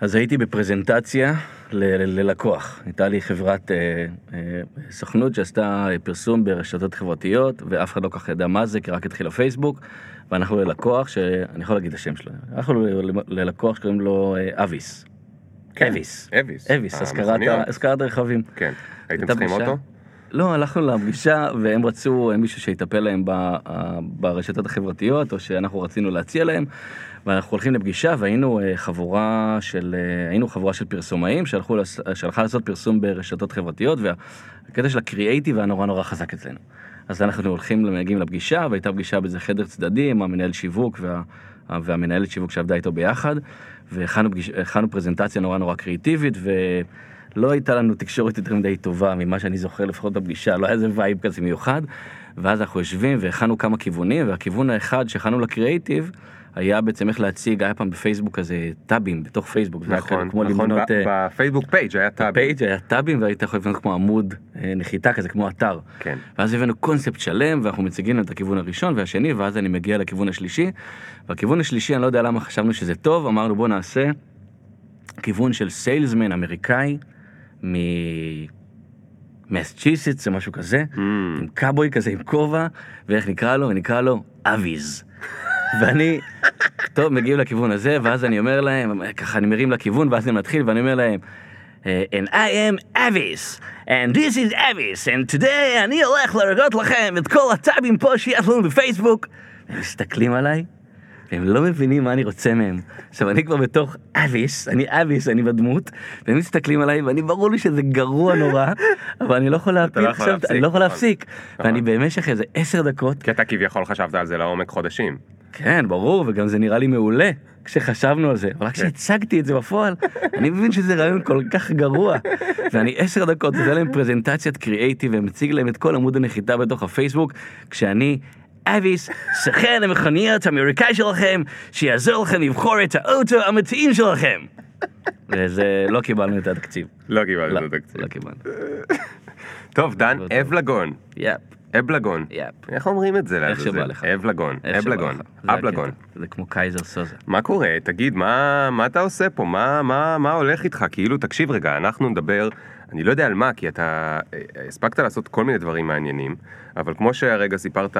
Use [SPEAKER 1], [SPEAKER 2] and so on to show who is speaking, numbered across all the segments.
[SPEAKER 1] אז הייתי בפרזנטציה ללקוח. הייתה לי חברת אה, אה, סוכנות שעשתה פרסום ברשתות חברתיות, ואף אחד לא כל כך ידע מה זה, כי רק התחיל הפייסבוק, ואנחנו ללקוח, שאני יכול להגיד את השם שלו, אנחנו ללקוח שקוראים לו אה, אביס.
[SPEAKER 2] כן.
[SPEAKER 1] אביס.
[SPEAKER 2] אביס.
[SPEAKER 1] אביס, השכרת
[SPEAKER 2] המכוניות.
[SPEAKER 1] ה- השכרת רכבים.
[SPEAKER 2] כן. הייתם צריכים. אוטו?
[SPEAKER 1] לא, הלכנו לפגישה והם רצו מישהו שיטפל להם ברשתות החברתיות, או שאנחנו רצינו להציע להם, ואנחנו הולכים לפגישה והיינו אה, חבורה של, אה, היינו חבורה של פרסומאים שהלכו, שהלכה לעשות פרסום ברשתות חברתיות, והקטע של הקריאייטיב היה נורא נורא חזק אצלנו. אז אנחנו הולכים, מגיעים לפגישה, והייתה פגישה באיזה חדר צדדי עם המנהל שיווק וה, והמנהלת שיווק שעבדה איתו ביחד, והכנו פרזנטציה נורא נורא קריאיטיבית, ולא הייתה לנו תקשורת יותר מדי טובה ממה שאני זוכר לפחות בפגישה, לא היה איזה vibe כזה מיוחד, ואז אנחנו יושבים והכנו כמה כיוונים, והכיוון האחד שהכנו לקריאיטיב, היה בעצם איך להציג, היה פעם בפייסבוק כזה tabים בתוך פייסבוק,
[SPEAKER 2] נכון,
[SPEAKER 1] כמו
[SPEAKER 2] נכון,
[SPEAKER 1] לבנות... אה,
[SPEAKER 2] בפייסבוק page היה tab.
[SPEAKER 1] ב page היה tabים והיית יכול לבנות כמו עמוד אה, נחיתה כזה כמו אתר.
[SPEAKER 2] כן.
[SPEAKER 1] ואז הבאנו קונספט שלם ואנחנו מציגים להם את הכיוון הראשון והשני ואז אני מגיע לכיוון השלישי. והכיוון השלישי אני לא יודע למה חשבנו שזה טוב אמרנו בוא נעשה כיוון של salesman אמריקאי ממסצ'יסטס או משהו כזה
[SPEAKER 2] Mm.
[SPEAKER 1] עם קאבוי כזה עם כובע ואיך נקרא לו ונקרא לו אביז. ואני טוב מגיעים לכיוון הזה ואז אני אומר להם ככה אני מרים לכיוון ואז אני מתחיל ואני אומר להם. אה, and I am Avis, and this is Avis, and today אני הולך להראות לכם את כל הטאבים פה שיש לנו בפייסבוק. הם מסתכלים עליי, והם לא מבינים מה אני רוצה מהם. עכשיו אני כבר בתוך אביס, אני אביס, אני בדמות, והם מסתכלים עליי, ואני ברור לי שזה גרוע נורא, אבל אני לא יכול להפיל
[SPEAKER 2] לא יכול
[SPEAKER 1] עכשיו,
[SPEAKER 2] להפסיק,
[SPEAKER 1] אני לא יכול
[SPEAKER 2] נכון.
[SPEAKER 1] להפסיק. ואני במשך איזה עשר דקות
[SPEAKER 2] כי אתה כביכול חשבת על זה לעומק חודשים.
[SPEAKER 1] כן, ברור, וגם זה נראה לי מעולה כשחשבנו על זה, אבל רק כשהצגתי את זה בפועל, אני מבין שזה רעיון כל כך גרוע. ואני עשר דקות עושה להם פרזנטציית קריאייטיב ומציג להם את כל עמוד הנחיתה בתוך הפייסבוק, כשאני... אביס, סוכן המכוניות האמריקאי שלכם, שיעזור לכם לבחור את האוטו המתאים שלכם. וזה, לא קיבלנו את התקציב.
[SPEAKER 2] לא קיבלת
[SPEAKER 1] לא,
[SPEAKER 2] את התקציב.
[SPEAKER 1] לא קיבלנו.
[SPEAKER 2] טוב, דן
[SPEAKER 1] טוב.
[SPEAKER 2] אבלגון.
[SPEAKER 1] יאפ,
[SPEAKER 2] אבלגון.
[SPEAKER 1] יאפ.
[SPEAKER 2] איך אומרים את זה?
[SPEAKER 1] איך? שבא לך.
[SPEAKER 2] אבלגון. אבלגון. אבלגון.
[SPEAKER 1] זה כמו קייזר סוזה.
[SPEAKER 2] מה קורה? תגיד, מה, אתה עושה פה? מה הולך איתך? כאילו, תקשיב רגע, אנחנו נדבר, אני לא יודע על מה, כי אתה אה, הספקת לעשות כל מיני דברים מעניינים, אבל כמו שהרגע סיפרת,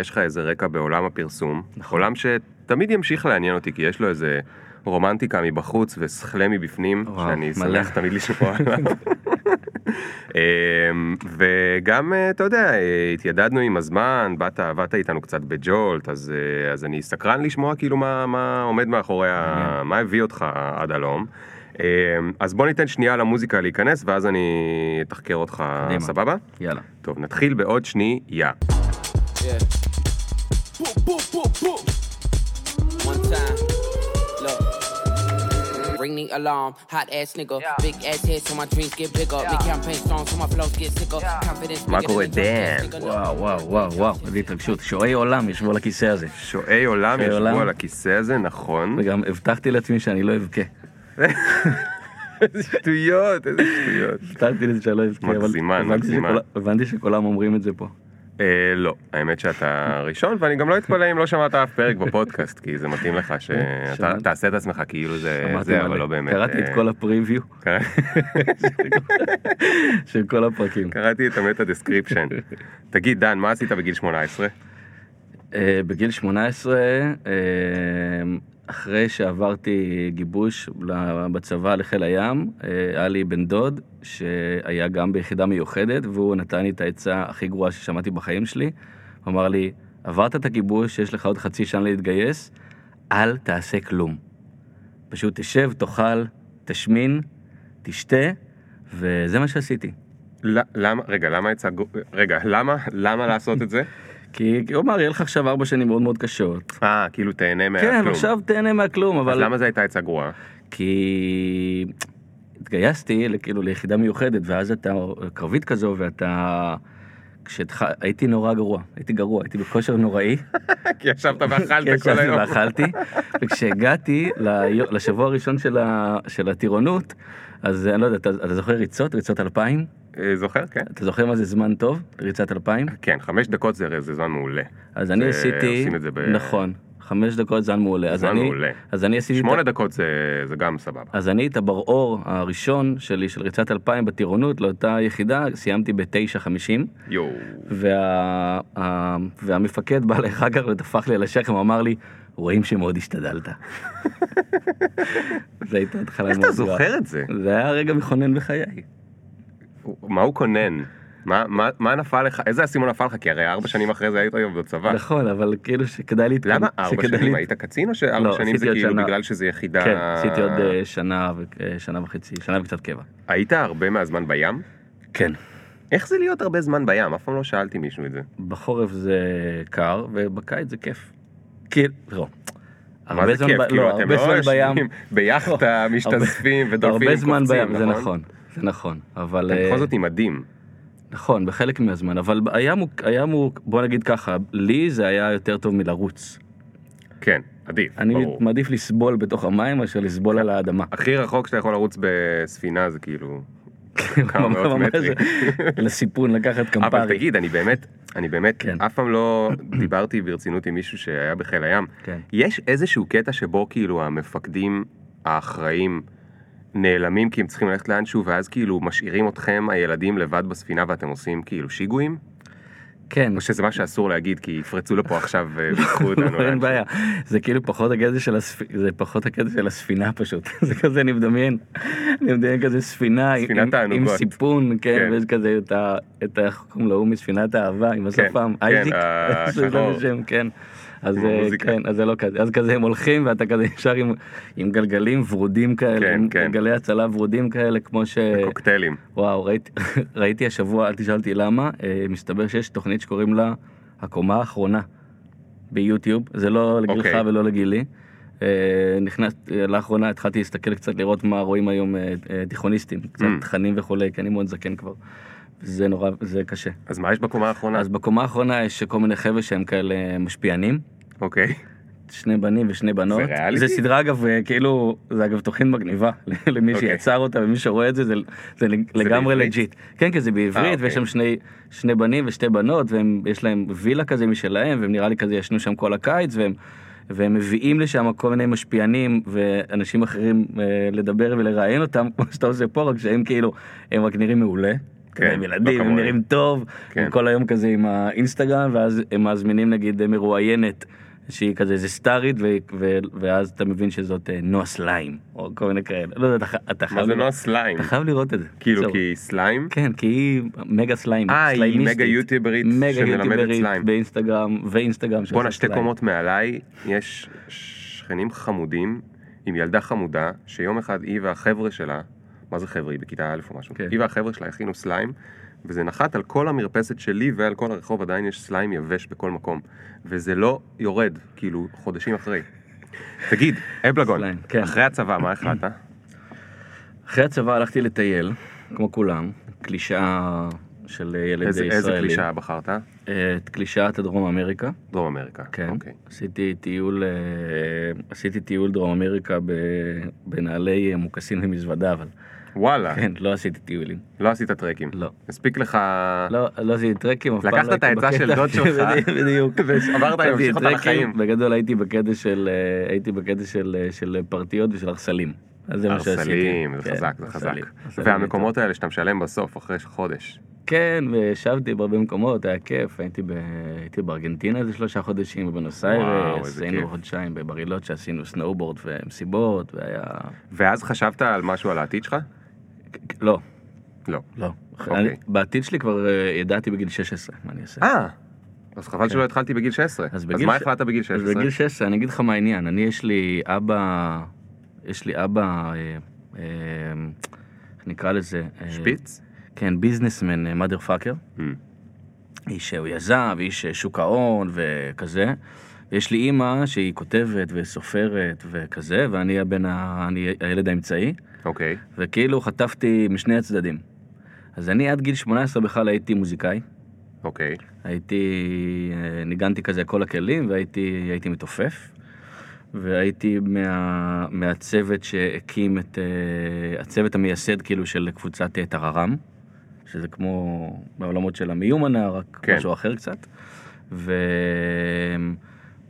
[SPEAKER 2] יש לך איזה רקע בעולם הפרסום,
[SPEAKER 1] נכון.
[SPEAKER 2] עולם שתמיד ימשיך לעניין אותי, כי יש לו איזה רומנטיקה מבחוץ וסכלה מבפנים,
[SPEAKER 1] וואו,
[SPEAKER 2] שאני
[SPEAKER 1] מלא.
[SPEAKER 2] שמח תמיד לשמוע עליו. אמ, וגם, אה, אתה יודע, אה, התיידדנו עם הזמן, באת, עבדת איתנו קצת בג'ולט, אז, אה, אז אני סקרן לשמוע כאילו מה, מה עומד מאחורי, ה... מה הביא אותך עד הלום. אמ, אז בוא ניתן שנייה למוזיקה להיכנס, ואז אני אתחקר אותך,
[SPEAKER 1] קדימה.
[SPEAKER 2] סבבה?
[SPEAKER 1] יאללה.
[SPEAKER 2] טוב, נתחיל בעוד שנייה.
[SPEAKER 3] Yeah. Boop, boop, boop, boop. One time. Ring the alarm, hot ass nigga. Big ass head so my dreams get bigger. Big campaign strong so my flows get sicker. Confidence
[SPEAKER 2] מה קורה, דן?
[SPEAKER 1] וואו, וואו, וואו, וואו, איזה התרגשות. שועי עולם ישבו על הכיסא הזה.
[SPEAKER 2] שועי עולם ישבו. על הכיסא הזה, נכון?
[SPEAKER 1] וגם הבטחתי לעצמי שאני לא אבכה.
[SPEAKER 2] איזה שטויות, איזה שטויות.
[SPEAKER 1] הבטחתי לזה שאני לא אבכה,
[SPEAKER 2] מגזימן.
[SPEAKER 1] שכול- הבנתי שכולם אומרים את זה פה.
[SPEAKER 2] אה, לא, האמת שאתה ראשון, ואני גם לא אתפלא אם לא שמעת אף פרק בפודקאסט, כי זה מתאים לך שאתה. תעשה את עצמך כאילו זה זה, אבל. לא באמת.
[SPEAKER 1] קראתי את
[SPEAKER 2] אה,
[SPEAKER 1] כל ה
[SPEAKER 2] preview
[SPEAKER 1] של כל הפרקים.
[SPEAKER 2] קראתי את ה meta description. תגיד, דן, מה עשית בגיל 18?
[SPEAKER 1] אה, בגיל 18, אה, אחרי שעברתי גיבוש בצבא לחיל הים, אה, היה לי בן דוד שהיה גם ביחידה מיוחדת, והוא נתן לי את העצה הכי גרועה ששמעתי בחיים שלי. הוא אמר לי, עברת את הגיבוש, יש לך עוד חצי שנה להתגייס, אל תעשה כלום. פשוט תשב, תאכל, תשמין, תשתה, וזה מה שעשיתי.
[SPEAKER 2] למה, רגע, למה גו- רגע, למה, למה לעשות את זה?
[SPEAKER 1] כי כי הוא אמר, יהיה לך עכשיו ארבע שנים מאוד מאוד קשות.
[SPEAKER 2] אה, כאילו תהנה מהכלום.
[SPEAKER 1] כן, עכשיו תהנה מהכלום, אבל...
[SPEAKER 2] אז למה זו הייתה עצה גרועה?
[SPEAKER 1] כי התגייסתי כאילו ליחידה מיוחדת, ואז אתה קרבית כזו, ואתה... כשהייתי נורא גרוע, הייתי גרוע, הייתי בכושר נוראי.
[SPEAKER 2] כי ישבת ואכלת
[SPEAKER 1] כי
[SPEAKER 2] כל
[SPEAKER 1] ישבתי
[SPEAKER 2] היום.
[SPEAKER 1] ואכלתי, וכשהגעתי לשבוע הראשון של ה- של הטירונות, אז אני לא יודע, אתה אתה זוכר ריצות? ריצות אלפיים?
[SPEAKER 2] אה, זוכר, כן?
[SPEAKER 1] אתה זוכר מה זה זמן טוב? ריצת אלפיים?
[SPEAKER 2] כן, חמש דקות זה זה זמן מעולה.
[SPEAKER 1] אז אני עשיתי,
[SPEAKER 2] עושים את זה ב-
[SPEAKER 1] נכון, חמש דקות זמן מעולה.
[SPEAKER 2] זמן
[SPEAKER 1] אני-
[SPEAKER 2] מעולה.
[SPEAKER 1] אז אני עשיתי... את
[SPEAKER 2] שמונה דקות זה זה גם סבבה.
[SPEAKER 1] אז אני את הבר-אור הראשון שלי, של ריצת 2000 בטירונות, לאותה יחידה, סיימתי ב-9.50.
[SPEAKER 2] יואו.
[SPEAKER 1] וה... ה... והמפקד בא לאחר כך וטפח לי על השכם, הוא אמר לי, רואים שמאוד השתדלת. זה הייתה התחלה
[SPEAKER 2] איך
[SPEAKER 1] מאוד
[SPEAKER 2] אתה
[SPEAKER 1] גרועה.
[SPEAKER 2] זוכר את זה?
[SPEAKER 1] זה היה רגע מכונן בחיי.
[SPEAKER 2] מה הוא כונן? מה- מה מה נפל לך? איזה אסימון נפל לך? כי הרי ארבע שנים אחרי זה היית היום בצבא.
[SPEAKER 1] נכון, אבל כאילו שכדאי להתקדם.
[SPEAKER 2] למה ארבע שנים?
[SPEAKER 1] להת-
[SPEAKER 2] היית קצין או שארבע
[SPEAKER 1] לא,
[SPEAKER 2] שנים זה כאילו
[SPEAKER 1] שנה.
[SPEAKER 2] בגלל שזה יחידה...
[SPEAKER 1] כן, עשיתי עוד אה, שנה אה, שנה וחצי, שנה וקצת קבע.
[SPEAKER 2] היית הרבה מהזמן בים?
[SPEAKER 1] כן.
[SPEAKER 2] איך זה להיות הרבה זמן בים? אף פעם לא שאלתי מישהו את זה.
[SPEAKER 1] בחורף זה קר, ובקיץ זה כיף. כאילו, לא.
[SPEAKER 2] מה
[SPEAKER 1] הרבה
[SPEAKER 2] זה
[SPEAKER 1] זמן
[SPEAKER 2] כיף?
[SPEAKER 1] ב-
[SPEAKER 2] כאילו
[SPEAKER 1] לא,
[SPEAKER 2] אתם
[SPEAKER 1] הרבה
[SPEAKER 2] לא
[SPEAKER 1] זמן בים.
[SPEAKER 2] יושבים ביאכטה, משתזפים ודולפים
[SPEAKER 1] הרבה זמן
[SPEAKER 2] קופצים,
[SPEAKER 1] בים, זה נכון. זה נכון, אבל...
[SPEAKER 2] אתם
[SPEAKER 1] אה,
[SPEAKER 2] בכל זאת עם מדים.
[SPEAKER 1] נכון, בחלק מהזמן, אבל הים הוא, הים הוא, בוא נגיד ככה, לי זה היה יותר טוב מלרוץ.
[SPEAKER 2] כן, עדיף,
[SPEAKER 1] אני
[SPEAKER 2] ברור.
[SPEAKER 1] מעדיף לסבול בתוך המים מאשר לסבול על האדמה.
[SPEAKER 2] הכי רחוק שאתה יכול לרוץ בספינה זה כאילו כמה מאות מטרים.
[SPEAKER 1] לסיפון לקחת
[SPEAKER 2] אבל
[SPEAKER 1] קמפרי.
[SPEAKER 2] תגיד, אני באמת, אני באמת,
[SPEAKER 1] כן.
[SPEAKER 2] אף פעם לא דיברתי ברצינות עם מישהו שהיה בחיל הים.
[SPEAKER 1] כן.
[SPEAKER 2] יש איזשהו קטע שבו כאילו המפקדים האחראים נעלמים כי הם צריכים ללכת לאנשהו, ואז כאילו משאירים אתכם, הילדים, לבד בספינה ואתם עושים כאילו שיגועים?
[SPEAKER 1] כן,
[SPEAKER 2] או שזה מה שאסור להגיד כי יפרצו לפה עכשיו אה, ויקחו אותנו
[SPEAKER 1] אין
[SPEAKER 2] לאנשהו?
[SPEAKER 1] בעיה, זה כאילו פחות הקטע של הספינה, זה פחות הקטע של הספינה פשוט, זה כזה אני מדמיין, אני מדמיין כזה ספינה, עם-. סיפון, כן,
[SPEAKER 2] כן.
[SPEAKER 1] ויש כזה את ה... איך קוראים לו, מספינת האהבה, עם השפם,
[SPEAKER 2] כן,
[SPEAKER 1] אייזיק,
[SPEAKER 2] השחור.
[SPEAKER 1] יש לו שם, כן. אז אה. כן, אז זה לא כזה, אז כזה הם הולכים ואתה כזה ישר עם, עם גלגלים ורודים כאלה,
[SPEAKER 2] כן,
[SPEAKER 1] עם
[SPEAKER 2] כן.
[SPEAKER 1] גלגלי הצלה ורודים כאלה, כמו ש...
[SPEAKER 2] קוקטיילים.
[SPEAKER 1] וואו, ראיתי, ראיתי השבוע, אל תשאל אותי למה, אה, מסתבר שיש תוכנית שקוראים לה הקומה האחרונה ביוטיוב, זה לא לגילך
[SPEAKER 2] אוקיי.
[SPEAKER 1] ולא לגילי. אה, נכנס, לאחרונה התחלתי להסתכל קצת לראות מה רואים היום תיכוניסטים, קצת
[SPEAKER 2] Mm.
[SPEAKER 1] תכנים וכולי, כי אני מאוד זקן כבר. זה נורא, זה קשה.
[SPEAKER 2] אז מה יש בקומה האחרונה?
[SPEAKER 1] אז בקומה האחרונה יש כל מיני חבר'ה שהם כאלה משפיענים,
[SPEAKER 2] אוקיי.
[SPEAKER 1] שני בנים ושני בנות.
[SPEAKER 2] זה ריאליטי?
[SPEAKER 1] זה סדרה אגב, אה, כאילו, זה אגב תוכנית מגניבה למי
[SPEAKER 2] אוקיי.
[SPEAKER 1] שיצר אותה ומי שרואה את זה, זה, זה לגמרי? לג'יט. כן, כן, זה בעברית,
[SPEAKER 2] אה,
[SPEAKER 1] ויש שם
[SPEAKER 2] אוקיי. שני
[SPEAKER 1] שני, בנים ושתי בנות, ויש להם וילה כזה משלהם, והם נראה לי כזה ישנו שם כל הקיץ, והם, והם מביאים לשם כל מיני משפיענים ואנשים אחרים אה, לדבר ולראיין אותם, כמו שאתה עושה פה, רק שהם כאילו, הם רק נראים מעולה.
[SPEAKER 2] כן,
[SPEAKER 1] הם
[SPEAKER 2] לא
[SPEAKER 1] ילדים, הם
[SPEAKER 2] כמוהם.
[SPEAKER 1] נראים טוב,
[SPEAKER 2] כן.
[SPEAKER 1] הם כל היום כזה עם האינסטגרם, ואז הם מזמינים נגיד מרואיינת. שהיא כזה איזה סטארית ו- ו- ואז אתה מבין שזאת אה, נועה סליים או כל מיני כאלה לא יודע אתה, אתה
[SPEAKER 2] מה
[SPEAKER 1] חייב
[SPEAKER 2] זה
[SPEAKER 1] לראות-
[SPEAKER 2] נועה סליים?
[SPEAKER 1] אתה חייב לראות את זה.
[SPEAKER 2] כאילו. כי סליים?
[SPEAKER 1] כן כי היא מגה סליים.
[SPEAKER 2] אה, היא. מגה יוטיוברית שמלמדת סליים.
[SPEAKER 1] באינסטגרם ואינסטגרם. שעושה
[SPEAKER 2] בואנה, שתי. קומות מעליי יש שכנים חמודים עם ילדה חמודה, שיום אחד היא והחבר'ה שלה, מה זה חבר'ה? היא בכיתה א' או משהו,
[SPEAKER 1] כן.
[SPEAKER 2] היא והחבר'ה שלה הכינו סליים, וזה נחת על כל המרפסת שלי ועל כל הרחוב עדיין יש סליים יבש בכל מקום, וזה לא יורד, כאילו, חודשים אחרי. תגיד, אבלגון,
[SPEAKER 1] כן.
[SPEAKER 2] אחרי הצבא, מה החלטת?
[SPEAKER 1] אחרי הצבא הלכתי לטייל כמו כולם קלישאה של ילד
[SPEAKER 2] איזה
[SPEAKER 1] ישראלי.
[SPEAKER 2] איזה קלישאה בחרת?
[SPEAKER 1] אה, את קלישאת הדרום אמריקה.
[SPEAKER 2] דרום אמריקה.
[SPEAKER 1] כן,
[SPEAKER 2] אוקיי.
[SPEAKER 1] עשיתי טיול, אה, עשיתי טיול דרום אמריקה בנעלי אה, מוקסין ומזוודה, אבל
[SPEAKER 2] וואלה,
[SPEAKER 1] כן, לא עשיתי טיולים.
[SPEAKER 2] לא עשית טרקים.
[SPEAKER 1] לא.
[SPEAKER 2] הספיק לך...
[SPEAKER 1] לא, לא עשיתי טרקים, אף פעם
[SPEAKER 2] לקחת
[SPEAKER 1] לא
[SPEAKER 2] את
[SPEAKER 1] הייתי
[SPEAKER 2] העצה של
[SPEAKER 1] בקטע-
[SPEAKER 2] דוד שלך,
[SPEAKER 1] בדיוק.
[SPEAKER 2] ועברת להמשיך אותה
[SPEAKER 1] טרקים,
[SPEAKER 2] לחיים.
[SPEAKER 1] בגדול הייתי בקטע של, אה, הייתי בקטע של, אה, של פרטיות ושל ארסלים. אז זה מה שעשיתי.
[SPEAKER 2] ארסלים, זה
[SPEAKER 1] כן,
[SPEAKER 2] חזק, זה חזק. והמקומות האלה שאתה משלם בסוף, אחרי חודש.
[SPEAKER 1] כן, וישבתי בהרבה מקומות, היה כיף, הייתי, ב... הייתי בארגנטינה איזה שלושה חודשים, בבנוס איירס, היינו. חודשיים בברילוצ'ה שעשינו סנואובורד ומסיבות, והיה...
[SPEAKER 2] ואז חשבת על משהו על העתיד שלך?
[SPEAKER 1] לא,
[SPEAKER 2] לא.
[SPEAKER 1] לא.
[SPEAKER 2] אוקיי.
[SPEAKER 1] אני, בעתיד שלי כבר אה, ידעתי בגיל 16 מה אני אעשה.
[SPEAKER 2] אה, אז חבל שלא התחלתי בגיל 16.
[SPEAKER 1] אז
[SPEAKER 2] אז
[SPEAKER 1] בגיל
[SPEAKER 2] מה
[SPEAKER 1] ש-
[SPEAKER 2] החלטת בגיל
[SPEAKER 1] אז
[SPEAKER 2] 16?
[SPEAKER 1] בגיל 16, אני אגיד לך מה העניין, אני יש לי אבא, יש לי אבא, אה, אה, איך נקרא לזה? אה,
[SPEAKER 2] שפיץ?
[SPEAKER 1] כן, ביזנסמן, mother fucker.
[SPEAKER 2] Mm.
[SPEAKER 1] איש שהוא יזם, ואיש שוק ההון וכזה. ויש לי אימא שהיא כותבת וסופרת וכזה, ואני הבן ה... אני הילד האמצעי,
[SPEAKER 2] אוקיי.
[SPEAKER 1] וכאילו חטפתי משני הצדדים. אז אני עד גיל 18 בכלל הייתי מוזיקאי.
[SPEAKER 2] אוקיי.
[SPEAKER 1] הייתי, אה, ניגנתי כזה כל הכלים והייתי הייתי מתופף. והייתי מה, מהצוות שהקים את, אה, הצוות המייסד כאילו של קבוצת אה, טררם, שזה כמו בעולמות של המיומנה, רק
[SPEAKER 2] כן.
[SPEAKER 1] משהו אחר קצת. ו...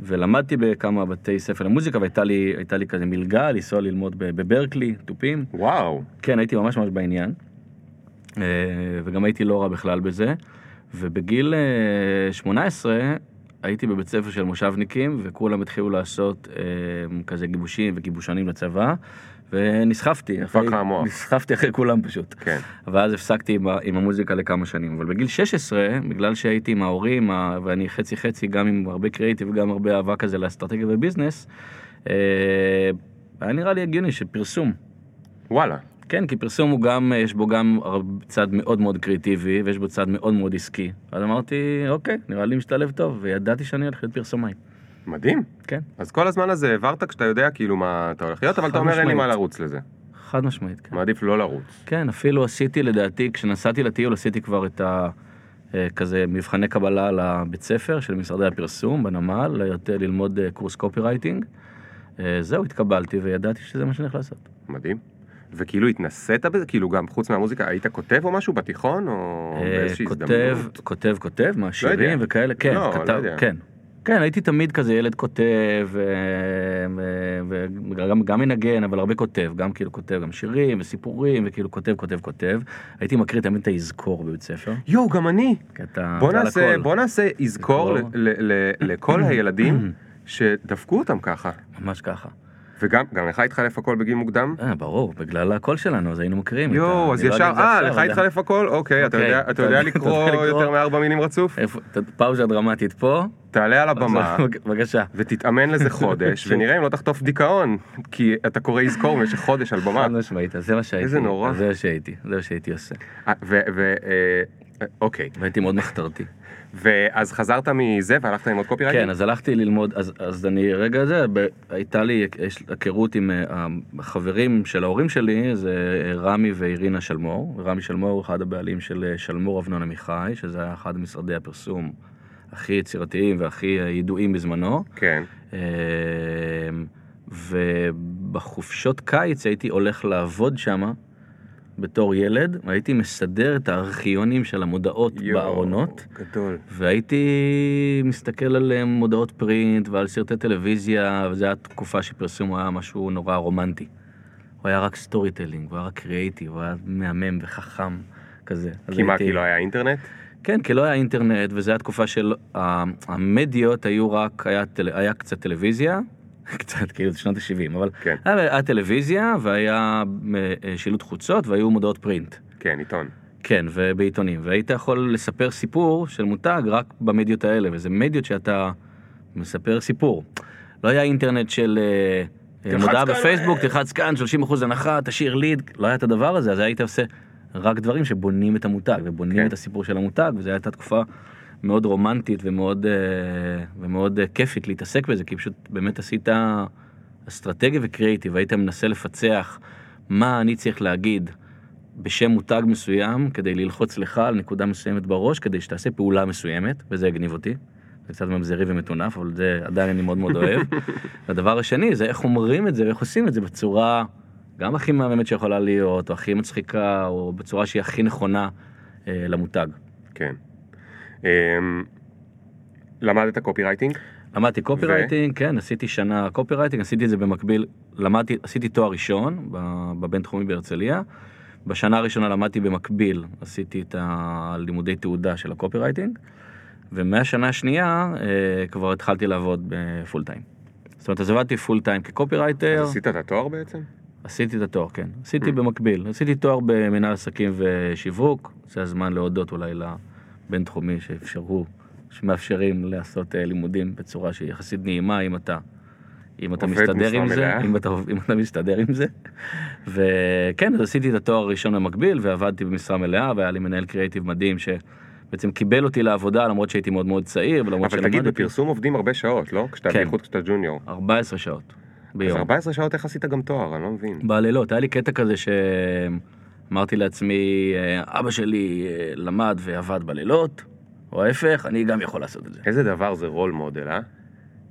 [SPEAKER 1] ולמדתי בכמה בתי ספר למוזיקה, והייתה לי, לי כזה מלגה לנסוע ללמוד בברקלי, תופים.
[SPEAKER 2] וואו.
[SPEAKER 1] כן, הייתי ממש ממש בעניין. אה, וגם הייתי לא רע בכלל בזה. ובגיל אה, 18 הייתי בבית ספר של מושבניקים, וכולם התחילו לעשות אה, כזה גיבושים וגיבושנים לצבא, ונסחפתי.
[SPEAKER 2] נדפק לך המוח.
[SPEAKER 1] נסחפתי אחרי כולם פשוט.
[SPEAKER 2] כן.
[SPEAKER 1] ואז הפסקתי עם, עם המוזיקה לכמה שנים. אבל בגיל 16, בגלל שהייתי עם ההורים, ואני חצי חצי, גם עם הרבה קריאיטיב וגם הרבה אהבה כזה לאסטרטגיה וביזנס, אה, היה נראה לי הגיוני שפרסום.
[SPEAKER 2] וואלה.
[SPEAKER 1] כן, כי פרסום הוא גם, יש בו גם צד מאוד מאוד קריאיטיבי, ויש בו צד מאוד מאוד עסקי. אז אמרתי, אוקיי, נראה לי משתלב טוב, וידעתי שאני הולך להיות פרסומאי.
[SPEAKER 2] מדהים.
[SPEAKER 1] כן,
[SPEAKER 2] אז כל הזמן הזה העברת כשאתה יודע כאילו מה אתה הולך להיות, אבל אתה אומר אין לי מה. לרוץ לזה.
[SPEAKER 1] חד משמעית, כן.
[SPEAKER 2] מעדיף לא לרוץ.
[SPEAKER 1] כן, אפילו עשיתי לדעתי, כשנסעתי לטיול עשיתי כבר את ה... אה, כזה מבחני קבלה לבית ספר של משרדי הפרסום בנמל, להיות- ללמוד אה, קורס קופי רייטינג. אה, זהו, התקבלתי וידעתי שזה מה שאני הולך לעשות.
[SPEAKER 2] מדהים. וכאילו התנסית בזה? כאילו גם חוץ מהמוזיקה היית כותב או משהו בתיכון? או
[SPEAKER 1] אה,
[SPEAKER 2] באיזושהי
[SPEAKER 1] כותב,
[SPEAKER 2] הזדמנות?
[SPEAKER 1] כותב, כותב, מה,
[SPEAKER 2] יודע.
[SPEAKER 1] שירים וכאלה, כן,
[SPEAKER 2] לא, לא
[SPEAKER 1] כתב,
[SPEAKER 2] יודע.
[SPEAKER 1] כן. כן, הייתי תמיד כזה ילד כותב, וגם גם מנגן, אבל הרבה כותב, גם כאילו כותב גם שירים וסיפורים, וכאילו כותב, כותב, כותב. הייתי מקריא תמיד את האזכור בבית ספר.
[SPEAKER 2] יואו, גם אני.
[SPEAKER 1] אתה...
[SPEAKER 2] בוא
[SPEAKER 1] אתה
[SPEAKER 2] נעשה. בוא נעשה אזכור לכל הילדים שדפקו אותם ככה.
[SPEAKER 1] ממש ככה.
[SPEAKER 2] וגם גם לך התחלף הכל בגיל מוקדם?
[SPEAKER 1] אה, ברור, בגלל הקול שלנו, אז היינו ה-
[SPEAKER 2] יואו, אז
[SPEAKER 1] לא
[SPEAKER 2] ישר, אה, לך התחלף הכל? אוקיי, אתה
[SPEAKER 1] אוקיי,
[SPEAKER 2] יודע- לקרוא? יותר מארבע מילים רצוף?
[SPEAKER 1] פאוזה דרמטית פה.
[SPEAKER 2] תעלה על הבמה.
[SPEAKER 1] בבקשה.
[SPEAKER 2] ותתאמן לזה חודש, ונראה אם לא תחטוף דיכאון, כי אתה קורא יזכור במשך חודש על במה.
[SPEAKER 1] חד משמעית, זה מה שהייתי.
[SPEAKER 2] איזה נורא.
[SPEAKER 1] זה מה שהייתי, זה מה שהייתי עושה.
[SPEAKER 2] אה, ו... ו- אה, אוקיי,
[SPEAKER 1] והייתי מאוד מחתרתי.
[SPEAKER 2] ואז חזרת מזה והלכת ללמוד copywriting?
[SPEAKER 1] כן, אז הלכתי ללמוד, אז, אז אני רגע זה, ב, הייתה לי יש, היכרות עם אה, החברים של ההורים שלי, זה אה, רמי ואירינה שלמור. רמי שלמור הוא אחד הבעלים של אה, שלמור אבנון עמיחי, שזה היה אחד משרדי הפרסום הכי יצירתיים והכי ידועים בזמנו.
[SPEAKER 2] כן.
[SPEAKER 1] ובחופשות קיץ הייתי הולך לעבוד שם בתור ילד, והייתי מסדר את הארכיונים של המודעות
[SPEAKER 2] יואו,
[SPEAKER 1] בארונות.
[SPEAKER 2] גדול.
[SPEAKER 1] והייתי מסתכל על אה, מודעות print ועל סרטי טלוויזיה, וזו הייתה תקופה שפרסום היה משהו נורא רומנטי. הוא היה רק storytelling, הוא היה רק קריאייטיב, הוא היה מהמם וחכם כזה.
[SPEAKER 2] כי מה,
[SPEAKER 1] הייתי-
[SPEAKER 2] כי לא היה אינטרנט?
[SPEAKER 1] כן, כי לא היה אינטרנט, וזו הייתה תקופה של המדיות היו רק, היה, טל, היה קצת טלוויזיה, קצת כאילו זה שנות ה-70, אבל
[SPEAKER 2] כן.
[SPEAKER 1] היה, טלוויזיה והיה אה, שילוט חוצות והיו מודעות פרינט.
[SPEAKER 2] כן, עיתון.
[SPEAKER 1] כן, ובעיתונים, והיית יכול לספר סיפור של מותג רק במדיות האלה, וזה מדיות שאתה מספר סיפור. לא היה אינטרנט של אה, מודעה בפייסבוק,
[SPEAKER 2] אה.
[SPEAKER 1] תלחץ כאן, 30% הנחה, תשאיר ליד, לא היה את הדבר הזה, אז היית עושה רק דברים שבונים את המותג, ובונים
[SPEAKER 2] כן.
[SPEAKER 1] את הסיפור של המותג, וזו הייתה תקופה מאוד רומנטית ומאוד, אה, ומאוד אה, כיפית להתעסק בזה, כי פשוט באמת עשית אסטרטגיה וקריאיטיב, היית מנסה לפצח מה אני צריך להגיד בשם מותג מסוים כדי ללחוץ לך על נקודה מסוימת בראש כדי שתעשה פעולה מסוימת וזה הגניב אותי. זה קצת ממזרי ומטונף אבל זה עדיין אני מאוד מאוד אוהב. והדבר השני זה איך אומרים את זה ואיך עושים את זה בצורה גם הכי מהממת שיכולה להיות או הכי מצחיקה או בצורה שהיא הכי נכונה אה, למותג.
[SPEAKER 2] כן. אמ, למדת copywriting?
[SPEAKER 1] למדתי copywriting, כן, עשיתי שנה copywriting, עשיתי את זה במקביל, למדתי, עשיתי תואר ראשון בבינתחומי בהרצליה. בשנה הראשונה למדתי במקביל, עשיתי את הלימודי תעודה של ה copywriting, ומהשנה השנייה אה, כבר התחלתי לעבוד ב full time. זאת אומרת, אז עבדתי full time כ copywriter,
[SPEAKER 2] אז עשית את התואר בעצם?
[SPEAKER 1] עשיתי את התואר, כן. עשיתי
[SPEAKER 2] Mm.
[SPEAKER 1] במקביל. עשיתי תואר במנהל עסקים ושיווק, זה הזמן להודות אולי לבינתחומי שאפשרו, שמאפשרים לעשות אה, לימודים בצורה שהיא יחסית נעימה אם אתה, אם אתה מסתדר עם זה. אם אתה, אם אתה מסתדר עם זה. וכן, אז עשיתי את התואר הראשון במקביל ועבדתי במשרה מלאה והיה לי מנהל קריאיטיב מדהים שבעצם קיבל אותי לעבודה למרות שהייתי מאוד מאוד צעיר ולמרות
[SPEAKER 2] אבל תגיד,
[SPEAKER 1] שלמדתי
[SPEAKER 2] בפרסום עובדים הרבה שעות, לא? כשאתה,
[SPEAKER 1] כן.
[SPEAKER 2] בייחוד כשאתה ג'וניור.
[SPEAKER 1] 14 שעות
[SPEAKER 2] אז
[SPEAKER 1] ביום.
[SPEAKER 2] 14 שעות איך עשית גם תואר? אני לא מבין.
[SPEAKER 1] בלילות, היה לי קטע כזה שאמרתי לעצמי, אה, אבא שלי אה, למד ועבד בלילות, או ההפך, אני גם יכול לעשות את זה.
[SPEAKER 2] איזה דבר זה רול מודל, אה?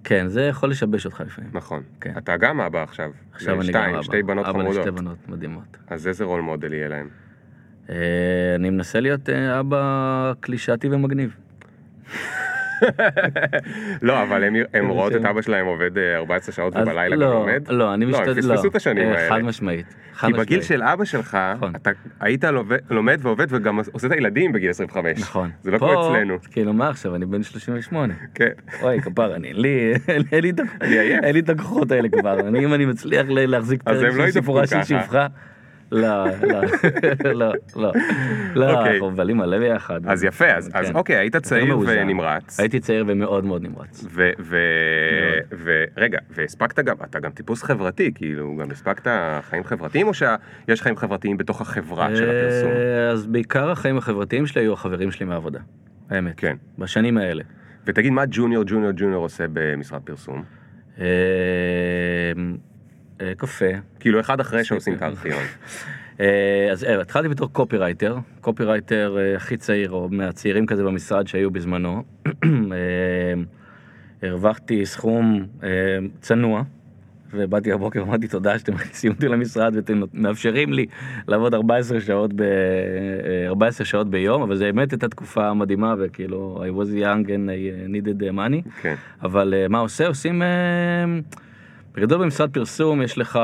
[SPEAKER 1] כן, זה יכול לשבש אותך לפעמים.
[SPEAKER 2] נכון.
[SPEAKER 1] כן.
[SPEAKER 2] אתה גם אבא עכשיו.
[SPEAKER 1] עכשיו אני
[SPEAKER 2] לשתיים,
[SPEAKER 1] גם אבא.
[SPEAKER 2] שתי בנות
[SPEAKER 1] אבא
[SPEAKER 2] חמודות.
[SPEAKER 1] לשתי בנות מדהימות.
[SPEAKER 2] אז איזה רול מודל יהיה להם?
[SPEAKER 1] אה, אני מנסה להיות אבא קלישאתי ומגניב.
[SPEAKER 2] לא, אבל הם רואות את אבא שלהם עובד אה, 14 שעות
[SPEAKER 1] אז
[SPEAKER 2] ובלילה גם
[SPEAKER 1] לא,
[SPEAKER 2] לומד?
[SPEAKER 1] לא, אני משתדל,
[SPEAKER 2] לא, פספסו את השנים
[SPEAKER 1] אה, חד
[SPEAKER 2] האלה.
[SPEAKER 1] משמעית. חד
[SPEAKER 2] כי בגיל
[SPEAKER 1] משמעית.
[SPEAKER 2] של אבא שלך,
[SPEAKER 1] נכון.
[SPEAKER 2] אתה היית לומד ועובד וגם עושה את הילדים בגיל 25.
[SPEAKER 1] נכון.
[SPEAKER 2] זה לא כמו אצלנו.
[SPEAKER 1] כאילו מה עכשיו, אני בן 38.
[SPEAKER 2] כן.
[SPEAKER 1] אוי, כפר, אני, לי, אין לי את הכוחות האלה כבר. אם אני מצליח להחזיק
[SPEAKER 2] אז
[SPEAKER 1] פרק
[SPEAKER 2] לא
[SPEAKER 1] של סיפורה של. שפחה, לא, לא, לא, לא, לא,
[SPEAKER 2] אוקיי.
[SPEAKER 1] אנחנו מבלים מלא ביחד.
[SPEAKER 2] אז יפה, אז
[SPEAKER 1] כן.
[SPEAKER 2] אוקיי, היית צעיר. ונמרץ.
[SPEAKER 1] הייתי צעיר ומאוד מאוד נמרץ.
[SPEAKER 2] ורגע, והספקת גם, אתה גם טיפוס חברתי, כאילו, גם הספקת חיים חברתיים, או שיש חיים חברתיים בתוך החברה של הפרסום?
[SPEAKER 1] אה, אז בעיקר החיים החברתיים שלי היו החברים שלי מהעבודה. האמת.
[SPEAKER 2] כן.
[SPEAKER 1] בשנים האלה.
[SPEAKER 2] ותגיד, מה junior junior junior עושה במשרד פרסום?
[SPEAKER 1] אה, קפה.
[SPEAKER 2] כאילו, אחד אחרי שעושים את הארכיון.
[SPEAKER 1] אה, אז אה, התחלתי בתור copywriter, copywriter הכי צעיר, או מהצעירים כזה במשרד שהיו בזמנו. הרווחתי סכום צנוע, ובאתי הבוקר ואמרתי תודה שאתם מכניסים אותי למשרד ואתם מאפשרים לי לעבוד 14 שעות, ב, אה, 14 שעות ביום, אבל זה באמת הייתה תקופה מדהימה וכאילו I was young and I needed money.
[SPEAKER 2] כן.
[SPEAKER 1] אבל מה עושה? עושים... אה, בגדול במשרד פרסום יש לך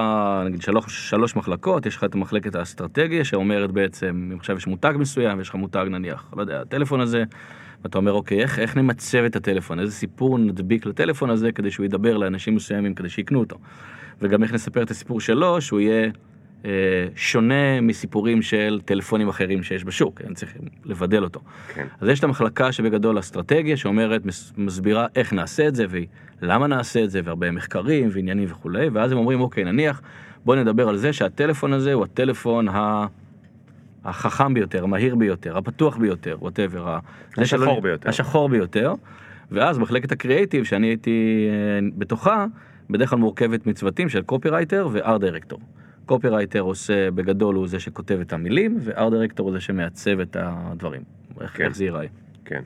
[SPEAKER 1] נגיד שלוש, שלוש מחלקות, יש לך את מחלקת האסטרטגיה שאומרת בעצם, אם עכשיו יש מותג מסוים, ויש לך מותג נניח, לא יודע, הטלפון הזה, ואתה אומר אוקיי, איך, איך נמצב את הטלפון, איזה סיפור נדביק לטלפון הזה כדי שהוא ידבר לאנשים מסוימים כדי שיקנו אותו. וגם איך נספר את הסיפור שלו, שהוא יהיה שונה מסיפורים של טלפונים אחרים שיש בשוק, אני צריך לבדל אותו.
[SPEAKER 2] כן.
[SPEAKER 1] אז יש את המחלקה שבגדול אסטרטגיה שאומרת, מס- מסבירה איך נעשה את זה ולמה נעשה את זה והרבה מחקרים ועניינים וכולי, ואז הם אומרים אוקיי נניח בוא נדבר על זה שהטלפון הזה הוא הטלפון ה... החכם ביותר, המהיר ביותר, הפתוח ביותר, whatever.
[SPEAKER 2] השחור ביותר.
[SPEAKER 1] השחור ביותר. ואז מחלקת הקריאייטיב שאני הייתי אה, בתוכה, בדרך כלל מורכבת מצוותים של copywriter ו art director. copywriter עושה בגדול הוא זה שכותב את המילים, ו art director הוא זה שמעצב את הדברים. איך,
[SPEAKER 2] כן.
[SPEAKER 1] איך זה ייראה.
[SPEAKER 2] כן.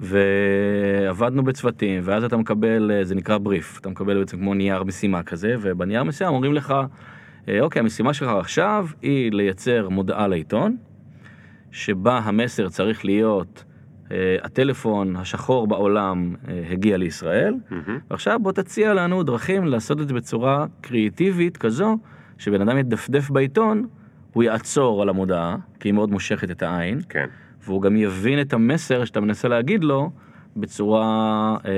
[SPEAKER 1] ועבדנו בצוותים, ואז אתה מקבל, אה, זה נקרא בריף, אתה מקבל בעצם כמו נייר משימה כזה, ובנייר משימה אומרים לך, אה, אוקיי, המשימה שלך עכשיו היא לייצר מודעה לעיתון, שבה המסר צריך להיות, אה, הטלפון השחור בעולם אה, הגיע לישראל,
[SPEAKER 2] מהמם.
[SPEAKER 1] ועכשיו בוא תציע לנו דרכים לעשות את זה בצורה קריאיטיבית כזו, שבן אדם ידפדף בעיתון, הוא יעצור על המודעה, כי היא מאוד מושכת את העין,
[SPEAKER 2] כן.
[SPEAKER 1] והוא גם יבין את המסר שאתה מנסה להגיד לו בצורה, אה,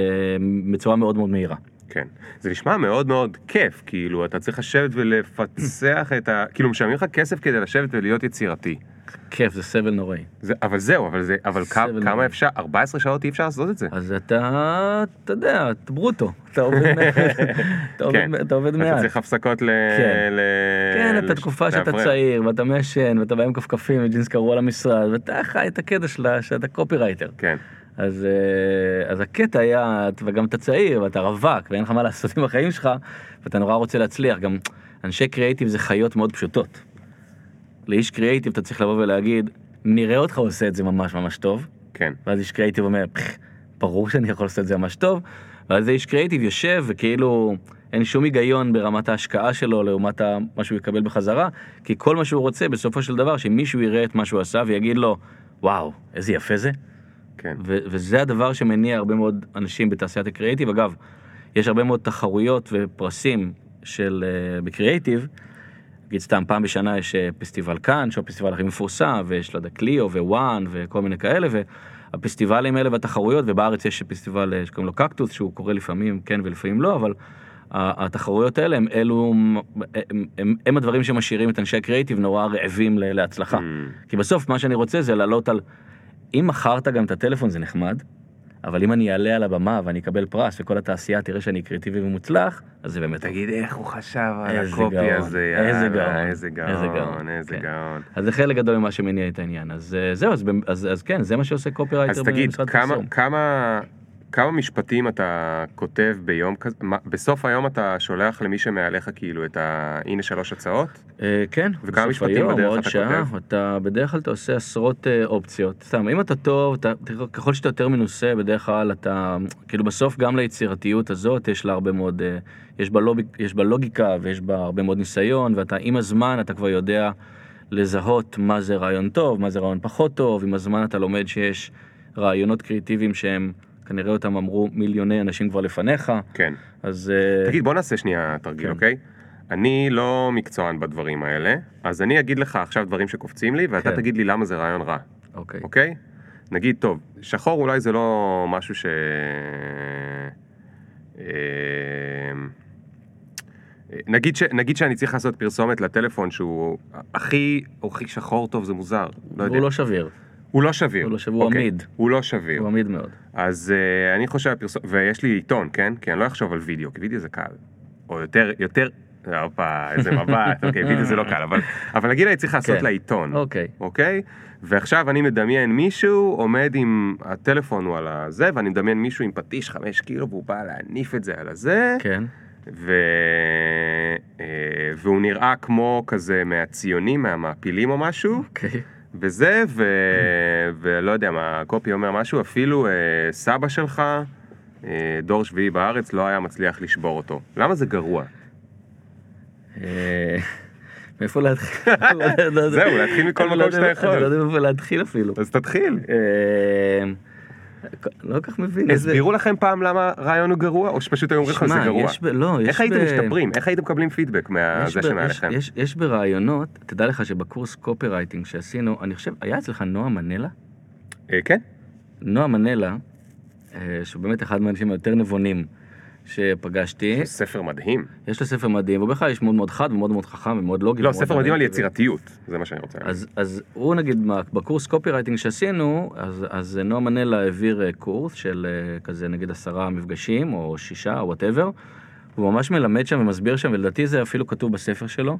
[SPEAKER 1] בצורה מאוד מאוד מהירה.
[SPEAKER 2] כן. זה נשמע מאוד מאוד כיף, כאילו, אתה צריך לשבת ולפצח את ה... כאילו, משלמים לך כסף כדי לשבת ולהיות יצירתי.
[SPEAKER 1] כיף, זה סבל נוראי.
[SPEAKER 2] זה, אבל זהו, אבל זה, אבל כמה
[SPEAKER 1] נוראי.
[SPEAKER 2] אפשר, 14 שעות אי אפשר לעשות את זה.
[SPEAKER 1] אז אתה, אתה יודע, אתה ברוטו, אתה עובד, אתה עובד,
[SPEAKER 2] כן.
[SPEAKER 1] אתה עובד
[SPEAKER 2] אתה
[SPEAKER 1] מעט.
[SPEAKER 2] צריך הפסקות ל...
[SPEAKER 1] כן.
[SPEAKER 2] ל...
[SPEAKER 1] כן, אתה תקופה שאתה. צעיר, ואתה מעשן, ואתה בא עם כפכפים וג'ינס קרוע למשרד, ואתה חי את הקטע שלה, שאתה קופירייטר.
[SPEAKER 2] כן.
[SPEAKER 1] אז, אה, אז הקטע היה, וגם אתה צעיר, ואתה רווק, ואין לך מה לעשות עם החיים שלך, ואתה נורא רוצה להצליח. גם אנשי קריאייטיב זה חיות מאוד פשוטות. לאיש קריאייטיב אתה צריך לבוא ולהגיד, נראה אותך עושה את זה ממש ממש טוב,
[SPEAKER 2] כן.
[SPEAKER 1] ואז איש קריאייטיב אומר, "פח, ברור שאני יכול לעשות את זה ממש טוב, ואז איש קריאייטיב יושב וכאילו אין שום היגיון ברמת ההשקעה שלו לעומת מה שהוא יקבל בחזרה, כי כל מה שהוא רוצה בסופו של דבר שמישהו יראה את מה שהוא עשה ויגיד לו, וואו, איזה יפה זה.
[SPEAKER 2] כן.
[SPEAKER 1] ו- וזה הדבר שמניע הרבה מאוד אנשים בתעשיית הקריאייטיב. אגב, יש הרבה מאוד תחרויות ופרסים של uh, בקריאייטיב. נגיד סתם פעם בשנה יש אה, פסטיבל כאן, שהוא הפסטיבל הכי מפורסם, ויש לא יודע קליו ווואן וכל מיני כאלה, והפסטיבלים האלה והתחרויות, ובארץ יש פסטיבל אה, שקוראים לו קקטוס, שהוא קורה לפעמים כן ולפעמים לא, אבל ה- התחרויות האלה הם אלו, הם, הם, הם הדברים שמשאירים את אנשי הקריאייטיב נורא רעבים להצלחה.
[SPEAKER 2] Mm.
[SPEAKER 1] כי בסוף מה שאני רוצה זה לעלות על, אם מכרת גם את הטלפון זה נחמד, אבל אם אני אעלה על הבמה ואני אקבל פרס וכל התעשייה תראה שאני קריאטיבי ומוצלח, אז זה באמת...
[SPEAKER 2] תגיד איך הוא חשב על ה
[SPEAKER 1] copy
[SPEAKER 2] הזה,
[SPEAKER 1] איזה גאון,
[SPEAKER 2] איזה גאון, איזה
[SPEAKER 1] כן.
[SPEAKER 2] גאון.
[SPEAKER 1] אז זה חלק גדול ממה שמניע את העניין. אז אה, זהו, אז, כן, זה מה שעושה copywriter
[SPEAKER 2] אז תגיד,
[SPEAKER 1] במשרד
[SPEAKER 2] כמה,
[SPEAKER 1] פרסום.
[SPEAKER 2] כמה, משפטים אתה כותב ביום כזה? בסוף היום אתה שולח למי שמעליך כאילו את ה... הנה שלוש הצעות?
[SPEAKER 1] אה, כן,
[SPEAKER 2] וכמה משפטים
[SPEAKER 1] היום,
[SPEAKER 2] בדרך אתה
[SPEAKER 1] שעה,
[SPEAKER 2] כותב?
[SPEAKER 1] אתה בדרך כלל אתה עושה עשרות אה, אופציות. סתם, אם אתה טוב, אתה, ככל שאתה יותר מנוסה, בדרך כלל אתה, כאילו בסוף גם ליצירתיות הזאת יש לה הרבה מאוד, אה, יש בה, לוג, יש בה לוגיקה ויש בה הרבה מאוד ניסיון, ואתה עם הזמן אתה כבר יודע לזהות מה זה רעיון טוב, מה זה רעיון פחות טוב, עם הזמן אתה לומד שיש רעיונות קריאיטיביים שהם כנראה אותם אמרו מיליוני אנשים כבר לפניך,
[SPEAKER 2] כן.
[SPEAKER 1] אז... אה,
[SPEAKER 2] תגיד, בוא נעשה שנייה תרגיל,
[SPEAKER 1] כן.
[SPEAKER 2] אוקיי? אני לא מקצוען בדברים האלה, אז אני אגיד לך עכשיו דברים שקופצים לי, ואתה
[SPEAKER 1] כן.
[SPEAKER 2] תגיד לי למה זה רעיון רע,
[SPEAKER 1] אוקיי.
[SPEAKER 2] אוקיי? נגיד, טוב, שחור אולי זה לא משהו ש... אה, נגיד, ש... נגיד שאני צריך לעשות פרסומת לטלפון שהוא הכי, הכי שחור טוב, זה מוזר, לא יודע.
[SPEAKER 1] הוא לא שביר,
[SPEAKER 2] הוא לא שביר.
[SPEAKER 1] הוא לא שביר, הוא
[SPEAKER 2] אוקיי.
[SPEAKER 1] עמיד.
[SPEAKER 2] הוא לא שביר.
[SPEAKER 1] הוא עמיד מאוד.
[SPEAKER 2] אז uh, אני חושב, פרסום, ויש לי עיתון, כן? כי אני לא אחשוב על וידאו, כי וידאו זה קל. או יותר, יותר, הופה, איזה מבט, אוקיי, וידאו זה לא קל, אבל, אבל נגיד אני צריך לעשות
[SPEAKER 1] כן.
[SPEAKER 2] לעיתון,
[SPEAKER 1] אוקיי.
[SPEAKER 2] אוקיי? ועכשיו אני מדמיין מישהו עומד עם הטלפון הוא על הזה, ואני מדמיין מישהו עם פטיש חמש קילו, והוא בא להניף את זה על הזה,
[SPEAKER 1] כן.
[SPEAKER 2] ו... אה, והוא נראה כמו כזה מהציונים, מהמעפילים או משהו.
[SPEAKER 1] אוקיי.
[SPEAKER 2] וזה, ו... ולא יודע מה, הקופי אומר משהו, אפילו אה, סבא שלך, אה, דור שביעי בארץ, לא היה מצליח לשבור אותו. למה זה גרוע?
[SPEAKER 1] אה, מאיפה להתחיל? לא לא.
[SPEAKER 2] זהו, להתחיל מכל מקום
[SPEAKER 1] לא
[SPEAKER 2] שאתה יכול.
[SPEAKER 1] אני לא יודע מאיפה להתחיל אפילו.
[SPEAKER 2] אז תתחיל.
[SPEAKER 1] לא כל כך מבין.
[SPEAKER 2] הסבירו לכם פעם למה רעיון הוא גרוע, או שפשוט היו אומרים לך זה
[SPEAKER 1] שמע,
[SPEAKER 2] גרוע?
[SPEAKER 1] ב- לא,
[SPEAKER 2] איך הייתם
[SPEAKER 1] ב-
[SPEAKER 2] משתפרים? איך הייתם מקבלים פידבק
[SPEAKER 1] ב-
[SPEAKER 2] שמעליכם?
[SPEAKER 1] יש- יש- יש ברעיונות, תדע לך שבקורס קופי רייטינג שעשינו, אני חושב, היה אצלך נועה מנלה?
[SPEAKER 2] אה, כן?
[SPEAKER 1] נועה מנלה, אה, שהוא באמת אחד מהאנשים היותר נבונים שפגשתי,
[SPEAKER 2] ספר מדהים.
[SPEAKER 1] יש לו ספר מדהים, והוא בכלל איש מאוד מאוד חד ומאוד מאוד חכם ומאוד לוגי.
[SPEAKER 2] לא, ספר מדהים על. יצירתיות, זה מה שאני רוצה.
[SPEAKER 1] אז, אז הוא נגיד מה- בקורס copywriting שעשינו, אז, אז נועה מנלה העביר אה, קורס של אה, כזה נגיד עשרה מפגשים או שישה או whatever, הוא ממש מלמד שם ומסביר שם, ולדעתי זה אפילו כתוב בספר שלו.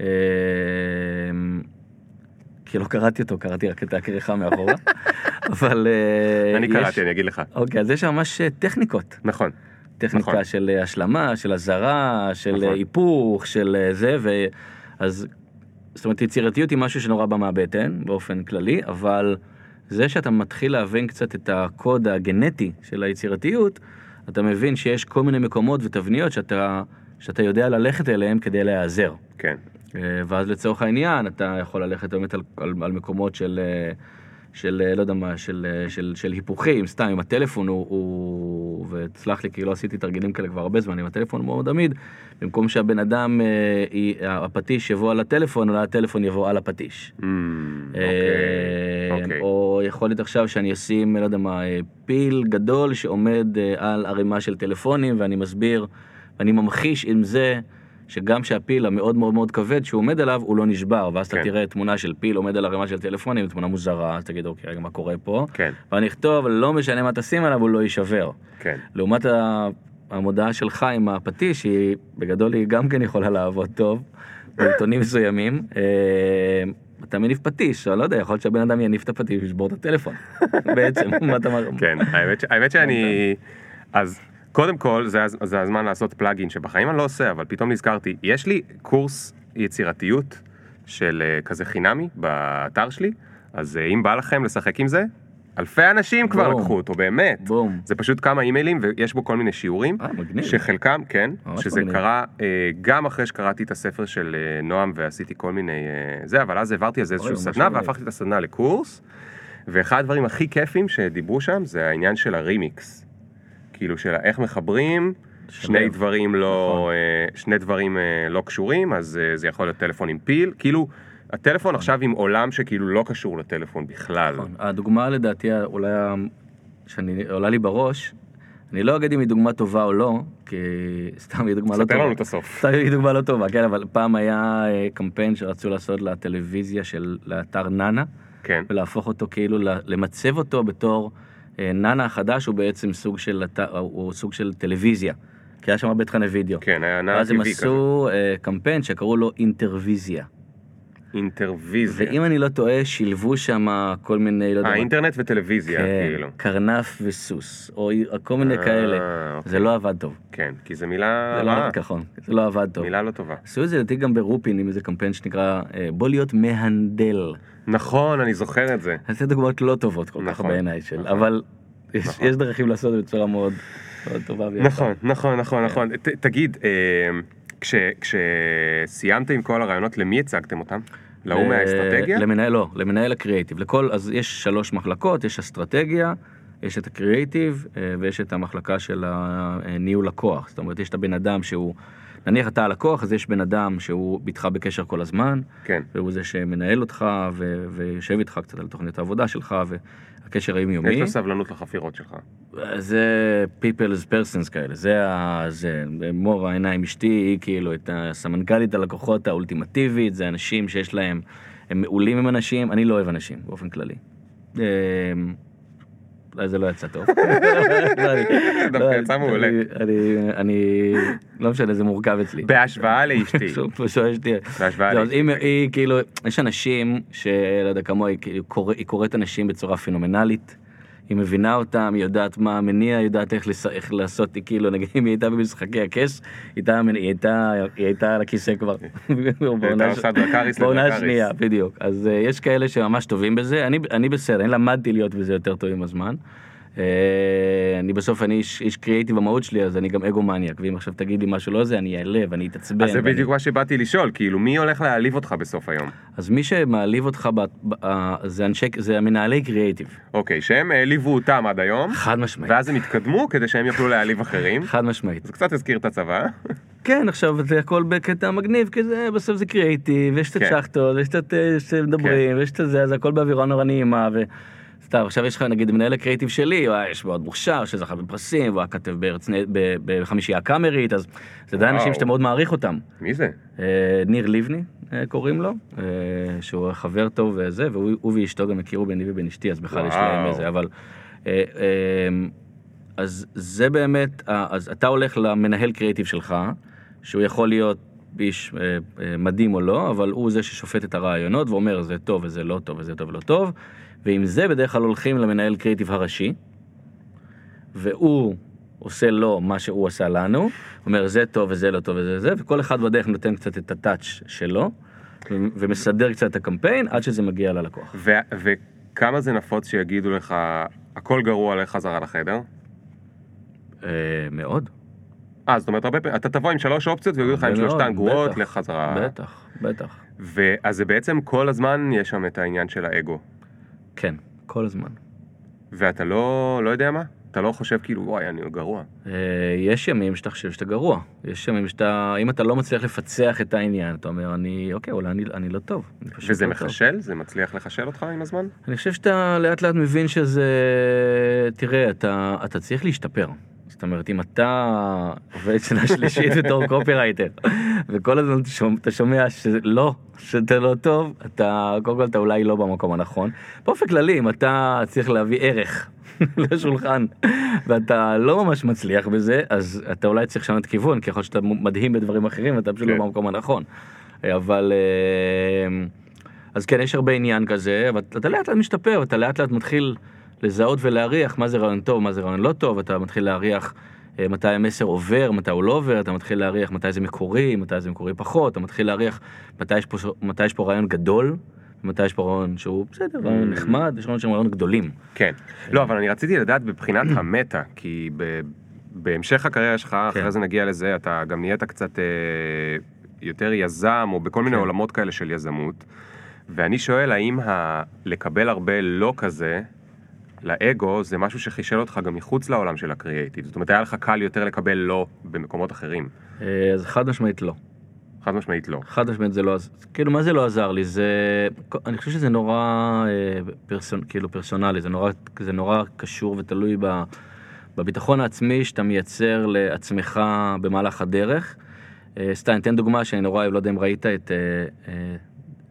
[SPEAKER 1] אה, כי לא קראתי אותו, קראתי רק את הכריכה מאחורה, אבל
[SPEAKER 2] אני קראתי, אני אגיד לך.
[SPEAKER 1] אוקיי, אז יש שם ממש טכניקות.
[SPEAKER 2] נכון.
[SPEAKER 1] טכניקה
[SPEAKER 2] נכון.
[SPEAKER 1] של אה, השלמה, של אזהרה, של
[SPEAKER 2] נכון.
[SPEAKER 1] אה, היפוך, של אה, זה, ו... אז, זאת אומרת, יצירתיות היא משהו שנורא בא מהבטן, באופן כללי, אבל זה שאתה מתחיל להבין קצת את הקוד הגנטי של היצירתיות, אתה מבין שיש כל מיני מקומות ותבניות שאתה, שאתה יודע ללכת אליהם כדי להיעזר.
[SPEAKER 2] כן.
[SPEAKER 1] ואז לצורך העניין אתה יכול ללכת באמת על, על, על מקומות של, אה, של אה, לא יודע מה, של, אה, של, של היפוכים, סתם עם הטלפון הוא, הוא, ותסלח לי כי לא עשיתי תרגילים כאלה כבר הרבה זמן, עם הטלפון הוא מאוד עמיד, במקום שהבן אדם, אה, הפטיש יבוא על הטלפון, אולי הטלפון יבוא על הפטיש.
[SPEAKER 2] Mm,
[SPEAKER 1] אה,
[SPEAKER 2] אוקיי. אוקיי.
[SPEAKER 1] או יכול להיות עכשיו שאני אשים, לא יודע מה, אה, פיל גדול שעומד אה, על ערימה של טלפונים ואני מסביר, ואני ממחיש עם זה שגם שהפיל המאוד מאוד מאוד כבד שהוא עומד עליו הוא לא נשבר, ואז אתה
[SPEAKER 2] כן.
[SPEAKER 1] תראה תמונה של פיל עומד על ערימה של טלפונים, תמונה מוזרה, אז תגיד אוקיי רגע מה קורה פה,
[SPEAKER 2] כן,
[SPEAKER 1] ואני אכתוב לא משנה מה תשים עליו הוא לא יישבר.
[SPEAKER 2] כן.
[SPEAKER 1] לעומת המודעה שלך עם הפטיש, היא בגדול היא גם כן יכולה לעבוד טוב, בעיתונים מסוימים. אה, אתה מניף פטיש, אני לא יודע, יכול להיות שהבן אדם יניף את הפטיש וישבור את הטלפון. בעצם, מה אתה אומר?
[SPEAKER 2] כן, האמת, שאני... אז קודם כל, זה, זה הזמן לעשות פלאגין שבחיים אני לא עושה, אבל פתאום נזכרתי, יש לי קורס יצירתיות של אה, כזה חינמי באתר שלי, אז אה, אם בא לכם לשחק עם זה, אלפי אנשים כבר
[SPEAKER 1] בום.
[SPEAKER 2] לקחו אותו, באמת.
[SPEAKER 1] בום.
[SPEAKER 2] זה פשוט כמה אימיילים ויש בו כל מיני שיעורים.
[SPEAKER 1] אה, מגניב.
[SPEAKER 2] שחלקם, כן, שזה
[SPEAKER 1] מגניב.
[SPEAKER 2] קרה אה, גם אחרי שקראתי את הספר של אה, נועם ועשיתי כל מיני אה, זה, אבל אז העברתי על זה איזושהי סדנה. והפכתי את הסדנה לקורס. ואחד הדברים הכי כיפים שדיברו שם זה העניין של הרימיקס. כאילו של איך מחברים שני. דברים לא,
[SPEAKER 1] נכון.
[SPEAKER 2] אה, שני דברים אה, לא קשורים, אז אה, זה יכול להיות טלפון עם פיל, כאילו, הטלפון עכשיו עם עולם שכאילו לא קשור לטלפון בכלל.
[SPEAKER 1] נכון. הדוגמה לדעתי, אולי, שאני עולה לי בראש, אני לא אגיד אם היא דוגמה טובה או לא, כי סתם היא דוגמה לא
[SPEAKER 2] ספר
[SPEAKER 1] טובה.
[SPEAKER 2] לנו את הסוף.
[SPEAKER 1] סתם היא דוגמה לא טובה, כן, אבל פעם היה קמפיין שרצו לעשות לטלוויזיה של, לאתר נאנה,
[SPEAKER 2] כן,
[SPEAKER 1] ולהפוך אותו כאילו, למצב אותו בתור, נאנה החדש הוא בעצם סוג של, אתר- הוא סוג של טלוויזיה, כי היה שם הרבה תכני וידאו.
[SPEAKER 2] כן, היה
[SPEAKER 1] ואז הם
[SPEAKER 2] טבעי כזה.
[SPEAKER 1] עשו אה, קמפיין שקראו לו אינטרוויזיה.
[SPEAKER 2] אינטרוויזיה.
[SPEAKER 1] ואם אני לא טועה, שילבו שם כל מיני, לא יודע,
[SPEAKER 2] אה,
[SPEAKER 1] מה,
[SPEAKER 2] אינטרנט וטלוויזיה,
[SPEAKER 1] כן,
[SPEAKER 2] כאילו.
[SPEAKER 1] קרנף וסוס, או כל מיני
[SPEAKER 2] אה,
[SPEAKER 1] כאלה.
[SPEAKER 2] אוקיי.
[SPEAKER 1] זה לא עבד טוב.
[SPEAKER 2] כן, כי זו מילה
[SPEAKER 1] זה לא
[SPEAKER 2] רעה,
[SPEAKER 1] עבד נכון, זה לא עבד טוב.
[SPEAKER 2] מילה לא טובה.
[SPEAKER 1] עשו את זה לדעתי גם ברופין עם איזה קמפיין שנקרא אה, בוא להיות מהנדל.
[SPEAKER 2] נכון, אני זוכר את זה.
[SPEAKER 1] אז זה דוגמאות לא טובות כל כך
[SPEAKER 2] נכון,
[SPEAKER 1] בעיניי של,
[SPEAKER 2] נכון.
[SPEAKER 1] אבל יש-
[SPEAKER 2] נכון.
[SPEAKER 1] יש דרכים לעשות את זה בצורה מאוד מאוד טובה. ויפה.
[SPEAKER 2] נכון, נכון, נכון. נכון. ת- תגיד, אה, כש- כשסיימתם עם כל הרעיונות, למי הצגתם אותם? להוא מהאסטרטגיה?
[SPEAKER 1] למנהל, לא, למנהל הקריאיטיב. לכל, אז יש שלוש מחלקות, יש אסטרטגיה, יש את הקריאייטיב אה, ויש את המחלקה של הניהול לקוח. זאת אומרת, יש את הבן אדם שהוא, נניח אתה הלקוח, אז יש בן אדם שהוא איתך בקשר כל הזמן,
[SPEAKER 2] כן.
[SPEAKER 1] והוא זה שמנהל אותך ו- ויושב איתך קצת על תוכנית העבודה שלך והקשר היומיומי.
[SPEAKER 2] יש לו סבלנות לחפירות שלך.
[SPEAKER 1] זה people's persons כאלה, זה ה... זה מור העיניים אשתי, היא כאילו את הסמנכ"לית הלקוחות האולטימטיבית, זה אנשים שיש להם, הם מעולים עם אנשים, אני לא אוהב אנשים באופן כללי. אולי זה לא יצא טוב. לא,
[SPEAKER 2] דווקא
[SPEAKER 1] לא,
[SPEAKER 2] יצא מעולה.
[SPEAKER 1] אני- לא משנה, זה מורכב אצלי.
[SPEAKER 2] בהשוואה לאשתי. בהשוואה לאשתי.
[SPEAKER 1] היא כאילו, יש אנשים שלא יודע כמוה, היא כאילו היא קוראת אנשים בצורה פנומנלית. היא מבינה אותם, היא יודעת מה המניע, היא יודעת איך, לס... איך לעשות, היא כאילו, נגיד אם היא הייתה במשחקי הכס, היא הייתה, היא הייתה, היא הייתה על הכיסא כבר. בעונה ש-
[SPEAKER 2] עושה דרקריס
[SPEAKER 1] בעונה
[SPEAKER 2] לדרקריס.
[SPEAKER 1] השנייה, בדיוק. אז uh, יש כאלה שממש טובים בזה, אני, אני בסדר, אני למדתי להיות בזה יותר טוב עם הזמן. Uh, אני בסוף, אני איש, איש קריאיטיב במהות שלי, אז אני גם אגו מניאק, ואם עכשיו תגיד לי משהו לא זה, אני אעלב, אני אתעצבן.
[SPEAKER 2] אז זה
[SPEAKER 1] ואני-
[SPEAKER 2] בדיוק מה שבאתי לשאול, כאילו מי הולך להעליב אותך בסוף היום?
[SPEAKER 1] אז מי שמעליב אותך, ב, ב, זה אנשי, זה המנהלי קריאיטיב.
[SPEAKER 2] אוקיי, שהם העליבו אותם עד היום,
[SPEAKER 1] חד משמעית.
[SPEAKER 2] ואז הם התקדמו כדי שהם יוכלו להעליב אחרים.
[SPEAKER 1] חד משמעית.
[SPEAKER 2] זה קצת הזכיר את הצבא.
[SPEAKER 1] כן, עכשיו זה הכל בקטע מגניב, כי זה בסוף זה קריאיטיב, יש את
[SPEAKER 2] כן.
[SPEAKER 1] הצ'חטות, יש את ה- שמדברים, ויש את זה, אז הכל באווירה נורא נעימה, ו... סתם, עכשיו יש לך נגיד מנהל הקריאיטיב שלי, איש מאוד מוכשר, שזכה בפרסים, והוא היה כתב בחמישייה הקאמרית, אז זה די. אנשים שאתה מאוד מעריך אותם.
[SPEAKER 2] מי זה?
[SPEAKER 1] אה, ניר לבני אה, קוראים לו, אה, שהוא חבר טוב וזה, והוא הוא ואשתו גם הכירו ביני ובין אשתי, אז בכלל יש להם. איזה, אבל... אה, אז זה באמת, אז אתה הולך למנהל קריאיטיב שלך, שהוא יכול להיות איש מדהים או לא, אבל הוא זה ששופט את הרעיונות ואומר זה טוב וזה לא טוב וזה טוב ולא טוב, ועם זה בדרך כלל הולכים למנהל קריאיטיב הראשי, והוא עושה לו מה שהוא עשה לנו, אומר זה טוב וזה לא טוב וזה זה, וכל אחד בדרך נותן קצת את הטאץ' שלו, ומסדר קצת את הקמפיין עד שזה מגיע ללקוח.
[SPEAKER 2] וכמה זה נפוץ שיגידו לך, הכל גרוע, לך חזרה לחדר?
[SPEAKER 1] אה, מאוד.
[SPEAKER 2] אה, זאת אומרת, הרבה פעמים, אתה תבוא עם שלוש אופציות ויגידו לך
[SPEAKER 1] מאוד,
[SPEAKER 2] שלושתן גרועות, לך חזרה.
[SPEAKER 1] בטח, בטח.
[SPEAKER 2] ואז זה בעצם כל הזמן יש שם את העניין של האגו.
[SPEAKER 1] כן, כל הזמן.
[SPEAKER 2] ואתה לא, לא יודע מה? אתה לא חושב כאילו, וואי, אני גרוע.
[SPEAKER 1] אה, יש ימים שאתה חושב שאתה גרוע, יש ימים שאתה, אם אתה לא מצליח לפצח את העניין, אתה אומר, אני, אוקיי, אולי אני, אני לא טוב. אני
[SPEAKER 2] וזה
[SPEAKER 1] לא טוב."
[SPEAKER 2] מחשל? זה מצליח לחשל אותך עם הזמן?
[SPEAKER 1] אני חושב שאתה לאט לאט מבין שזה, תראה, אתה, אתה צריך להשתפר. זאת אומרת, אם אתה עובד שנה שלישית בתור קופירייטר, וכל הזמן אתה שומע- שלא, שאתה לא טוב, אתה, קודם כל אתה אולי לא במקום הנכון. באופן כללי, אם אתה צריך להביא ערך לשולחן, ואתה לא ממש מצליח בזה, אז אתה אולי צריך לשנות כיוון, כי יכול להיות שאתה מדהים בדברים אחרים, ואתה פשוט
[SPEAKER 2] כן.
[SPEAKER 1] לא במקום הנכון. אבל... אה, אז כן, יש הרבה עניין כזה, אבל אתה לאט לאט משתפר, אתה לאט לאט מתחיל לזהות ולהריח מה זה רעיון טוב, מה זה רעיון לא טוב, אתה מתחיל להריח אה, מתי המסר עובר, מתי הוא לא עובר, אתה מתחיל להריח מתי זה מקורי, מתי זה מקורי פחות, אתה מתחיל להריח מתי יש פה, מתי יש פה רעיון גדול, ומתי יש פה רעיון שהוא בסדר, רעיון נחמד, יש רעיון שהם רעיון גדולים.
[SPEAKER 2] כן. לא, אבל אני רציתי לדעת מבחינת המטה, כי. בהמשך הקריירה שלך,
[SPEAKER 1] כן.
[SPEAKER 2] אחרי זה נגיע לזה, אתה גם נהיית קצת אה, יותר יזם, או בכל מיני
[SPEAKER 1] כן.
[SPEAKER 2] עולמות כאלה של יזמות. ואני שואל, האם ה... לקבל הרבה לא כזה, לאגו, זה משהו שחישל אותך גם מחוץ לעולם של הקריאייטיב? זאת אומרת, היה לך קל יותר לקבל לא במקומות אחרים.
[SPEAKER 1] אה, אז חד משמעית לא.
[SPEAKER 2] חד משמעית לא.
[SPEAKER 1] חד משמעית זה לא עזר, כאילו מה זה לא עזר לי, זה, אני חושב שזה נורא אה, פרסונ, כאילו פרסונלי, זה נורא, זה נורא קשור ותלוי ב, בביטחון העצמי שאתה מייצר לעצמך במהלך הדרך. אה, סתם, אתן דוגמה שאני נורא אוהב, לא יודע אם ראית את אה, אה,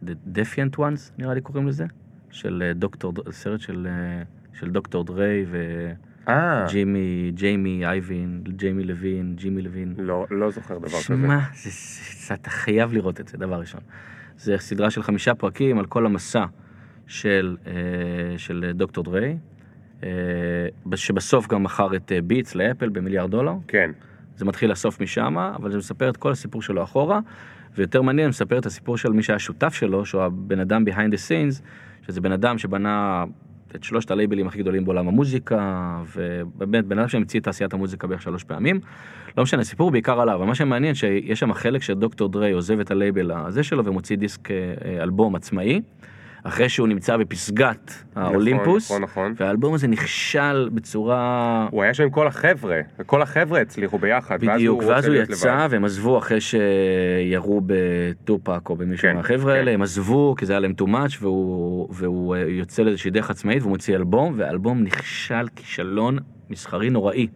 [SPEAKER 1] The Defiant Ones, נראה לי קוראים לזה, של דוקטור, סרט של, של דוקטור דריי
[SPEAKER 2] אה,
[SPEAKER 1] וג'ימי, ג'יימי אייבין, ג'יימי לוין, ג'ימי לוין.
[SPEAKER 2] לא, לא זוכר דבר כזה.
[SPEAKER 1] שמע, אתה חייב לראות את זה, דבר ראשון. זה סדרה של חמישה פרקים על כל המסע של, אה, של דוקטור דריי, אה, שבסוף גם מכר את אה, ביטס לאפל במיליארד דולר.
[SPEAKER 2] כן.
[SPEAKER 1] זה מתחיל לסוף משם, אבל זה מספר את כל הסיפור שלו אחורה, ויותר מעניין, מספר את הסיפור של מי שהיה שותף שלו, שהוא הבן אדם behind the scenes, שזה בן אדם שבנה את שלושת הלייבלים הכי גדולים בעולם המוזיקה, ובאמת בן אדם שהמציא את תעשיית המוזיקה בערך שלוש פעמים. לא משנה, סיפור בעיקר עליו, אבל מה שמעניין שיש שם חלק שדוקטור דריי עוזב את הלייבל הזה שלו ומוציא דיסק אה, אה, אלבום עצמאי. אחרי שהוא נמצא בפסגת האולימפוס,
[SPEAKER 2] נכון, נכון.
[SPEAKER 1] והאלבום הזה נכשל בצורה...
[SPEAKER 2] הוא היה שם עם כל החבר'ה, וכל החבר'ה הצליחו ביחד. ואז
[SPEAKER 1] בדיוק,
[SPEAKER 2] הוא
[SPEAKER 1] ואז הוא יצא
[SPEAKER 2] לבד.
[SPEAKER 1] והם עזבו אחרי שירו בטופק או במישהו
[SPEAKER 2] כן,
[SPEAKER 1] מהחבר'ה
[SPEAKER 2] כן.
[SPEAKER 1] האלה, הם עזבו כי זה היה להם too much והוא, והוא אה, יוצא לאיזושהי דרך עצמאית והוא מוציא אלבום, והאלבום נכשל כישלון מסחרי נוראי.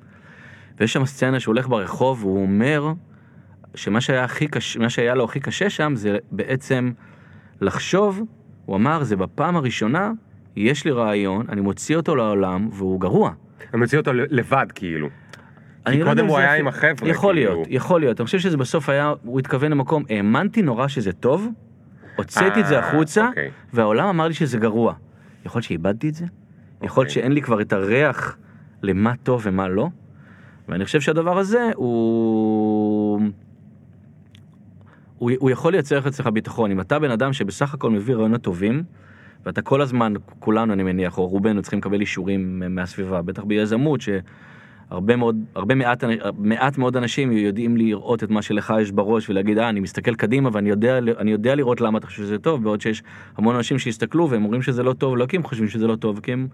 [SPEAKER 1] ויש שם סצנה שהוא הולך ברחוב והוא אומר שמה שהיה, הכי מה שהיה לו הכי קשה שם זה בעצם לחשוב, הוא אמר זה בפעם הראשונה יש לי רעיון, אני מוציא אותו לעולם והוא גרוע.
[SPEAKER 2] הם הוציאו אותו לבד כאילו.
[SPEAKER 1] אני לא
[SPEAKER 2] קודם הוא היה עם החבר'ה,
[SPEAKER 1] יכול
[SPEAKER 2] כאילו.
[SPEAKER 1] להיות, יכול להיות. אני חושב שזה בסוף היה, הוא התכוון למקום, האמנתי נורא שזה טוב, הוצאתי את זה
[SPEAKER 2] אה,
[SPEAKER 1] החוצה,
[SPEAKER 2] אוקיי.
[SPEAKER 1] והעולם אמר לי שזה גרוע. יכול להיות שאיבדתי את זה? יכול להיות
[SPEAKER 2] אוקיי.
[SPEAKER 1] שאין לי כבר את הריח למה טוב ומה לא? ואני חושב שהדבר הזה הוא... הוא, הוא יכול לייצר לך אצלך ביטחון. אם אתה בן אדם שבסך הכל מביא רעיונות טובים, ואתה כל הזמן, כולנו אני מניח, או רובנו צריכים לקבל אישורים מהסביבה, בטח ביזמות, שהרבה מאוד, הרבה מעט, מעט מאוד אנשים יודעים לראות את מה שלך יש בראש ולהגיד, אה, אני מסתכל קדימה ואני יודע, אני יודע לראות למה אתה חושב שזה טוב, בעוד שיש המון אנשים שהסתכלו והם אומרים שזה לא טוב, לא כי הם חושבים שזה לא טוב, כי הם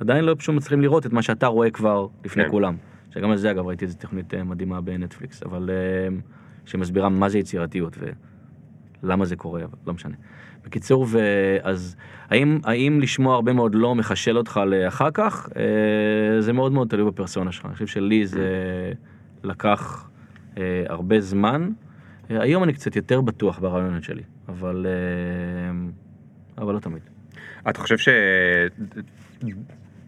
[SPEAKER 1] עדיין לא פשוט מצליחים לראות את מה שאתה רואה כבר לפני
[SPEAKER 2] כן.
[SPEAKER 1] כולם. שגם על זה אגב ראיתי איזה תוכנית אה, מדהימה בנטפליקס, אבל אה, שמסבירה מה זה יצירתיות ולמה זה קורה, אבל לא משנה. בקיצור, ואז האם, האם לשמוע הרבה מאוד לא מחשל אותך לאחר כך? אה, זה מאוד מאוד תלוי בפרסונה שלך. אני חושב שלי זה לקח אה, הרבה זמן. אה, היום אני קצת יותר בטוח ברעיונות שלי, אבל, אבל לא תמיד.
[SPEAKER 2] אתה חושב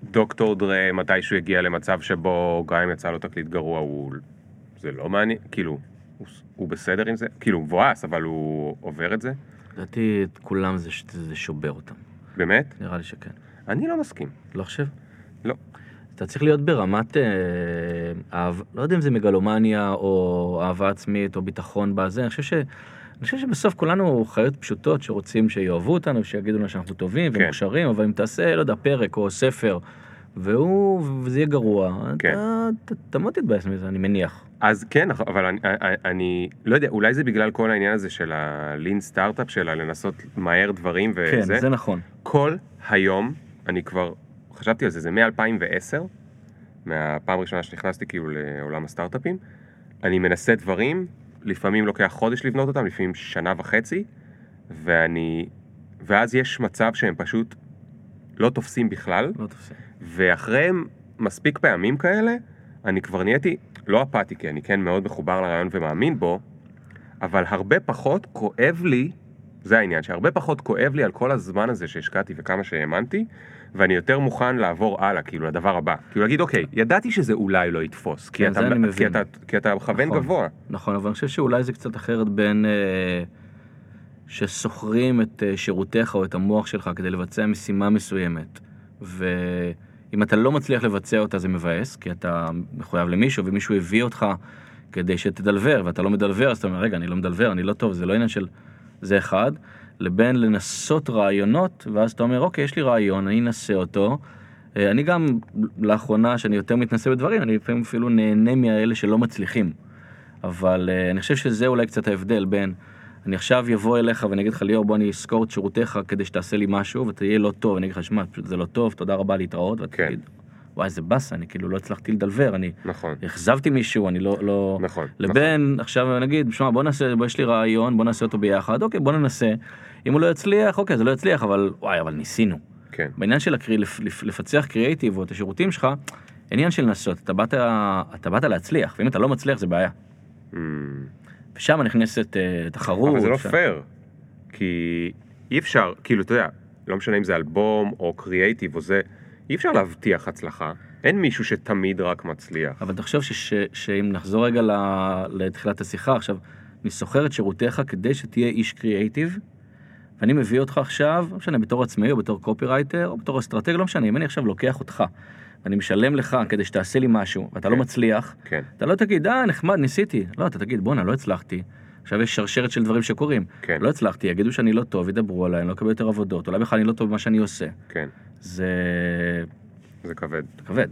[SPEAKER 2] שדוקטור דרה מתישהו הגיע למצב שבו גם אם יצא לו תקליט גרוע הוא... זה לא מעניין, כאילו, הוא, הוא בסדר עם זה? כאילו, הוא מבואס, אבל הוא עובר את זה?
[SPEAKER 1] לדעתי את כולם זה, זה שובר אותם.
[SPEAKER 2] באמת?
[SPEAKER 1] נראה לי שכן.
[SPEAKER 2] אני לא מסכים.
[SPEAKER 1] לא חושב?
[SPEAKER 2] לא.
[SPEAKER 1] אתה צריך להיות ברמת, אה, אהב, לא יודע אם זה מגלומניה או אהבה עצמית או ביטחון בזה, אני חושב, ש, אני חושב שבסוף כולנו חיות פשוטות שרוצים שיאהבו אותנו, שיגידו לנו שאנחנו טובים
[SPEAKER 2] כן.
[SPEAKER 1] ומוכשרים, אבל אם תעשה, לא יודע, פרק או ספר, והוא, וזה יהיה גרוע,
[SPEAKER 2] כן.
[SPEAKER 1] אתה, אתה, אתה מאוד תתבאס מזה, אני מניח.
[SPEAKER 2] אז כן, אבל אני, אני, אני לא יודע, אולי זה בגלל כל העניין הזה של הלין סטארט-אפ שלה, לנסות מהר דברים וזה.
[SPEAKER 1] כן, זה נכון.
[SPEAKER 2] כל היום, אני כבר, חשבתי על זה, זה מ-2010, מהפעם הראשונה שנכנסתי כאילו לעולם הסטארט-אפים, אני מנסה דברים, לפעמים לוקח חודש לבנות אותם, לפעמים שנה וחצי, ואני, ואז יש מצב שהם פשוט לא תופסים בכלל,
[SPEAKER 1] לא תופסים.
[SPEAKER 2] ואחרי מספיק פעמים כאלה, אני כבר נהייתי, לא אפאתי, כי אני כן מאוד מחובר לרעיון ומאמין בו, אבל הרבה פחות כואב לי, זה העניין, שהרבה פחות כואב לי על כל הזמן הזה שהשקעתי וכמה שהאמנתי, ואני יותר מוכן לעבור הלאה, כאילו, לדבר הבא. כאילו, להגיד, אוקיי, ידעתי שזה אולי לא יתפוס, כי,
[SPEAKER 1] כן,
[SPEAKER 2] אתה, כי. אתה, כי אתה מכוון
[SPEAKER 1] נכון.
[SPEAKER 2] גבוה.
[SPEAKER 1] נכון, אבל אני חושב שאולי זה קצת אחרת בין אה, ששוכרים את אה, שירותיך או את המוח שלך כדי לבצע משימה מסוימת, ואם אתה לא מצליח לבצע אותה זה מבאס, כי אתה מחויב למישהו ומישהו הביא אותך כדי שתדלבר, ואתה לא מדלבר, אז אתה אומר, רגע, אני לא מדלבר, אני לא טוב, זה לא עניין של זה אחד, לבין לנסות רעיונות, ואז אתה אומר, אוקיי, יש לי רעיון, אני אנסה אותו. אה, אני גם, לאחרונה, שאני יותר מתנסה בדברים, אני לפעמים אפילו נהנה מאלה שלא מצליחים. אבל uh, אני חושב שזה אולי קצת ההבדל בין, אני עכשיו אבוא אליך ואני אגיד לך, ליאור, בוא אני אזכור את שירותיך כדי שתעשה לי משהו ותהיה לא טוב, אני אגיד לך, שמע, פשוט זה לא טוב, תודה רבה להתראות, ואתה
[SPEAKER 2] כן.
[SPEAKER 1] תגיד, וואי, איזה באסה, אני כאילו לא הצלחתי לדלבר, אני
[SPEAKER 2] נכון,
[SPEAKER 1] אכזבתי מישהו, אני לא, לא...
[SPEAKER 2] נכון.
[SPEAKER 1] לבין, עכשיו נגיד, שמע, בוא נעשה, בוא, יש לי רעיון, בוא נעשה אותו ביחד, אוקיי, בוא ננסה. אם הוא לא יצליח, אוקיי, זה לא יצליח, אבל וואי, אבל ניסינו.
[SPEAKER 2] כן.
[SPEAKER 1] בעניין של הקרי, לפ, לפ, לפצח קריאייטיב או את השירותים שלך, עניין של לנסות, אתה באת, אתה באת להצליח, ואם אתה לא מצליח זה בעיה.
[SPEAKER 2] Mm.
[SPEAKER 1] ושם נכנסת uh, תחרות.
[SPEAKER 2] אבל זה לא
[SPEAKER 1] שם-
[SPEAKER 2] פייר, כי אי אפשר, כאילו, אתה יודע, לא משנה אם זה אלבום או קריאייטיב או זה, אי אפשר להבטיח הצלחה. אין מישהו שתמיד רק מצליח.
[SPEAKER 1] אבל תחשוב שש, שאם נחזור רגע לתחילת השיחה, עכשיו, אני שוכר את שירותיך כדי שתהיה איש קריאייטיב, ואני מביא אותך עכשיו, לא משנה, בתור עצמאי או בתור copywriter או בתור אסטרטג, לא משנה, אם אני עכשיו לוקח אותך, ואני משלם לך כדי שתעשה לי משהו, ואתה לא
[SPEAKER 2] כן.
[SPEAKER 1] מצליח,
[SPEAKER 2] כן,
[SPEAKER 1] אתה לא תגיד, אה, נחמד, ניסיתי. לא, אתה תגיד, בואנה, לא הצלחתי. עכשיו יש שרשרת של דברים שקורים.
[SPEAKER 2] כן.
[SPEAKER 1] לא הצלחתי, יגידו שאני לא טוב, ידברו עליי, אני לא אקבל יותר עבודות, אולי בכלל אני לא טוב במה שאני עושה.
[SPEAKER 2] כן,
[SPEAKER 1] זה
[SPEAKER 2] זה כבד.
[SPEAKER 1] כבד.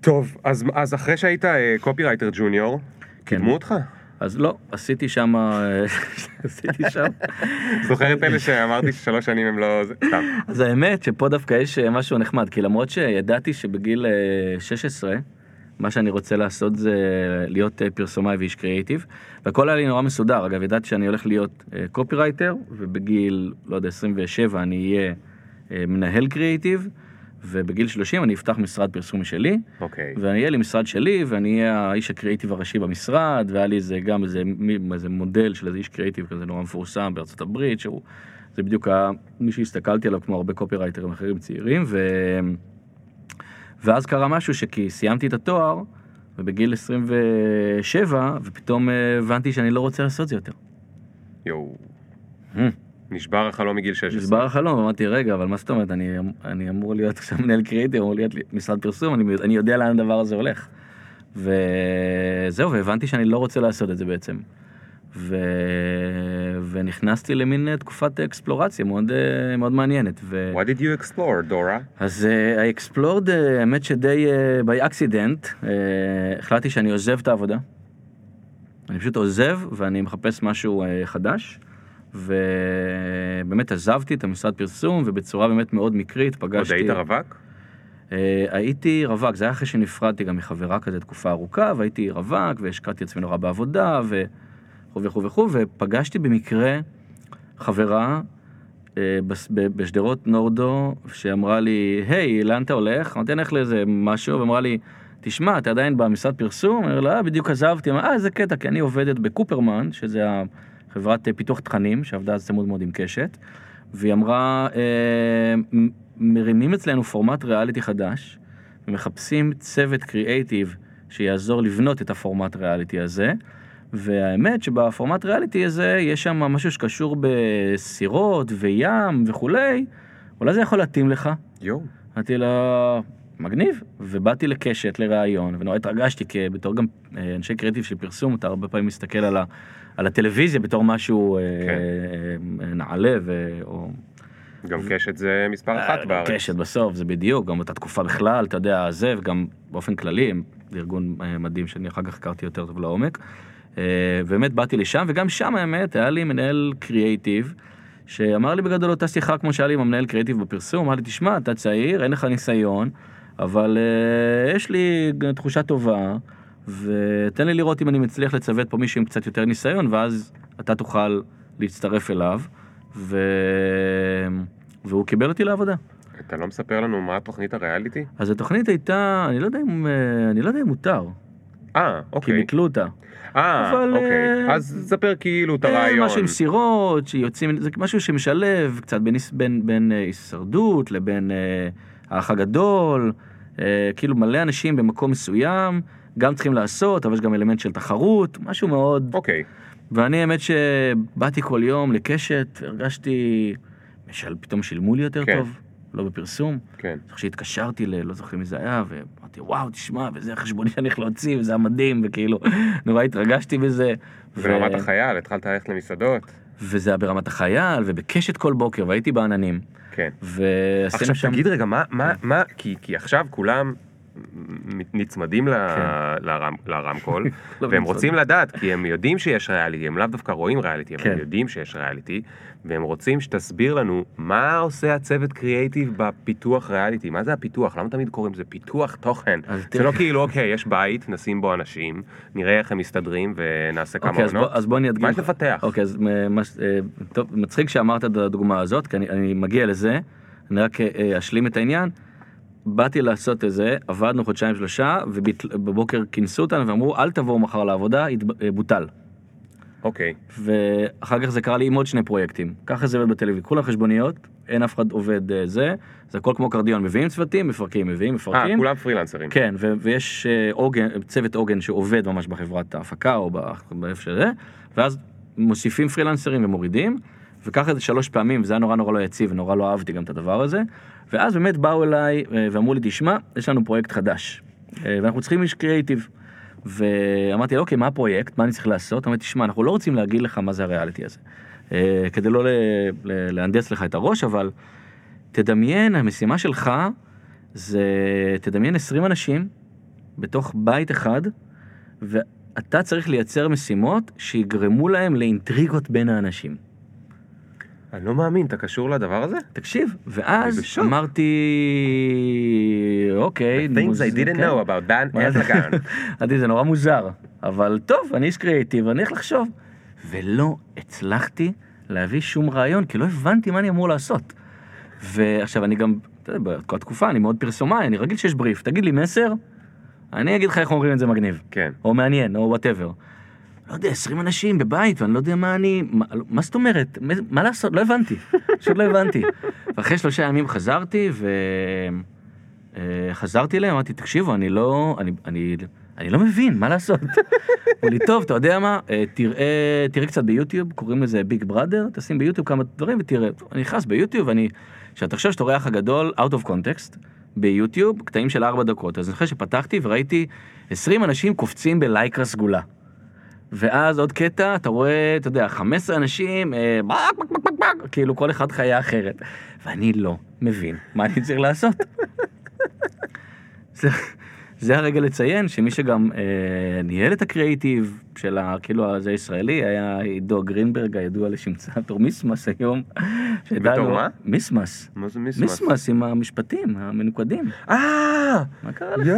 [SPEAKER 2] טוב, אז, אז אחרי שהיית קופירייטר ג'וניור,
[SPEAKER 1] כן.
[SPEAKER 2] קידמו אותך?
[SPEAKER 1] אז לא, עשיתי שם, עשיתי שם.
[SPEAKER 2] זוכר את אלה שאמרתי ששלוש שנים הם לא... סתם.
[SPEAKER 1] אז האמת שפה דווקא יש אה, משהו נחמד, כי למרות שידעתי שבגיל אה, 16, מה שאני רוצה לעשות זה להיות אה, פרסומאי ואיש קריאיטיב, והכל היה לי נורא מסודר. אגב, ידעתי שאני הולך להיות קופירייטר, ובגיל, לא יודע, 27 אני אהיה אה, מנהל קריאיטיב, ובגיל 30 אני אפתח משרד פרסום שלי,
[SPEAKER 2] אוקיי.
[SPEAKER 1] ואני אהיה לי משרד שלי, ואני אהיה האיש הקריאיטיב הראשי במשרד, והיה לי איזה גם איזה, איזה מודל של איזה איש קריאיטיב כזה נורא מפורסם בארצות הברית, שהוא, זה בדיוק היה מי שהסתכלתי עליו כמו הרבה קופירייטרים אחרים צעירים, ו... ואז קרה משהו שכי סיימתי את התואר, ובגיל 27, ופתאום אה, הבנתי שאני לא רוצה לעשות זה יותר.
[SPEAKER 2] יואו. נשבר החלום מגיל 16.
[SPEAKER 1] נשבר החלום, אמרתי, רגע, אבל מה זאת אומרת, אני, אני אמור להיות עכשיו מנהל קריאיטיב, אמור להיות משרד פרסום, אני, אני יודע לאן הדבר הזה הולך. וזהו, והבנתי שאני לא רוצה לעשות את זה בעצם. ו... ונכנסתי למין אה, תקופת אקספלורציה מאוד, אה, מאוד מעניינת. ו...
[SPEAKER 2] What did you explore, דורה?
[SPEAKER 1] אז uh, I explored, uh, האמת שדי uh, by accident, uh, החלטתי שאני עוזב את העבודה. אני פשוט עוזב ואני מחפש משהו uh, חדש. ובאמת עזבתי את המשרד פרסום ובצורה באמת מאוד מקרית
[SPEAKER 2] עוד
[SPEAKER 1] פגשתי...
[SPEAKER 2] היית רווק?
[SPEAKER 1] Uh, הייתי רווק, זה היה אחרי שנפרדתי גם מחברה כזה תקופה ארוכה, והייתי רווק והשקעתי עצמי נורא בעבודה וכו' וכו' וכו', ופגשתי במקרה חברה ב- בשדרות נורדו, שאמרה לי, היי, לאן אתה הולך? אמרתי, אני הולך לאיזה משהו, ואמרה לי, תשמע, אתה עדיין במשרד פרסום? אני אומר לה, אה, בדיוק עזבתי. אמרה, אה, איזה קטע, כי אני עובדת בקופרמן, שזה חברת אה, פיתוח תכנים, שעבדה אז צמוד מאוד עם קשת, והיא אמרה, אה, מרימים אצלנו פורמט ריאליטי חדש, ומחפשים צוות קריאייטיב שיעזור לבנות את הפורמט ריאליטי הזה. והאמת שבפורמט ריאליטי הזה יש שם משהו שקשור בסירות וים וכולי, אולי זה יכול להתאים לך.
[SPEAKER 2] יואו.
[SPEAKER 1] אמרתי לה, מגניב, ובאתי לקשת לראיון, ונורא התרגשתי, כי בתור גם אה, אנשי קריאיטיב של פרסום, אתה הרבה פעמים מסתכל על, ה, על הטלוויזיה בתור משהו אה,
[SPEAKER 2] כן.
[SPEAKER 1] אה, נעלה, ו, או
[SPEAKER 2] גם קשת זה מספר אחת
[SPEAKER 1] אה,
[SPEAKER 2] בארץ.
[SPEAKER 1] קשת בסוף, זה בדיוק, גם אותה תקופה בכלל, אתה יודע, זה, וגם באופן כללי, זה ארגון אה, מדהים שאני אחר כך הכרתי יותר טוב לעומק. אה, באמת באתי לשם, וגם שם האמת, היה לי מנהל קריאייטיב, שאמר לי בגדול אותה שיחה כמו שהיה לי עם המנהל קריאייטיב בפרסום, אמר לי, תשמע, אתה צעיר, אין לך ניסיון, אבל אה, יש לי תחושה טובה, ותן לי לראות אם אני מצליח לצוות פה מישהו עם קצת יותר ניסיון, ואז אתה תוכל להצטרף אליו, ו... והוא קיבל אותי לעבודה.
[SPEAKER 2] אתה לא מספר לנו מה תוכנית הריאליטי?
[SPEAKER 1] אז התוכנית הייתה, אני לא יודע אם, אה, אני לא יודע אם מותר,
[SPEAKER 2] אה,
[SPEAKER 1] כי
[SPEAKER 2] אוקיי.
[SPEAKER 1] ביטלו אותה.
[SPEAKER 2] אה, אוקיי.
[SPEAKER 1] אה,
[SPEAKER 2] אז ספר כאילו את
[SPEAKER 1] אה,
[SPEAKER 2] הרעיון.
[SPEAKER 1] משהו עם סירות, שיוצאים, זה משהו שמשלב קצת בין, בין, בין אה, הישרדות לבין האח הגדול, אה, כאילו מלא אנשים במקום מסוים, גם צריכים לעשות, אבל יש גם אלמנט של תחרות, משהו מאוד...
[SPEAKER 2] אוקיי.
[SPEAKER 1] ואני האמת שבאתי כל יום לקשת, הרגשתי, משל, פתאום שילמו לי יותר
[SPEAKER 2] כן.
[SPEAKER 1] טוב, לא בפרסום.
[SPEAKER 2] כן.
[SPEAKER 1] זוכר שהתקשרתי ל... לא זוכר מי זה היה, ואמרתי, וואו, תשמע, וזה החשבוני שאני הולך להוציא, וזה היה מדהים, וכאילו, נורא התרגשתי בזה. ו-
[SPEAKER 2] ברמת החייל, התחלת ללכת למסעדות?
[SPEAKER 1] וזה היה ברמת החייל, ובקשת כל בוקר, והייתי בעננים.
[SPEAKER 2] כן.
[SPEAKER 1] ועשינו
[SPEAKER 2] עכשיו
[SPEAKER 1] שם...
[SPEAKER 2] תגיד רגע, מה, מה, מה, כי, כי עכשיו כולם נצמדים ל-
[SPEAKER 1] כן.
[SPEAKER 2] לרמקול,
[SPEAKER 1] לא
[SPEAKER 2] והם. רוצים לדעת, כי הם יודעים שיש ריאליטי, הם לאו דווקא רואים ריאליטי, אבל
[SPEAKER 1] כן.
[SPEAKER 2] הם יודעים שיש ריאליטי, והם רוצים שתסביר לנו מה עושה הצוות קריאייטיב בפיתוח ריאליטי, מה זה הפיתוח, למה תמיד קוראים לזה פיתוח תוכן? זה לא כאילו, אוקיי, יש בית, נשים בו אנשים, נראה איך הם מסתדרים ונעשה כמה
[SPEAKER 1] אוקיי, אז בוא,
[SPEAKER 2] עונות.
[SPEAKER 1] אז בוא אני אדגים.
[SPEAKER 2] מה יש לפתח?
[SPEAKER 1] אוקיי, אז אה, אה, טוב, מצחיק שאמרת את הדוגמה הזאת, כי אני, מגיע לזה, אני רק אה, אשלים את העניין. באתי לעשות את זה, עבדנו חודשיים שלושה, ובבוקר כינסו אותנו ואמרו, אל תבואו מחר לעבודה, אה, בוטל.
[SPEAKER 2] אוקיי,
[SPEAKER 1] ואחר כך זה קרה לי עם עוד שני פרויקטים. ככה זה עובד בטלוויזיה, כולם חשבוניות, אין אף אחד עובד אה, זה, זה הכל כמו קרדיון, מביאים צוותים, מפרקים, מביאים,
[SPEAKER 2] אה,
[SPEAKER 1] מפרקים.
[SPEAKER 2] כולם פרילנסרים.
[SPEAKER 1] כן, ו- ויש אה, עוגן, צוות עוגן שעובד ממש בחברת ההפקה או באיפה שזה, ואז מוסיפים פרילנסרים ומורידים, וככה זה שלוש פעמים, וזה היה נורא נורא לא יציב, ונורא לא אהבתי גם את הדבר הזה, ואז באמת באו אליי אה, ואמרו לי, תשמע, יש לנו פרויקט חדש, אה, ואנחנו צריכים איש קריאיטיב. ואמרתי, אוקיי, מה הפרויקט? מה אני צריך לעשות? אמרתי, תשמע, אנחנו לא רוצים להגיד לך מה זה הריאליטי הזה. אה, כדי לא להנדס לך את הראש, אבל תדמיין, המשימה שלך זה, תדמיין 20 אנשים בתוך בית אחד, אתה צריך לייצר משימות שיגרמו להם לאינטריגות בין האנשים.
[SPEAKER 2] אני לא מאמין, אתה קשור לדבר הזה?
[SPEAKER 1] תקשיב, ואז. אמרתי, אוקיי,
[SPEAKER 2] The things I didn't
[SPEAKER 1] כן.
[SPEAKER 2] know about Dan.
[SPEAKER 1] אמרתי, זה נורא מוזר, אבל טוב, אני איש קריאיטיב, אני איך לחשוב. ולא הצלחתי להביא שום רעיון, כי לא הבנתי מה אני אמור לעשות. ועכשיו, אני גם, אתה יודע, בכל התקופה אני מאוד פרסומאי, אני רגיל שיש בריף, תגיד לי מסר, אני אגיד לך איך אומרים את זה מגניב.
[SPEAKER 2] כן.
[SPEAKER 1] או מעניין, או whatever. לא יודע, 20 אנשים בבית, ואני לא יודע מה אני... מה, מה זאת אומרת? מה, מה לעשות? לא הבנתי. פשוט לא הבנתי. ואחרי שלושה ימים חזרתי, ו... אה, אליהם, אמרתי, תקשיבו, אני לא... אני, אני, אני לא מבין, מה לעשות? אמרו לי, טוב, אתה יודע מה? אה, תראה, תראה קצת ביוטיוב, קוראים לזה ביג בראדר, תשים ביוטיוב כמה דברים ותראה. אני נכנס ביוטיוב, אני... שאתה חושב שאתה רואה אח הגדול, out of context, ביוטיוב, קטעים של ארבע דקות. אז חושב שפתחתי וראיתי 20 אנשים קופצים בלייקרה סגולה. ואז עוד קטע, אתה רואה, אתה יודע, 15 אנשים, אה, בק, בק, בק, בק, בק, כאילו כל אחד חיה אחרת. ואני לא מבין מה אני צריך לעשות. זה, זה הרגע לציין שמי שגם אה, ניהל את הקריאיטיב של ה... כאילו הזה הישראלי היה עידו גרינברג הידוע לשמצה בתור מיסמס היום.
[SPEAKER 2] בתור מה?
[SPEAKER 1] מיסמס.
[SPEAKER 2] מה זה מיסמס?
[SPEAKER 1] מיסמס עם המשפטים המנוקדים.
[SPEAKER 2] אה!
[SPEAKER 1] מה קרה לך?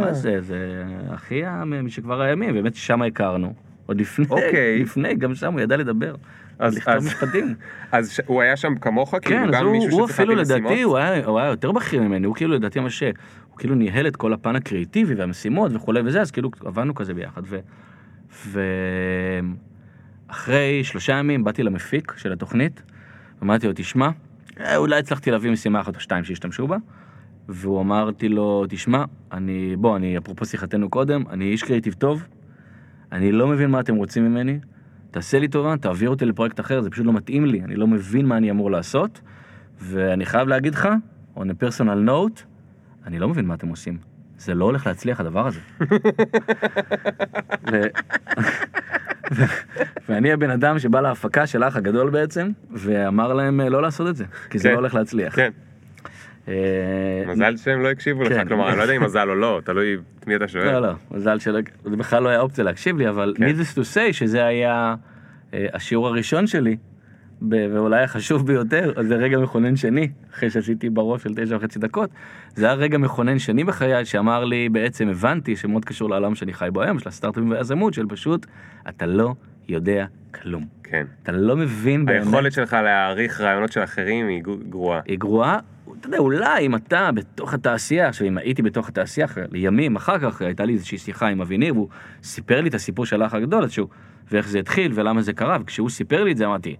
[SPEAKER 1] מה זה? זה אחי משכבר הימים, באמת ששם הכרנו. עוד לפני,
[SPEAKER 2] אוקיי.
[SPEAKER 1] לפני, גם שם הוא ידע לדבר.
[SPEAKER 2] אז-
[SPEAKER 1] לכתוב
[SPEAKER 2] אז-
[SPEAKER 1] משפטים.
[SPEAKER 2] אז ש- הוא היה שם כמוך?
[SPEAKER 1] כן,
[SPEAKER 2] כאילו
[SPEAKER 1] אז
[SPEAKER 2] גם
[SPEAKER 1] הוא,
[SPEAKER 2] מישהו
[SPEAKER 1] הוא אפילו לדעתי? הוא היה, הוא היה יותר בכיר ממני, הוא כאילו לדעתי מה ש... הוא כאילו ניהל את כל הפן הקריאיטיבי והמשימות וכולי וזה, אז כאילו עבדנו כזה ביחד. ו... ואחרי שלושה ימים באתי למפיק של התוכנית, אמרתי לו, תשמע, אה, אולי הצלחתי להביא משימה אחת או שתיים שהשתמשו בה. והוא אמרתי לו, תשמע, אני, בוא, אני, אפרופו שיחתנו קודם, אני איש קריאיטיב טוב, אני לא מבין מה אתם רוצים ממני, תעשה לי טובה, תעביר אותי לפרויקט אחר, זה פשוט לא מתאים לי, אני לא מבין מה אני אמור לעשות, ואני חייב להגיד לך, on a personal note, אני לא מבין מה אתם עושים. זה לא הולך להצליח הדבר הזה. ו... ו... ואני הבן אדם שבא להפקה של האח הגדול בעצם, ואמר להם אה, לא לעשות את זה, כי זה
[SPEAKER 2] כן.
[SPEAKER 1] לא הולך להצליח.
[SPEAKER 2] כן, מזל שהם לא הקשיבו לך,
[SPEAKER 1] כן.
[SPEAKER 2] כלומר, אני לא יודע אם מזל או לא, תלוי את מי אתה שואל.
[SPEAKER 1] לא, לא, מזל שלא, זה בכלל לא היה אופציה להקשיב לי, אבל
[SPEAKER 2] כן.
[SPEAKER 1] needless to say שזה היה אה, השיעור הראשון שלי, ואולי החשוב ביותר, זה רגע מכונן שני, אחרי שעשיתי בראש של תשע וחצי דקות, זה היה רגע מכונן שני בחיי, שאמר לי, בעצם הבנתי, שמאוד קשור לעולם שאני חי בו היום, של הסטארט-אפים והיזמות, של פשוט, אתה לא יודע כלום.
[SPEAKER 2] כן.
[SPEAKER 1] אתה לא מבין באמת.
[SPEAKER 2] היכולת שלך להעריך רעיונות של אחרים היא גרועה.
[SPEAKER 1] היא גרועה. אתה יודע, אולי אם אתה בתוך התעשייה, עכשיו אם הייתי בתוך התעשייה לימים אחר כך הייתה לי איזושהי שיחה עם אבי ניר, והוא סיפר לי את הסיפור של האח הגדול, שהוא, ואיך זה התחיל ולמה זה קרה, וכשהוא סיפר לי את זה אמרתי,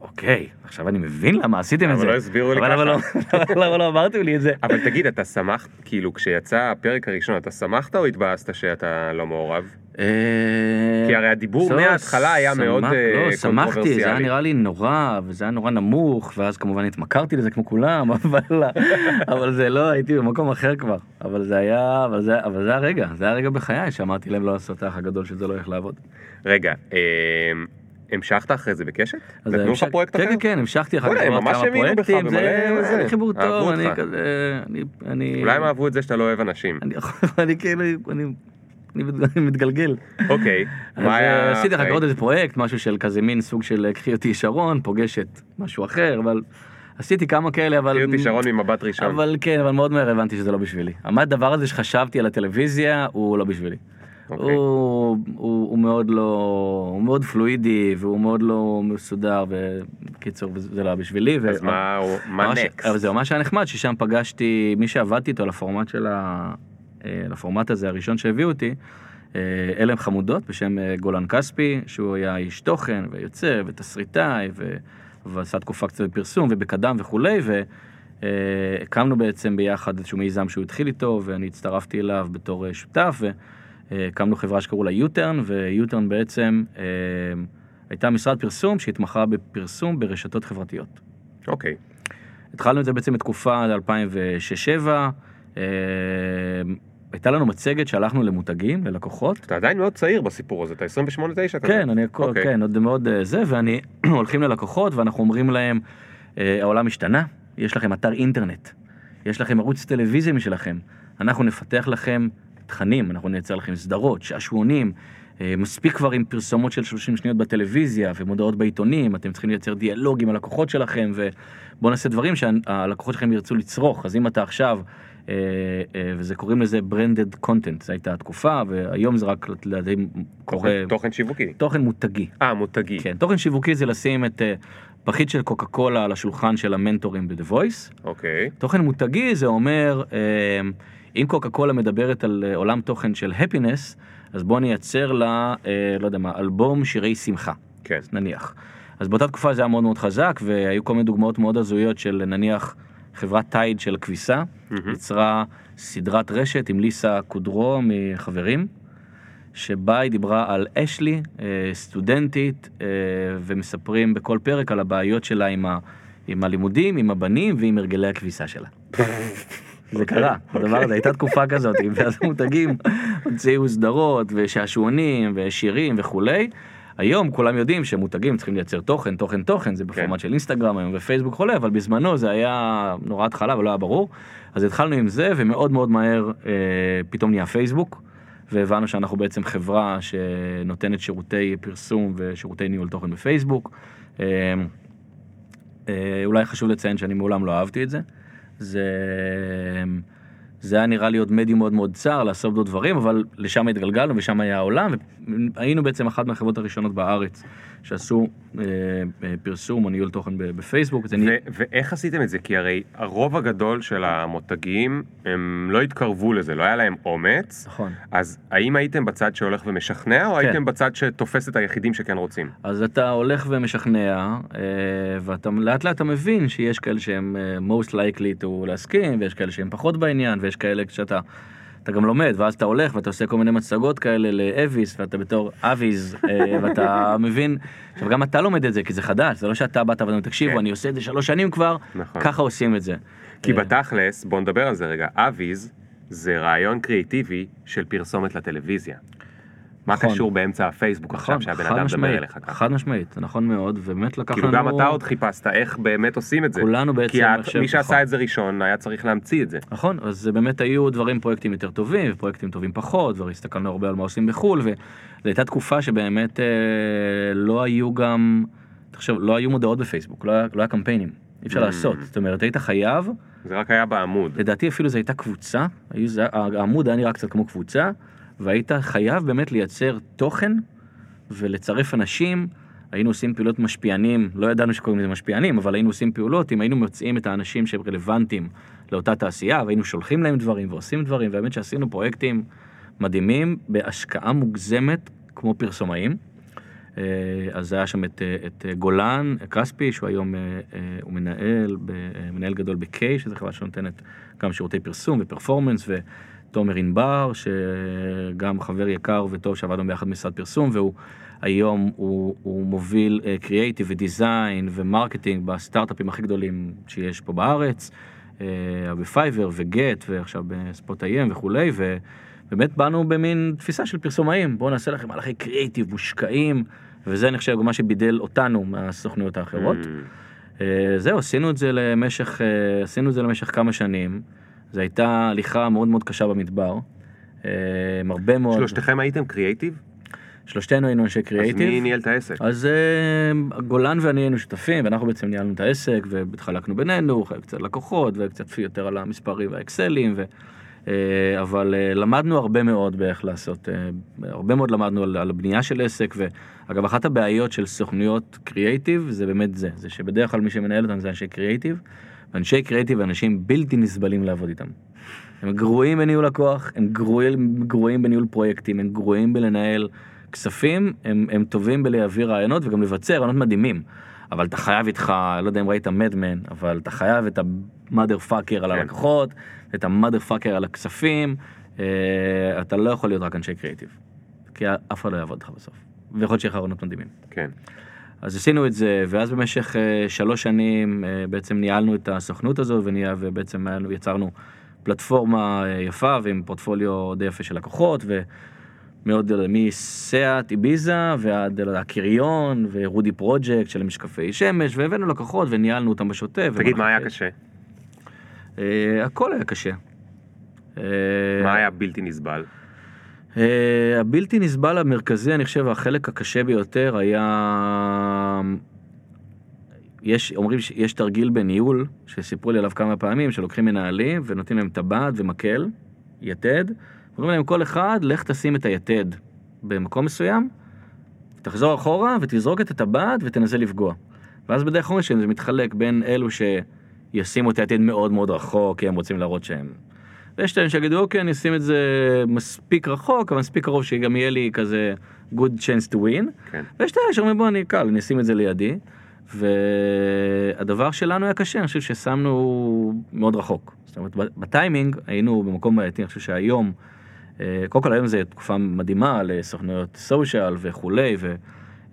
[SPEAKER 1] אוקיי, עכשיו אני מבין למה עשיתם את
[SPEAKER 2] אבל
[SPEAKER 1] זה.
[SPEAKER 2] לא הסבירו לי
[SPEAKER 1] אבל למה
[SPEAKER 2] ככה.
[SPEAKER 1] לא- למה לא אמרתם לי את זה?
[SPEAKER 2] אבל תגיד, אתה שמחת, כאילו, כשיצא הפרק הראשון, אתה שמחת או התבאסת שאתה לא מעורב?
[SPEAKER 1] אה,
[SPEAKER 2] כי הרי הדיבור מההתחלה היה מאוד, אה,
[SPEAKER 1] לא, שמחתי, זה היה
[SPEAKER 2] קונטרוברסיאלי.
[SPEAKER 1] נראה לי נורא, וזה היה נורא נמוך, ואז כמובן התמכרתי לזה כמו כולם, אבל, אבל זה לא, הייתי במקום אחר כבר. אבל זה היה, אבל זה, היה רגע, זה היה רגע בחיי שאמרתי להם לא לעשות האח הגדול שזה לא הולך לעבוד.
[SPEAKER 2] רגע, אה, המשכת אחרי זה בקשת? נתנו לך פרויקט אחר?
[SPEAKER 1] כן, כן, כן, המשכתי אחר כך
[SPEAKER 2] הם
[SPEAKER 1] לעוד
[SPEAKER 2] ממש
[SPEAKER 1] כמה
[SPEAKER 2] האמינו בך
[SPEAKER 1] פרויקטים, זה. חיבור טוב, אני. כזה, אני,
[SPEAKER 2] אולי הם אהבו את זה שאתה לא אוהב אנשים.
[SPEAKER 1] אני כאילו, אני, אני מת- אני מתגלגל.
[SPEAKER 2] אוקיי, מה
[SPEAKER 1] אה,
[SPEAKER 2] היה
[SPEAKER 1] עשיתי אחר כך
[SPEAKER 2] אחרי?
[SPEAKER 1] עוד איזה פרויקט, משהו של כזה מין סוג של אה, קחי אותי שרון, פוגש את משהו אחר, אבל עשיתי כמה כאלה, אבל...
[SPEAKER 2] קחי אותי שרון ממבט ראשון.
[SPEAKER 1] אבל כן, אבל מאוד מהר הבנתי שזה לא בשבילי. מה הדבר הזה שחשבתי על הטלוויזיה, הוא לא בשבילי.
[SPEAKER 2] אוקיי.
[SPEAKER 1] הוא, הוא, הוא מאוד לא, הוא מאוד פלואידי והוא מאוד לא מסודר ובקיצור זה לא היה בשבילי.
[SPEAKER 2] אז
[SPEAKER 1] ו-
[SPEAKER 2] מה הוא- מה נקסט?
[SPEAKER 1] אבל זה ממש היה נחמד ששם פגשתי מי שעבדתי איתו לפורמט של ה... אה, לפורמט הזה הראשון שהביאו אותי. אה, אלם חמודות בשם אה, גולן כספי שהוא היה איש תוכן ויוצר ותסריטאי ו... ועשה תקופה קצת בפרסום ובקדם וכולי והקמנו בעצם ביחד איזשהו מיזם שהוא התחיל איתו ואני הצטרפתי אליו בתור שותף והקמנו חברה שקראו לה יוטרן ויוטרן בעצם הייתה משרד פרסום שהתמחה בפרסום ברשתות חברתיות.
[SPEAKER 2] אוקיי.
[SPEAKER 1] התחלנו את זה בעצם בתקופה 2006-2007, אה, הייתה לנו מצגת שהלכנו למותגים, ללקוחות.
[SPEAKER 2] אתה עדיין מאוד צעיר בסיפור הזה, אתה 28-9 כזה.
[SPEAKER 1] כן, אני הכל,
[SPEAKER 2] אוקיי.
[SPEAKER 1] כן, עוד מאוד אה, זה, ואני הולכים ללקוחות ואנחנו אומרים להם, אה, העולם השתנה, יש לכם אתר אינטרנט, יש לכם ערוץ טלוויזיה משלכם, אנחנו נפתח לכם תכנים, אנחנו נייצר לכם סדרות, שעשועונים, אה, מספיק כבר עם פרסומות של 30 שניות בטלוויזיה ומודעות בעיתונים, אתם צריכים לייצר דיאלוג עם הלקוחות שלכם ובואו נעשה דברים שהלקוחות שלכם ירצו לצרוך, אז אם אתה עכשיו, וזה קוראים לזה branded content, זו הייתה התקופה והיום זה רק לדעתי קורה,
[SPEAKER 2] תוכן- שיווקי.
[SPEAKER 1] תוכן מותגי.
[SPEAKER 2] אה, מותגי.
[SPEAKER 1] כן, תוכן שיווקי זה לשים את אה, פחית של קוקה קולה על השולחן של המנטורים ב-The Voice.
[SPEAKER 2] אוקיי.
[SPEAKER 1] תוכן מותגי זה אומר, אה, אם קוקה קולה מדברת על אה, עולם תוכן של הפינס, אז בוא נייצר לה, אה, לא יודע מה, אלבום שירי שמחה,
[SPEAKER 2] כן.
[SPEAKER 1] נניח. אז באותה תקופה זה היה מאוד מאוד חזק, והיו כל מיני דוגמאות מאוד הזויות של נניח חברת טייד של כביסה, יצרה סדרת רשת עם ליסה קודרו מחברים, שבה היא דיברה על אשלי, אה, סטודנטית, אה, ומספרים בכל פרק על הבעיות שלה עם, ה, עם הלימודים, עם הבנים ועם הרגלי הכביסה שלה. זה קרה, הדבר הזה, הייתה תקופה כזאת, ואז המותגים הוציאו סדרות ושעשועונים ושירים וכולי. היום כולם יודעים שמותגים צריכים לייצר תוכן, תוכן, תוכן, זה בפורמט של אינסטגרם היום ופייסבוק וכולי, אבל בזמנו זה היה נורא התחלה ולא היה ברור. אז התחלנו עם זה, ומאוד מאוד מהר אה, פתאום נהיה פייסבוק, והבנו שאנחנו בעצם חברה שנותנת שירותי פרסום ושירותי ניהול תוכן בפייסבוק. אה, אה, אולי חשוב לציין שאני מעולם לא אהבתי את זה. זה, זה היה נראה לי עוד מדיום מאוד מאוד צר לעשות בו דברים, אבל לשם התגלגלנו ושם היה העולם, והיינו בעצם אחת מהחברות הראשונות בארץ שעשו אה, אה, פרסום או ניהול תוכן בפייסבוק.
[SPEAKER 2] ו- ואיך עשיתם את זה? כי הרי הרוב הגדול של המותגים, הם לא התקרבו לזה, לא היה להם אומץ.
[SPEAKER 1] נכון.
[SPEAKER 2] אז האם הייתם בצד שהולך ומשכנע, או
[SPEAKER 1] כן.
[SPEAKER 2] הייתם בצד שתופס את היחידים שכן רוצים?
[SPEAKER 1] אז אתה הולך ומשכנע, אה, ואתה לאט לאט אתה מבין שיש כאלה שהם אה, most likely to להסכים, ויש כאלה שהם פחות בעניין, ויש כאלה שאתה... אתה גם לומד, ואז אתה הולך ואתה עושה כל מיני מצגות כאלה לאביס, ואתה בתור אביז, אה, ואתה מבין, עכשיו גם אתה לומד את זה, כי זה חדש, זה לא שאתה באת ואתה תקשיבו,
[SPEAKER 2] כן.
[SPEAKER 1] אני עושה את זה שלוש שנים כבר,
[SPEAKER 2] נכון.
[SPEAKER 1] ככה עושים את זה.
[SPEAKER 2] כי
[SPEAKER 1] אה,
[SPEAKER 2] בתכלס, בוא נדבר על זה רגע, אביז זה רעיון קריאיטיבי של פרסומת לטלוויזיה. מה
[SPEAKER 1] נכון.
[SPEAKER 2] קשור באמצע הפייסבוק עכשיו שהבן
[SPEAKER 1] חד
[SPEAKER 2] אדם מדבר אליך ככה?
[SPEAKER 1] חד משמעית, זה נכון מאוד, ובאמת לקח
[SPEAKER 2] כאילו
[SPEAKER 1] לנו...
[SPEAKER 2] גם אתה עוד חיפשת איך באמת עושים את זה.
[SPEAKER 1] כולנו בעצם,
[SPEAKER 2] כי את- מי שעשה
[SPEAKER 1] נכון.
[SPEAKER 2] את זה ראשון היה צריך להמציא את זה.
[SPEAKER 1] נכון, אז זה באמת היו דברים, פרויקטים יותר טובים, ופרויקטים טובים פחות, והסתכלנו הרבה על מה עושים בחו"ל, וזו הייתה תקופה שבאמת אה, לא היו גם, תחשוב, לא היו מודעות בפייסבוק, לא היה, לא היה קמפיינים, אי אפשר
[SPEAKER 2] Mm.
[SPEAKER 1] לעשות, זאת אומרת, היית חייב,
[SPEAKER 2] זה רק היה בעמוד.
[SPEAKER 1] לדעתי אפילו זו הייתה קבוצה, היו, זה, העמוד היה נראה קצת כמו קבוצה, והיית חייב באמת לייצר תוכן ולצרף אנשים. היינו עושים פעולות משפיענים, לא ידענו שקוראים לזה משפיענים, אבל היינו עושים פעולות, אם היינו מוצאים את האנשים שהם רלוונטיים לאותה תעשייה, והיינו שולחים להם דברים ועושים דברים, והאמת שעשינו פרויקטים מדהימים בהשקעה מוגזמת כמו פרסומאים. אה, אז היה שם את, אה, את אה, גולן כספי, שהוא היום הוא מנהל, מנהל גדול ב-K, שזו חברה שנותנת גם שירותי פרסום ו performance, ותומר ענבר, שגם חבר יקר וטוב שעבדנו ביחד במשרד פרסום, והוא היום הוא, הוא מוביל קריאייטיב ו design ו marketing בסטארט-אפים הכי גדולים שיש פה בארץ, אה, בפייבר וגט ועכשיו בספוט איי-אם וכולי, ובאמת באנו במין תפיסה של פרסומאים, בואו נעשה לכם מהלכי קריאייטיב מושקעים, וזה אני חושב מה שבידל אותנו מהסוכנויות האחרות.
[SPEAKER 2] Mm.
[SPEAKER 1] אה, זהו, עשינו את זה למשך, אה, עשינו את זה למשך כמה שנים. זו הייתה הליכה מאוד מאוד קשה במדבר. אה, עם הרבה מאוד...
[SPEAKER 2] שלושתכם הייתם קריאייטיב?
[SPEAKER 1] שלושתנו היינו אנשי
[SPEAKER 2] אז
[SPEAKER 1] קריאייטיב.
[SPEAKER 2] מי ניהל את העסק?
[SPEAKER 1] אז אה, גולן ואני היינו שותפים, ואנחנו בעצם ניהלנו את העסק, והתחלקנו בינינו, קצת לקוחות, וקצת יותר על המספרים והאקסלים, ו... אה, אבל למדנו הרבה מאוד באיך לעשות, הרבה מאוד למדנו על, על הבנייה של עסק, ואגב, אחת הבעיות של סוכנויות קריאייטיב זה באמת זה, זה שבדרך כלל מי שמנהל אותם זה אנשי קריאייטיב, ואנשי קריאייטיב הם אנשים בלתי נסבלים לעבוד איתם. הם גרועים בניהול לקוח, הם גרועים, גרועים בניהול פרויקטים, הם גרועים בלנהל כספים, הם, הם טובים בלהעביר רעיונות וגם לבצע רעיונות מדהימים. אבל אתה חייב איתך, לא יודע אם ראית מדמן, אבל אתה חייב את ה-mother fucker על
[SPEAKER 2] כן.
[SPEAKER 1] הלקוחות, את ה-mother fucker על הכספים, אה, אתה לא יכול להיות רק אנשי קריאיטיב. כי אף אחד לא יעבוד איתך בסוף. ויכול להיות שיהיה לך רעיונות מדהימים.
[SPEAKER 2] כן.
[SPEAKER 1] אז עשינו את זה, ואז במשך אה, שלוש שנים אה, בעצם ניהלנו את הסוכנות הזו, ונהיה, ובעצם יצרנו פלטפורמה אה, יפה ועם פורטפוליו די יפה של לקוחות, ומאוד, מסיאט איביזה ועד הקריון ורודי פרוג'קט של משקפי שמש, והבאנו לקוחות וניהלנו אותם בשוטף.
[SPEAKER 2] תגיד, מה היה קשה?
[SPEAKER 1] אה, הכל היה קשה. אה,
[SPEAKER 2] מה היה בלתי נסבל?
[SPEAKER 1] אה, הבלתי נסבל המרכזי, אני חושב, החלק הקשה ביותר היה... יש, אומרים שיש תרגיל בניהול, שסיפרו לי עליו כמה פעמים, שלוקחים מנהלים ונותנים להם טבעת ומקל, יתד, אומרים להם כל אחד, לך תשים את היתד במקום מסוים, תחזור אחורה ותזרוק את הטבעת ותנסה לפגוע. ואז בדרך כלל זה מתחלק בין אלו שישימו את היתד מאוד מאוד רחוק, כי הם רוצים להראות שהם... ויש אלה שיגידו, אוקיי, אני אשים את זה מספיק רחוק, אבל מספיק קרוב שגם יהיה לי כזה good chance to win.
[SPEAKER 2] כן.
[SPEAKER 1] ויש את אלה שאומרים, בוא, אני קל, אני אשים את זה לידי. והדבר שלנו היה קשה, אני חושב ששמנו מאוד רחוק. זאת אומרת, בטיימינג היינו במקום בעייתי, אני חושב שהיום, אה, קודם כל היום זו תקופה מדהימה לסוכנויות סושיאל וכולי, ו...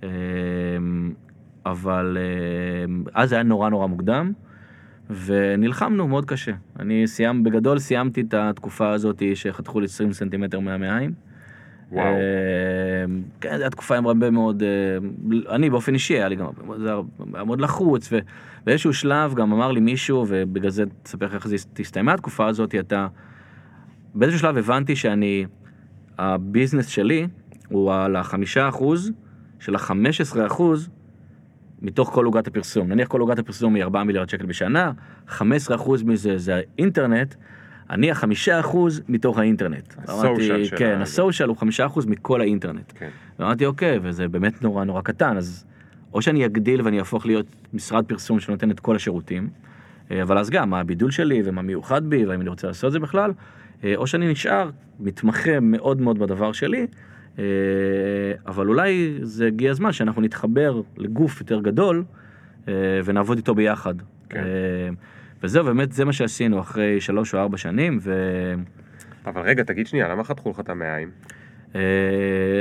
[SPEAKER 1] אה, אבל אה, אז זה היה נורא נורא מוקדם, ונלחמנו מאוד קשה. אני סיימ, בגדול סיימתי את התקופה הזאת שחתכו לי 20 סנטימטר מהמעיים.
[SPEAKER 2] וואו.
[SPEAKER 1] אה, כן, זו הייתה תקופה עם הרבה מאוד, אה, אני באופן אישי היה לי גם, הרבה זה היה מאוד לחוץ, ובאיזשהו שלב גם אמר לי מישהו, ובגלל זה תספר לך איך זה הסתיימה התקופה הזאת, אתה, באיזשהו שלב הבנתי שאני, הביזנס שלי הוא על החמישה אחוז של החמש עשרה אחוז מתוך כל עוגת הפרסום. נניח כל עוגת הפרסום היא 4 מיליארד שקל בשנה, 15% מזה זה האינטרנט, אני החמישה אחוז מתוך האינטרנט.
[SPEAKER 2] הסושיאל
[SPEAKER 1] אמרתי,
[SPEAKER 2] של
[SPEAKER 1] כן, הסושיאל הוא חמישה אחוז מכל האינטרנט.
[SPEAKER 2] כן.
[SPEAKER 1] ואמרתי, אוקיי, וזה באמת נורא נורא קטן, אז או שאני אגדיל ואני אהפוך להיות משרד פרסום שנותן את כל השירותים, אה, אבל אז גם, מה הבידול שלי ומה מיוחד בי, והאם אני רוצה לעשות את זה בכלל, אה, או שאני נשאר מתמחה מאוד מאוד בדבר שלי, אבל אולי זה הגיע הזמן שאנחנו נתחבר לגוף יותר גדול אה, ונעבוד איתו ביחד.
[SPEAKER 2] כן.
[SPEAKER 1] אה, וזהו, באמת זה מה שעשינו אחרי שלוש או ארבע שנים, ו...
[SPEAKER 2] אבל רגע, תגיד שנייה, למה חתכו לך את המעיים?
[SPEAKER 1] אה,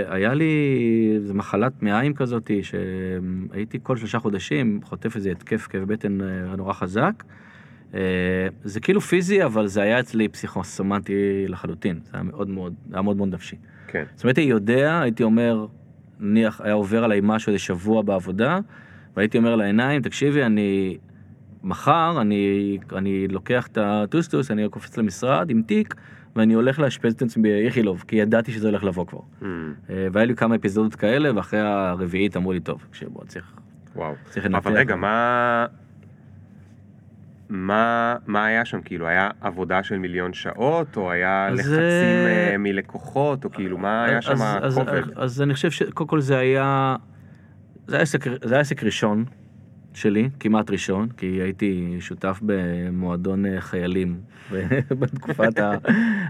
[SPEAKER 1] היה לי איזה מחלת מעיים כזאת, שהייתי כל שלושה חודשים חוטף איזה התקף כאב בטן אה, נורא חזק. אה, זה כאילו פיזי, אבל זה היה אצלי פסיכוסומטי לחלוטין. זה היה מאוד מאוד, היה מאוד מאוד נפשי.
[SPEAKER 2] כן.
[SPEAKER 1] זאת אומרת, הייתי יודע, הייתי אומר, נניח היה עובר עליי משהו איזה שבוע בעבודה, והייתי אומר לעיניים, תקשיבי, אני... מחר אני, אני לוקח את הטוסטוס, אני קופץ למשרד עם תיק, ואני הולך לאשפז את עצמי באיכילוב, כי ידעתי שזה הולך לבוא כבר.
[SPEAKER 2] Hmm,
[SPEAKER 1] אה, והיה לי כמה אפיזודות כאלה, ואחרי הרביעית אמרו לי, טוב, בוא, צריך...
[SPEAKER 2] וואו.
[SPEAKER 1] צריך לנתח.
[SPEAKER 2] אבל רגע, מה... מה, מה היה שם? כאילו, היה עבודה של מיליון שעות, או היה
[SPEAKER 1] אז,
[SPEAKER 2] לחצים
[SPEAKER 1] אה,
[SPEAKER 2] אה, מלקוחות, או כאילו, מה היה שם
[SPEAKER 1] אז,
[SPEAKER 2] הכובד?
[SPEAKER 1] אז, אז אני חושב שקודם כל זה היה, זה היה עסק, זה היה עסק ראשון שלי, כמעט ראשון, כי הייתי שותף במועדון אה, חיילים בתקופת ה-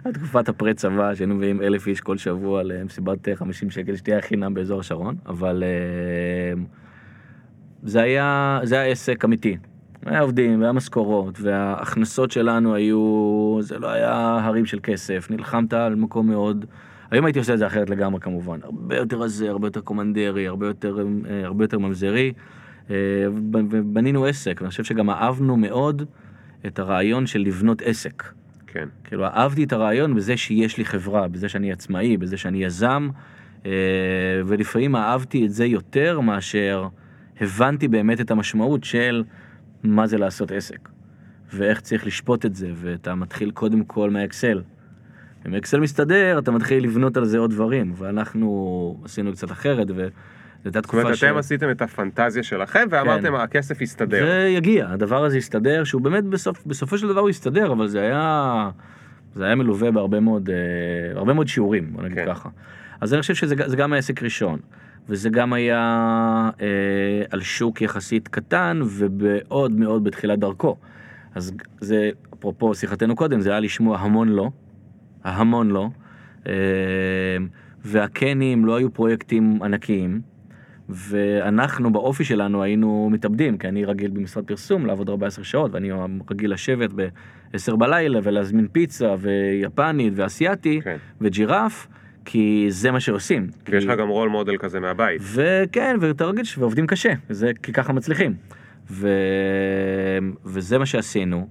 [SPEAKER 1] התקופת הפרה צבא, שהיינו מביאים אלף איש כל שבוע למסיבת אה, 50 שקל שתייה חינם באזור השרון, אבל זה היה, זה היה עסק אמיתי. היה עובדים, והיה משכורות, וההכנסות שלנו היו, זה לא היה הרים של כסף, נלחמת על מקום מאוד, היום הייתי עושה את זה אחרת לגמרי כמובן, הרבה יותר רזה, הרבה יותר קומנדרי, הרבה יותר, אה, הרבה יותר ממזרי, אה, וב- ובנינו עסק, ואני חושב שגם אהבנו מאוד את הרעיון של לבנות עסק.
[SPEAKER 2] כן.
[SPEAKER 1] כאילו אהבתי את הרעיון בזה שיש לי חברה, בזה שאני עצמאי, בזה שאני יזם, אה, ולפעמים אהבתי את זה יותר מאשר הבנתי באמת את המשמעות של מה זה לעשות עסק, ואיך צריך לשפוט את זה, ואתה מתחיל קודם כל מהאקסל. אם אקסל מסתדר, אתה מתחיל לבנות על זה עוד דברים, ואנחנו עשינו קצת אחרת, וזו הייתה
[SPEAKER 2] זאת
[SPEAKER 1] תקופה
[SPEAKER 2] אומרת, אתם עשיתם את הפנטזיה שלכם, ואמרתם, הכסף יסתדר.
[SPEAKER 1] זה יגיע, הדבר הזה יסתדר, שהוא באמת בסוף, בסופו של דבר הוא יסתדר, אבל זה היה, זה היה מלווה בהרבה מאוד, אה, מאוד שיעורים, בוא נגיד
[SPEAKER 2] כן.
[SPEAKER 1] ככה. אז אני חושב שזה גם היה עסק ראשון, וזה גם היה אה, על שוק יחסית קטן, ומאוד מאוד בתחילת דרכו. אז זה, אפרופו שיחתנו קודם, זה היה לשמוע המון לא, המון לא, אה, והקנים לא היו פרויקטים ענקיים. ואנחנו באופי שלנו היינו מתאבדים, כי אני רגיל במשרד פרסום לעבוד 14 שעות, ואני רגיל לשבת ב-10 בלילה ולהזמין פיצה ויפנית ואסייתי
[SPEAKER 2] כן.
[SPEAKER 1] וג'ירף, כי זה מה שעושים.
[SPEAKER 2] ויש
[SPEAKER 1] כי-
[SPEAKER 2] לך גם רול מודל כזה מהבית.
[SPEAKER 1] וכן, ואתה רגיל ש- ועובדים קשה, זה כי ככה מצליחים. ו... וזה מה שעשינו,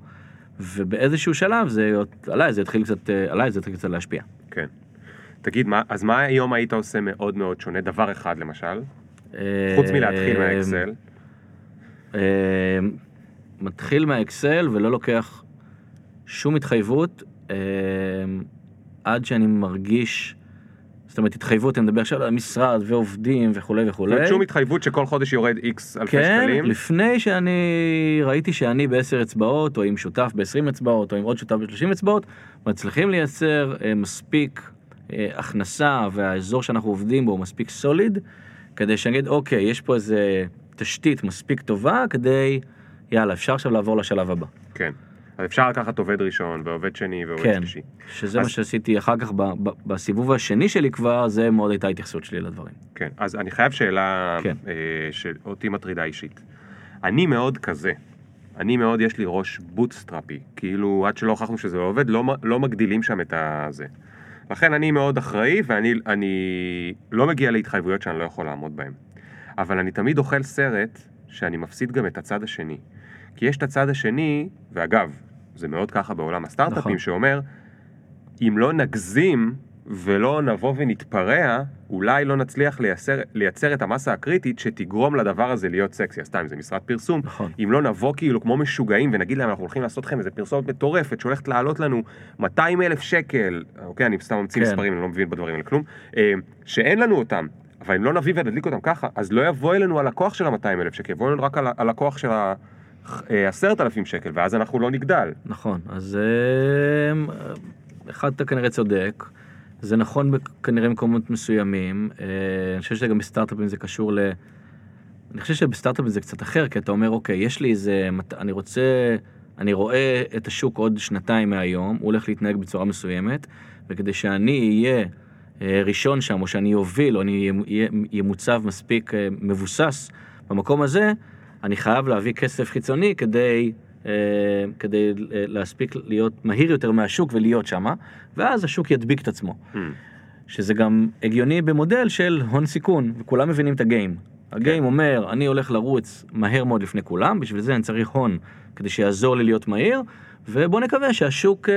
[SPEAKER 1] ובאיזשהו שלב זה, עליי זה התחיל קצת, אה, עליי זה התחיל קצת להשפיע.
[SPEAKER 2] כן. תגיד, מה- אז מה היום היית עושה מאוד מאוד שונה? דבר אחד למשל, חוץ מלהתחיל
[SPEAKER 1] אה,
[SPEAKER 2] מהאקסל.
[SPEAKER 1] אה, מתחיל מהאקסל ולא לוקח שום התחייבות עד שאני מרגיש אומרת התחייבות, אני מדבר עכשיו על המשרד ועובדים וכולי
[SPEAKER 2] זאת
[SPEAKER 1] וכולי.
[SPEAKER 2] שום התחייבות שכל חודש יורד איקס אלפי
[SPEAKER 1] כן,
[SPEAKER 2] שקלים.
[SPEAKER 1] לפני שאני ראיתי שאני בעשר אצבעות, או עם שותף ב-20 אצבעות, או עם עוד שותף ב-30 אצבעות, מצליחים לייצר אה, מספיק אה, הכנסה, והאזור שאנחנו עובדים בו הוא מספיק סוליד, כדי שנגיד, אוקיי, יש פה איזה תשתית מספיק טובה, כדי, יאללה, אפשר עכשיו לעבור לשלב הבא.
[SPEAKER 2] כן. אז אפשר לקחת עובד ראשון ועובד שני ועובד
[SPEAKER 1] כן,
[SPEAKER 2] שלישי.
[SPEAKER 1] שזה
[SPEAKER 2] אז-
[SPEAKER 1] מה שעשיתי אחר כך ב- ב- בסיבוב השני שלי כבר, זה מאוד הייתה ההתייחסות שלי לדברים.
[SPEAKER 2] כן. אז אני חייב שאלה
[SPEAKER 1] כן.
[SPEAKER 2] אה, שאותי מטרידה אישית. אני מאוד כזה. אני מאוד, יש לי ראש בוטסטראפי. כאילו, עד שלא הוכחנו שזה לא עובד, לא, לא מגדילים שם את הזה. לכן אני מאוד אחראי, ואני אני לא מגיע להתחייבויות שאני לא יכול לעמוד בהן. אבל אני תמיד אוכל סרט שאני מפסיד גם את הצד השני. כי יש את הצד השני, ואגב, זה מאוד ככה בעולם הסטארט-אפים,
[SPEAKER 1] נכון.
[SPEAKER 2] שאומר, אם לא נגזים ולא נבוא ונתפרע, אולי לא נצליח לייצר, לייצר את המסה הקריטית שתגרום לדבר הזה להיות סקסי. אז סתם, זה משרד פרסום.
[SPEAKER 1] נכון.
[SPEAKER 2] אם לא נבוא כאילו כמו משוגעים ונגיד להם, אנחנו הולכים לעשות לכם איזה פרסומת מטורפת שהולכת לעלות לנו 200 אלף שקל, אוקיי, אני סתם ממציא
[SPEAKER 1] כן.
[SPEAKER 2] מספרים, אני לא מבין בדברים האלה כלום, אה, שאין לנו אותם. אבל אם לא נביא ונדליק אותם ככה, אז לא יבוא אלינו הלקוח של ה-200 אלף שקל, יבוא אלינו רק על ה- של ה-10,000 שקל, ואז אנחנו לא נגדל.
[SPEAKER 1] נכון, אז אה, אחד אתה כנראה צודק, זה נכון כנראה במקומות מסוימים, אה, אני חושב שגם בסטארט-אפים זה קשור ל... אני חושב שבסטארט-אפים זה קצת אחר, כי אתה אומר, אוקיי, יש לי איזה, אני רוצה, אני רואה את השוק עוד שנתיים מהיום, הוא הולך להתנהג בצורה מסוימת, וכדי שאני אהיה אה, ראשון שם, או שאני אוביל, או אני אהיה מוצב מספיק מבוסס במקום הזה, אני חייב להביא כסף חיצוני כדי, אה, כדי אה, להספיק להיות מהיר יותר מהשוק ולהיות שמה, ואז השוק ידביק את עצמו.
[SPEAKER 2] Hmm.
[SPEAKER 1] שזה גם הגיוני במודל של הון סיכון, וכולם מבינים את הגיים. הגיים אומר, אני הולך לרוץ מהר מאוד לפני כולם, בשביל זה אני צריך הון כדי שיעזור לי להיות מהיר, ובוא נקווה שהשוק אה,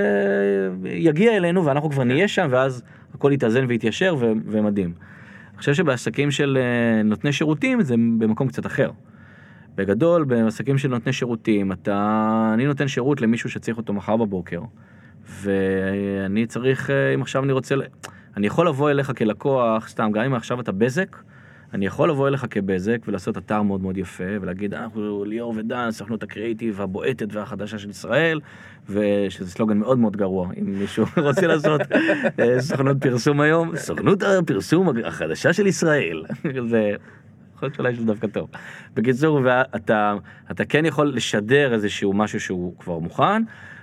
[SPEAKER 1] יגיע אלינו ואנחנו כבר נהיה שם, ואז הכל יתאזן ויתיישר ומדהים. אני חושב שבעסקים של אה, נותני שירותים זה במקום קצת אחר. בגדול, בעסקים של נותני שירותים, אתה, אני נותן שירות למישהו שצריך אותו מחר בבוקר, ואני צריך, אה, אם עכשיו אני רוצה, אני יכול לבוא אליך כלקוח, סתם, גם אם עכשיו אתה בזק, אני יכול לבוא אליך כבזק ולעשות אתר מאוד מאוד יפה, ולהגיד, אנחנו ליאור ודן, סוכנות הקריאיטיב הבועטת והחדשה של ישראל, ושזה סלוגן מאוד מאוד גרוע, אם מישהו רוצה לעשות אה, סוכנות פרסום היום, סוכנות הפרסום החדשה של ישראל. זה... יכול להיות שאולי זה דווקא טוב. בקיצור, ואתה אתה כן יכול לשדר איזשהו משהו שהוא כבר מוכן,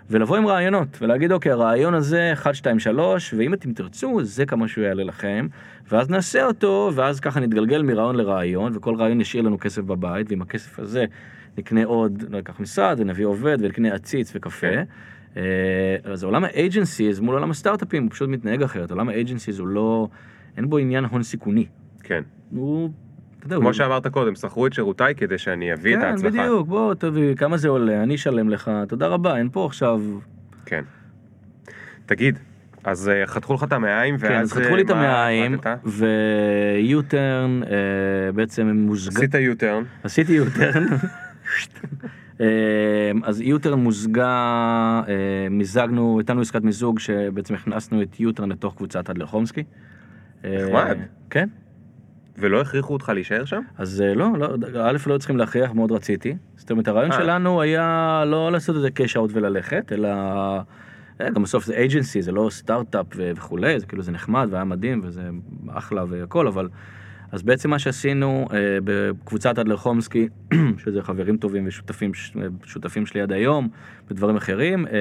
[SPEAKER 1] ולבוא עם רעיונות, ולהגיד, אוקיי, הרעיון הזה, 1, 2, 3, ואם אתם תרצו, זה כמה שהוא יעלה לכם, ואז נעשה אותו, ואז ככה נתגלגל מרעיון לרעיון, וכל רעיון ישאיר לנו כסף בבית, ועם הכסף הזה נקנה עוד, לא ניקח משרד, ונביא עובד, ונקנה עציץ וקפה.
[SPEAKER 2] כן.
[SPEAKER 1] אה, אז עולם ה agencies מול עולם הסטארט-אפים הוא פשוט מתנהג אחרת, עולם ה agencies הוא לא, אין בו עניין הון סיכוני.
[SPEAKER 2] כן.
[SPEAKER 1] הוא,
[SPEAKER 2] כמו שאמרת קודם, שכרו את שירותיי כדי שאני אביא את
[SPEAKER 1] כן,
[SPEAKER 2] ההצלחה.
[SPEAKER 1] בדיוק, בוא תביא, כמה זה עולה, אני אשלם לך, תודה רבה, אין פה עכשיו...
[SPEAKER 2] כן. תגיד, אז אה, חתכו לך את המעיים, ואז...
[SPEAKER 1] כן, אז חתכו לי את
[SPEAKER 2] אה,
[SPEAKER 1] המעיים? ו-U-turn אה, בעצם מוזג...
[SPEAKER 2] עשית U-turn,
[SPEAKER 1] עשיתי. אה, אז U-turn מוזגה, אה, מיזגנו, הייתנו עסקת מיזוג שבעצם הכנסנו את U-turn לתוך קבוצת אדלר חומסקי. אה,
[SPEAKER 2] נחמד.
[SPEAKER 1] כן.
[SPEAKER 2] ולא הכריחו אותך להישאר שם?
[SPEAKER 1] אז אה, לא, לא, א' לא צריכים להכריח, מאוד רציתי. זאת אומרת, הרעיון
[SPEAKER 2] אה.
[SPEAKER 1] שלנו היה לא לעשות את זה קאש אאוט וללכת, אלא... אה, גם בסוף זה אייג'נסי, זה לא סטארט-אפ וכולי, זה כאילו זה נחמד והיה מדהים וזה אחלה והכל, אבל... אז בעצם מה שעשינו אה, בקבוצת אדלר חומסקי, שזה חברים טובים ושותפים שותפים שלי עד היום, בדברים אחרים, אה,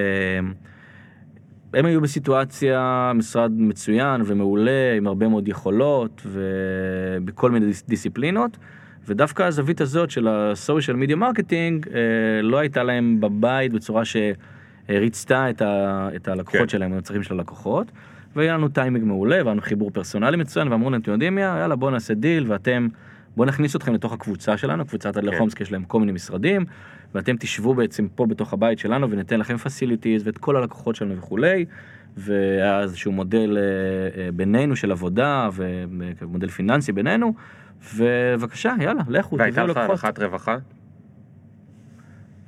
[SPEAKER 1] הם היו בסיטואציה, משרד מצוין ומעולה, עם הרבה מאוד יכולות ובכל מיני דיס- דיסציפלינות, ודווקא הזווית הזאת של ה social media marketing לא הייתה להם בבית בצורה שריצתה את, ה, את הלקוחות
[SPEAKER 2] כן.
[SPEAKER 1] שלהם, הצרכים של הלקוחות, והיה לנו טיימינג מעולה, והיה לנו חיבור פרסונלי מצוין, ואמרו להם, אתם יודעים מה, יאללה בואו נעשה דיל, ואתם, בואו נכניס אתכם לתוך הקבוצה שלנו, קבוצת אדלר
[SPEAKER 2] כן.
[SPEAKER 1] חומסקי יש להם כל מיני משרדים, ואתם תשבו בעצם פה בתוך הבית שלנו וניתן לכם facilities ואת כל הלקוחות שלנו וכולי. והיה איזשהו מודל אה, אה, בינינו של עבודה ומודל פיננסי בינינו, ובבקשה, יאללה, לכו,
[SPEAKER 2] והייתה
[SPEAKER 1] תביאו
[SPEAKER 2] לך
[SPEAKER 1] לקוחות.
[SPEAKER 2] הנחת רווחה?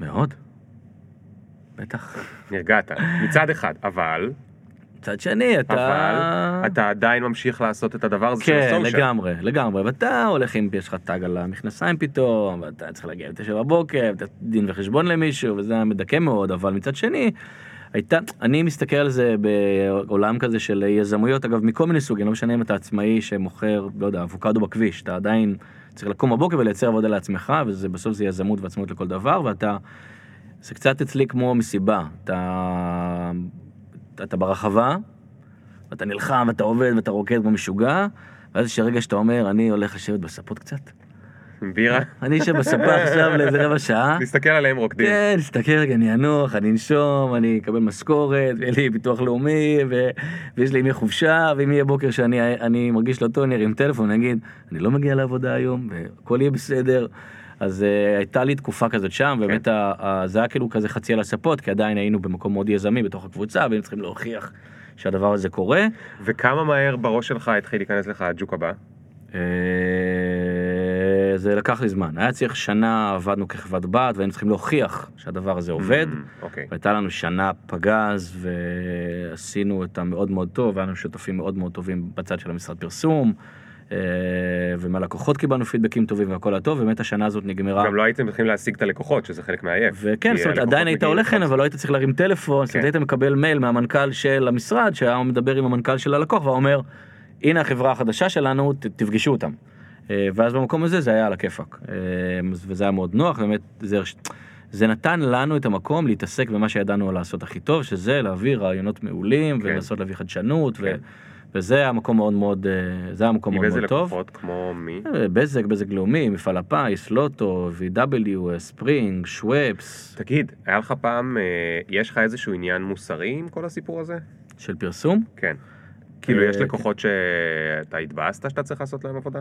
[SPEAKER 1] מאוד. בטח.
[SPEAKER 2] נרגעת, מצד אחד, אבל
[SPEAKER 1] מצד שני, אתה...
[SPEAKER 2] אבל אתה עדיין ממשיך לעשות את הדבר הזה של
[SPEAKER 1] כן,
[SPEAKER 2] הסושיאל.
[SPEAKER 1] לגמרי, לגמרי, ואתה הולך עם, יש לך טאג על המכנסיים פתאום, ואתה צריך להגיע לתשע בבוקר, ואתה דין וחשבון למישהו, וזה היה מדכא מאוד, אבל מצד שני, הייתה, אני מסתכל על זה בעולם כזה של יזמויות, אגב, מכל מיני סוגים, לא משנה אם אתה עצמאי שמוכר, לא יודע, אבוקדו בכביש, אתה עדיין צריך לקום בבוקר ולייצר עבודה לעצמך, וזה בסוף זה יזמות ועצמאות לכל דבר, ואתה, זה קצת אצלי כמו מסיבה, אתה, אתה ברחבה, ואתה נלחם, ואתה עובד, ואתה רוקד כמו משוגע, ואז יש רגע שאתה אומר, אני הולך לשבת בספות קצת.
[SPEAKER 2] בירה,
[SPEAKER 1] אני אשב בספה עכשיו לאיזה רבע שעה.
[SPEAKER 2] נסתכל עליהם רוקדים.
[SPEAKER 1] כן, נסתכל רגע, אני אנוח, אני אנשום, אני אקבל משכורת, ויהיה לי ביטוח לאומי, ו... ויש לי ימי חופשה, ואם יהיה בוקר שאני אני מרגיש לא טוב, אני ארים טלפון, אני אגיד, אני לא מגיע לעבודה היום, והכל יהיה בסדר. אז uh, הייתה לי תקופה כזאת שם, באמת
[SPEAKER 2] כן.
[SPEAKER 1] ה- זה היה כאילו כזה חצי על הספות, כי עדיין היינו במקום מאוד יזמי בתוך הקבוצה, והיינו צריכים להוכיח שהדבר הזה קורה.
[SPEAKER 2] וכמה מהר בראש שלך התחיל להיכנס לך הג'וק הבא?
[SPEAKER 1] אה, זה לקח לי זמן, היה צריך שנה, עבדנו כחברת בת, והיינו צריכים להוכיח שהדבר הזה עובד.
[SPEAKER 2] Mm, אוקיי.
[SPEAKER 1] הייתה לנו שנה פגז ועשינו אותה מאוד מאוד טוב, היה לנו שותפים מאוד מאוד טובים בצד של המשרד פרסום, ומהלקוחות קיבלנו פידבקים טובים והכל היה טוב, ובאמת השנה הזאת נגמרה.
[SPEAKER 2] גם לא הייתם צריכים להשיג את הלקוחות, שזה חלק מהעייף.
[SPEAKER 1] וכן, זאת אומרת, עדיין היית הולך הנה. אבל לא היית צריך להרים טלפון, זאת אומרת,
[SPEAKER 2] כן.
[SPEAKER 1] היית מקבל מייל מהמנכ"ל של המשרד, שהיה מדבר עם המנכ"ל של הלקוח, ואומר, הנה החברה החדשה שלנו, תפגשו אותם. אה, ואז במקום הזה זה היה על הכיפאק. אה, וזה היה מאוד נוח, באמת, זה, זה נתן לנו את המקום להתעסק במה שידענו לעשות הכי טוב, שזה להביא רעיונות מעולים,
[SPEAKER 2] כן.
[SPEAKER 1] ולנסות להביא חדשנות, ו-
[SPEAKER 2] כן.
[SPEAKER 1] וזה היה מקום מאוד מאוד, אה, זה היה מקום
[SPEAKER 2] עם
[SPEAKER 1] מאוד
[SPEAKER 2] איזה
[SPEAKER 1] מאוד טוב.
[SPEAKER 2] לקוחות? כמו מי?
[SPEAKER 1] אה, בזק, בזק לאומי, מפעל הפיס, לוטו, VW, ספרינג, שוופס,
[SPEAKER 2] תגיד, היה לך פעם, אה, יש לך איזשהו עניין מוסרי עם כל הסיפור הזה?
[SPEAKER 1] של פרסום.
[SPEAKER 2] כן. כאילו, יש לקוחות שאתה התבאסת שאתה צריך לעשות להם עבודה?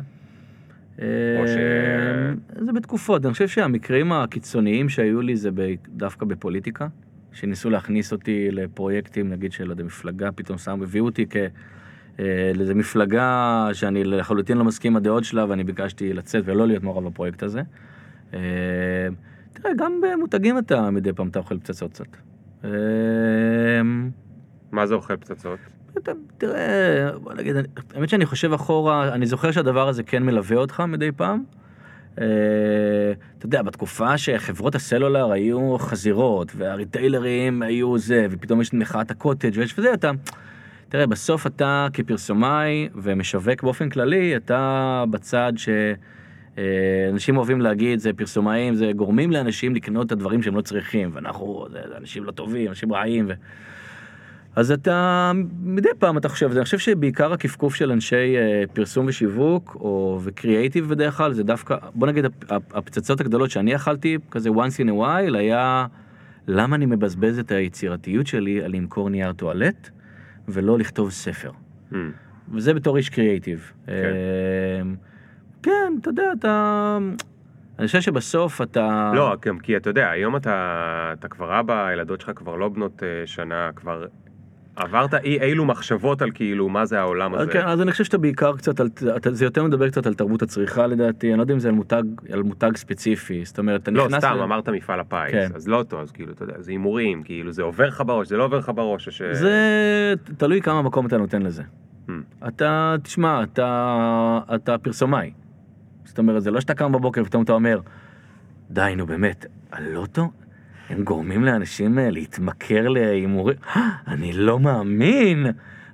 [SPEAKER 2] או ש-
[SPEAKER 1] זה בתקופות, אני חושב שהמקרים הקיצוניים שהיו לי זה דווקא בפוליטיקה, שניסו להכניס אותי לפרויקטים, נגיד של איזה מפלגה, פתאום שמו, הביאו אותי כ... אה, לאיזה מפלגה שאני לחלוטין לא מסכים עם הדעות שלה ואני ביקשתי לצאת ולא להיות מעורב בפרויקט הזה. אה, תראה, גם במותגים אתה מדי פעם אתה אוכל פצצות קצת. אה,
[SPEAKER 2] מה זה אוכל פצצות?
[SPEAKER 1] אתה, תראה, בוא נגיד, אני- האמת שאני חושב אחורה, אני זוכר שהדבר הזה כן מלווה אותך מדי פעם. אתה יודע, בתקופה שחברות הסלולר היו חזירות, והריטיילרים היו זה, ופתאום יש מחאת הקוטג' ויש וזה, אתה... תראה, בסוף אתה כפרסומאי ומשווק באופן כללי, אתה בצד ש... אה, אנשים אוהבים להגיד, זה פרסומאים, זה גורמים לאנשים לקנות את הדברים שהם לא צריכים, ואנחנו, זה, זה אנשים לא טובים, אנשים רעים, ו... אז אתה, מדי פעם אתה חושב, אני חושב שבעיקר הכפכוף של אנשי אה, פרסום ושיווק, או וקריאייטיב בדרך כלל, זה דווקא, בוא נגיד, הפ- הפ- הפצצות הגדולות שאני אכלתי, כזה once in a while, היה למה אני מבזבז את היצירתיות שלי על למכור נייר טואלט, ולא לכתוב ספר.
[SPEAKER 2] Hmm.
[SPEAKER 1] וזה בתור איש קריאייטיב.
[SPEAKER 2] כן.
[SPEAKER 1] אה, כן, אתה יודע, אתה... אני חושב שבסוף אתה...
[SPEAKER 2] לא, גם כי אתה יודע, היום אתה, אתה כבר אבא, הילדות שלך כבר לא בנות אה, שנה, כבר עברת אי אילו מחשבות על כאילו מה זה העולם הזה.
[SPEAKER 1] כן, אז אני חושב שאתה בעיקר קצת, על, אתה, זה יותר מדבר קצת על תרבות הצריכה לדעתי, אני לא יודע אם זה על מותג, על מותג ספציפי, זאת אומרת, אתה
[SPEAKER 2] לא,
[SPEAKER 1] נכנס...
[SPEAKER 2] סתם,
[SPEAKER 1] ל-
[SPEAKER 2] אמרת מפעל הפיס,
[SPEAKER 1] כן.
[SPEAKER 2] אז לא טוב, אז כאילו, אתה יודע, זה הימורים, כאילו, זה עובר לך בראש, זה לא עובר לך בראש, או ש...
[SPEAKER 1] זה תלוי כמה מקום אתה נותן לזה.
[SPEAKER 2] Hmm.
[SPEAKER 1] אתה, תשמע, אתה, אתה פרסומאי. זאת אומרת, זה לא שאתה קם בבוקר ופתאום אתה אומר, די, נו באמת, הלוטו? הם גורמים לאנשים אה, להתמכר להימורים? "אה, אני לא מאמין!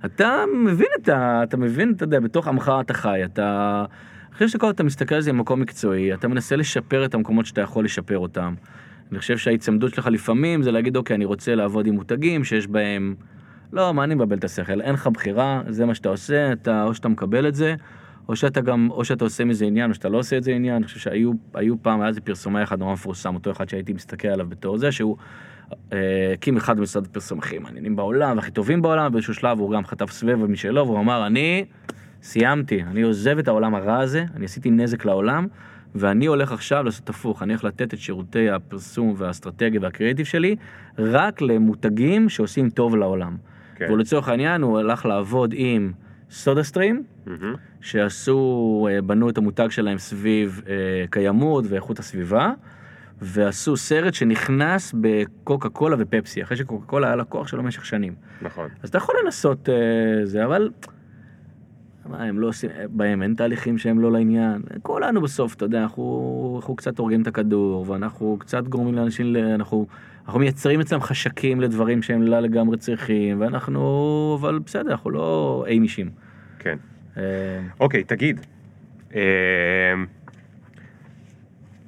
[SPEAKER 1] אתה מבין את ה... אתה מבין, אתה יודע, בתוך עמך אתה חי, אתה... חושב שכל אתה מסתכל על זה ממקום מקצועי, אתה מנסה לשפר את המקומות שאתה יכול לשפר אותם. אני חושב שההיצמדות שלך לפעמים זה להגיד, אוקיי, אני רוצה לעבוד עם מותגים שיש בהם... לא, מה אני מבלבל את השכל? אין לך בחירה, זה מה שאתה עושה, אתה, או שאתה מקבל את זה, או שאתה גם, או שאתה עושה מזה עניין, או שאתה לא עושה את זה עניין. אני חושב שהיו היו פעם, היה איזה פרסומאי אחד נורא מפורסם, אותו אחד שהייתי מסתכל עליו בתור זה, שהוא אה, הקים אחד ממשרד הפרסום הכי מעניינים בעולם, והכי טובים בעולם, באיזשהו שלב הוא גם חטף סבב משלו, והוא אמר, אני סיימתי, אני עוזב את העולם הרע הזה, אני עשיתי נזק לעולם, ואני הולך עכשיו לעשות הפוך, אני הולך לתת את שירותי הפרסום והאסטרטגיה והקריאיטיב שלי רק למותגים שעושים טוב לעולם.
[SPEAKER 2] כן.
[SPEAKER 1] ולצורך העניין הוא הלך לעבוד עם סודה סטרים. שעשו, אה, בנו את המותג שלהם סביב אה, קיימות ואיכות הסביבה, ועשו סרט שנכנס בקוקה קולה ופפסי, אחרי שקוקה קולה היה לקוח שלו במשך שנים.
[SPEAKER 2] נכון.
[SPEAKER 1] אז אתה יכול לנסות אה, זה, אבל... מה, הם לא עושים, בהם אין תהליכים שהם לא לעניין. כולנו בסוף, אתה יודע, אנחנו, אנחנו קצת הורגים את הכדור, ואנחנו קצת גורמים לאנשים, אנחנו, אנחנו מייצרים אצלם חשקים לדברים שהם לא לגמרי צריכים, ואנחנו, אבל בסדר, אנחנו לא אי מישים.
[SPEAKER 2] כן.
[SPEAKER 1] אה,
[SPEAKER 2] אוקיי, תגיד, אה,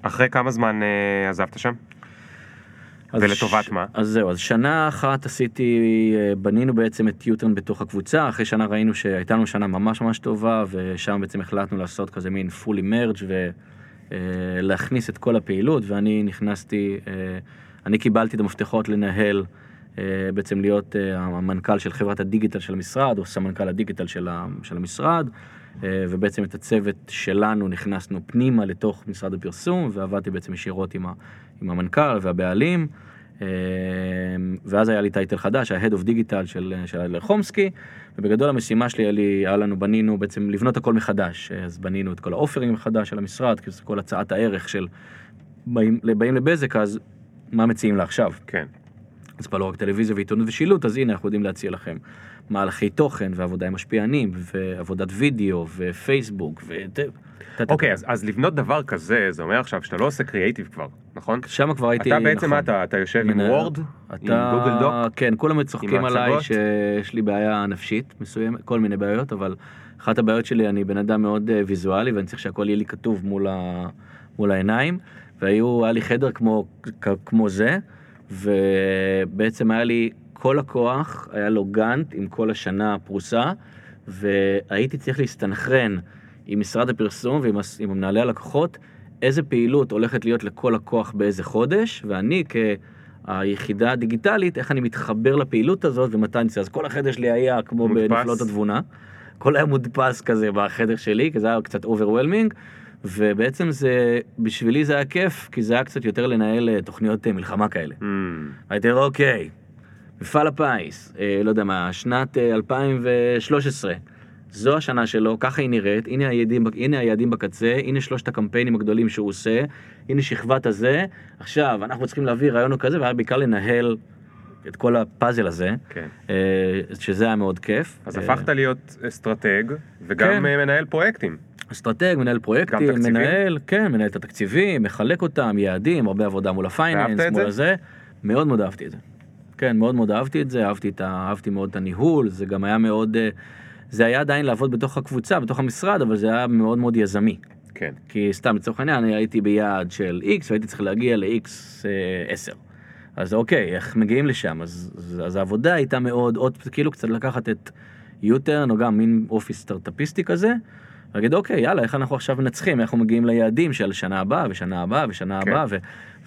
[SPEAKER 2] אחרי כמה זמן אה, עזבת שם? ולטובת
[SPEAKER 1] ש-
[SPEAKER 2] מה?
[SPEAKER 1] אז זהו, אז שנה אחת עשיתי, אה, בנינו בעצם את יוטרן בתוך הקבוצה, אחרי שנה ראינו שהייתה לנו שנה ממש ממש טובה, ושם בעצם החלטנו לעשות כזה מין fully merge ולהכניס את כל הפעילות, ואני נכנסתי, אה, אני קיבלתי את המפתחות לנהל, אה, בעצם להיות אה, המנכ"ל של חברת הדיגיטל של המשרד, או סמנכ"ל הדיגיטל של המשרד. אה, ובעצם את הצוות שלנו נכנסנו פנימה לתוך משרד הפרסום, ועבדתי בעצם ישירות עם, עם המנכ"ל והבעלים. אה, ואז היה לי טייטל חדש, ה-Head of Digital של, של אדלר חומסקי, ובגדול המשימה שלי היה, לי, היה לנו, בנינו בעצם לבנות הכל מחדש. אז בנינו את כל האופרים מחדש של המשרד, כי זה כל הצעת הערך של באים, באים לבזק, אז מה מציעים לה עכשיו?
[SPEAKER 2] כן.
[SPEAKER 1] אז כבר לא רק טלוויזיה ועיתונות ושילוט, אז הנה אנחנו יודעים להציע לכם מהלכי תוכן ועבודה עם משפיענים ועבודת וידאו ופייסבוק ו...
[SPEAKER 2] אוקיי, אז, אז לבנות דבר כזה, זה אומר עכשיו שאתה לא עושה קריאייטיב כבר, נכון?
[SPEAKER 1] שם כבר הייתי,
[SPEAKER 2] אתה בעצם,
[SPEAKER 1] נכון.
[SPEAKER 2] מה אתה, אתה יושב עם וורד? עם גוגל דוק?
[SPEAKER 1] כן, כולם צוחקים עליי? שיש לי בעיה נפשית מסוימת, כל מיני בעיות, אבל אחת הבעיות שלי, אני בן אדם מאוד אה, ויזואלי ואני צריך שהכל יהיה לי כתוב מול, ה, מול העיניים, והיו, היה לי חדר כמו זה, ובעצם היה לי כל הכוח, היה לו גאנט עם כל השנה פרוסה, והייתי צריך להסתנכרן עם משרד הפרסום ועם עם מנהלי הלקוחות, איזה פעילות הולכת להיות לכל לקוח באיזה חודש, ואני כיחידה הדיגיטלית, איך אני מתחבר לפעילות הזאת ומתי אני... אז כל החדר שלי היה כמו
[SPEAKER 2] מודפס.
[SPEAKER 1] בנפלאות התבונה. הכל היה מודפס כזה בחדר שלי, כי זה היה קצת overwhelming, ובעצם זה, בשבילי זה היה כיף, כי זה היה קצת יותר לנהל אה, תוכניות אה, מלחמה כאלה.
[SPEAKER 2] Mm,
[SPEAKER 1] הייתי אומר, אוקיי, מפעל הפיס, אה, לא יודע מה, שנת אה, 2013, זו השנה שלו, ככה היא נראית, הנה היעדים, הנה היעדים בקצה, הנה שלושת הקמפיינים הגדולים שהוא עושה, הנה שכבת הזה, עכשיו אנחנו צריכים להביא רעיון כזה, והיה בעיקר לנהל את כל הפאזל הזה,
[SPEAKER 2] כן.
[SPEAKER 1] אה, שזה היה מאוד כיף.
[SPEAKER 2] אז
[SPEAKER 1] אה,
[SPEAKER 2] הפכת להיות אסטרטג, וגם
[SPEAKER 1] כן.
[SPEAKER 2] אה, מנהל פרויקטים.
[SPEAKER 1] אסטרטג, מנהל פרויקטים,
[SPEAKER 2] גם?
[SPEAKER 1] מנהל, כן, מנהל את התקציבים, מחלק אותם, יעדים, הרבה עבודה מול
[SPEAKER 2] ה finance,
[SPEAKER 1] מול
[SPEAKER 2] זה?
[SPEAKER 1] הזה. מאוד מאוד אהבתי את זה. כן, מאוד מאוד אהבתי את זה, אהבתי, את ה, אהבתי מאוד את הניהול, זה גם היה מאוד, אה, זה היה עדיין לעבוד בתוך הקבוצה, בתוך המשרד, אבל זה היה מאוד מאוד יזמי.
[SPEAKER 2] כן.
[SPEAKER 1] כי סתם לצורך העניין, אני הייתי ביעד של X והייתי צריך להגיע ל-X אה, 10. אז אוקיי, איך מגיעים לשם? אז, אז, אז העבודה הייתה מאוד, עוד כאילו קצת לקחת את יוטרן, או גם מין אופיס סטארטאפיסטי כזה, ולהגיד אוקיי, יאללה, איך אנחנו עכשיו מנצחים, איך אנחנו מגיעים ליעדים של שנה הבאה, ושנה הבאה, ושנה
[SPEAKER 2] כן.
[SPEAKER 1] הבאה, ו,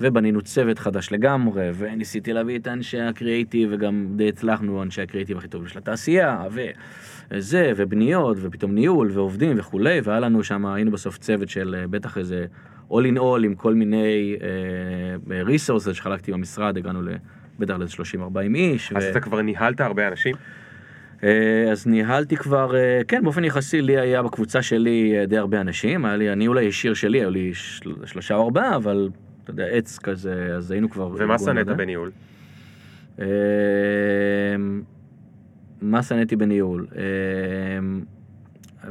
[SPEAKER 1] ובנינו צוות חדש לגמרי, וניסיתי להביא את אנשי הקריאיטיב, וגם די הצלחנו, אנשי הקריאיטיב הכי טובים של התעשייה, וזה, ובניות, ופתאום ניהול, ועובדים וכולי, והיה לנו שם, היינו בסוף צוות של אה, בטח איזה all in all עם כל מיני אה, resources שחלקתי במשרד, הגענו ל... בטח ל-30-40 איש.
[SPEAKER 2] אז
[SPEAKER 1] ו-
[SPEAKER 2] אתה כבר ניהלת הרבה אנשים?
[SPEAKER 1] אה, אז ניהלתי כבר, אה, כן, באופן יחסי לי היה בקבוצה שלי אה, די הרבה אנשים, היה לי, הניהול הישיר שלי, היו לי של, שלושה או ארבעה, אבל אתה יודע, עץ כזה, אז היינו כבר...
[SPEAKER 2] ומה שנאת. בניהול?
[SPEAKER 1] אה, מה שנאתי בניהול? אה,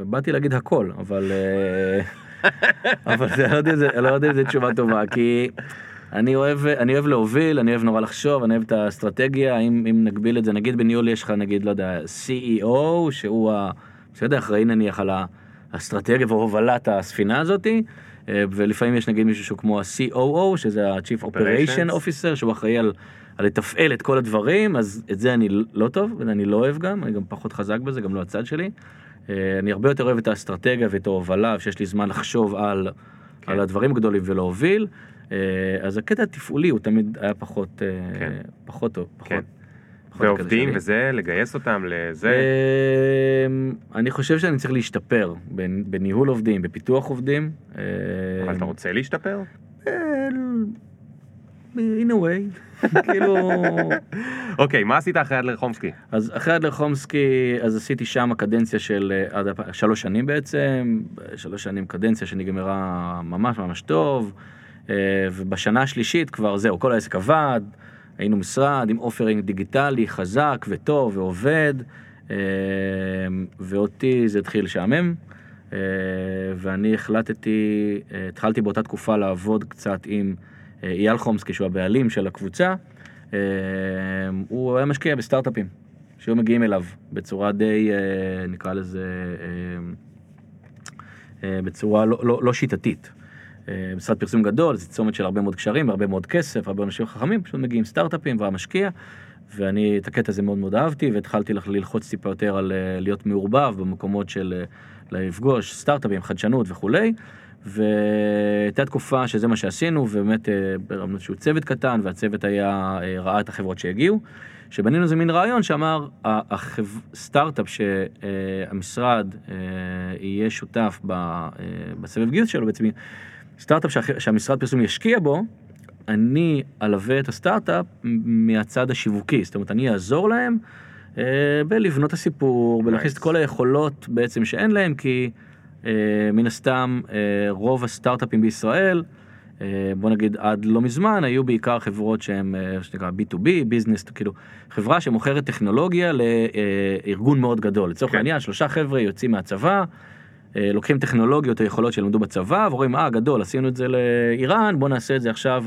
[SPEAKER 1] באתי להגיד הכל, אבל... אבל אני לא יודע אם לא יודע אם זו תשובה טובה, כי אני אוהב, אני אוהב להוביל, אני אוהב נורא לחשוב, אני אוהב את האסטרטגיה, אם, אם נגביל את זה, נגיד בניהול יש לך נגיד, לא יודע, CEO, שהוא ה... בסדר, אחראי נניח על האסטרטגיה והובלת הספינה הזאתי, אה, ולפעמים יש נגיד מישהו שהוא כמו ה-COO, שזה ה-Chief Operation. Officer, שהוא אחראי על, על לתפעל את כל הדברים, אז את זה אני לא טוב, ואני לא אוהב גם, אני גם פחות חזק בזה, גם לא הצד שלי. אה, אני הרבה יותר אוהב את האסטרטגיה ואת ההובלה, שיש לי זמן לחשוב על,
[SPEAKER 2] כן.
[SPEAKER 1] על הדברים הגדולים ולהוביל. אה, אז הקטע התפעולי הוא תמיד היה פחות, אה,
[SPEAKER 2] כן.
[SPEAKER 1] פחות טוב. פחות,
[SPEAKER 2] כן.
[SPEAKER 1] פחות הקטע
[SPEAKER 2] ועובדים. וזה, לגייס אותם לזה?
[SPEAKER 1] אמ, אני חושב שאני צריך להשתפר בנ- בניהול עובדים, בפיתוח עובדים.
[SPEAKER 2] אבל אתה רוצה להשתפר?
[SPEAKER 1] אה, in a way, כאילו...
[SPEAKER 2] אוקיי, מה עשית אחרי אדלר חומסקי?
[SPEAKER 1] אז אחרי אדלר חומסקי, אז עשיתי שם קדנציה של אה, עד שלוש שנים בעצם, שלוש שנים קדנציה שנגמרה ממש ממש טוב. אה, ובשנה השלישית כבר זהו, כל העסק עבד, היינו משרד עם אופרינג דיגיטלי חזק וטוב ועובד, אה, ואותי זה התחיל לשעמם, אה, ואני החלטתי, התחלתי באותה תקופה לעבוד קצת עם אייל חומסקי, שהוא הבעלים של הקבוצה, הוא היה משקיע בסטארט-אפים, שהיו מגיעים אליו בצורה די, נקרא לזה, בצורה לא, לא, לא שיטתית. אה, משרד פרסום גדול, זה צומת של הרבה מאוד קשרים, הרבה מאוד כסף, הרבה אנשים חכמים, פשוט מגיעים סטארט-אפים והמשקיע, ואני את הקטע הזה מאוד מאוד אהבתי, והתחלתי לח- ללחוץ טיפה יותר על אה, להיות מעורבב במקומות של אה, לפגוש סטארט-אפים, חדשנות וכולי. והייתה תקופה שזה מה שעשינו, ובאמת ברמנו איזשהו צוות קטן, והצוות היה, אה, ראה את החברות שהגיעו, שבנינו איזה מין רעיון שאמר, ה- החב- סטארט-אפ שהמשרד יהיה שותף בסבב גיוס שלו, בעצם סטארט-אפ שהמשרד פרסום ישקיע בו, אני אלווה את הסטארט-אפ מהצד השיווקי, זאת אומרת, אני אעזור להם אה, בלבנות את הסיפור, בלהכניס את
[SPEAKER 2] Nice.
[SPEAKER 1] כל היכולות בעצם שאין להם, כי אה, מן הסתם אה, רוב הסטארט-אפים בישראל, אה, בוא נגיד עד לא מזמן, היו בעיקר חברות שהן, אה, שנקרא B2B, ביזנס, כאילו, חברה שמוכרת טכנולוגיה לארגון מאוד גדול. לצורך
[SPEAKER 2] כן.
[SPEAKER 1] העניין, שלושה חבר'ה יוצאים מהצבא, אה, לוקחים טכנולוגיות או יכולות שלמדו בצבא, ורואים, אה, גדול, עשינו את זה לאיראן, בואו נעשה את זה עכשיו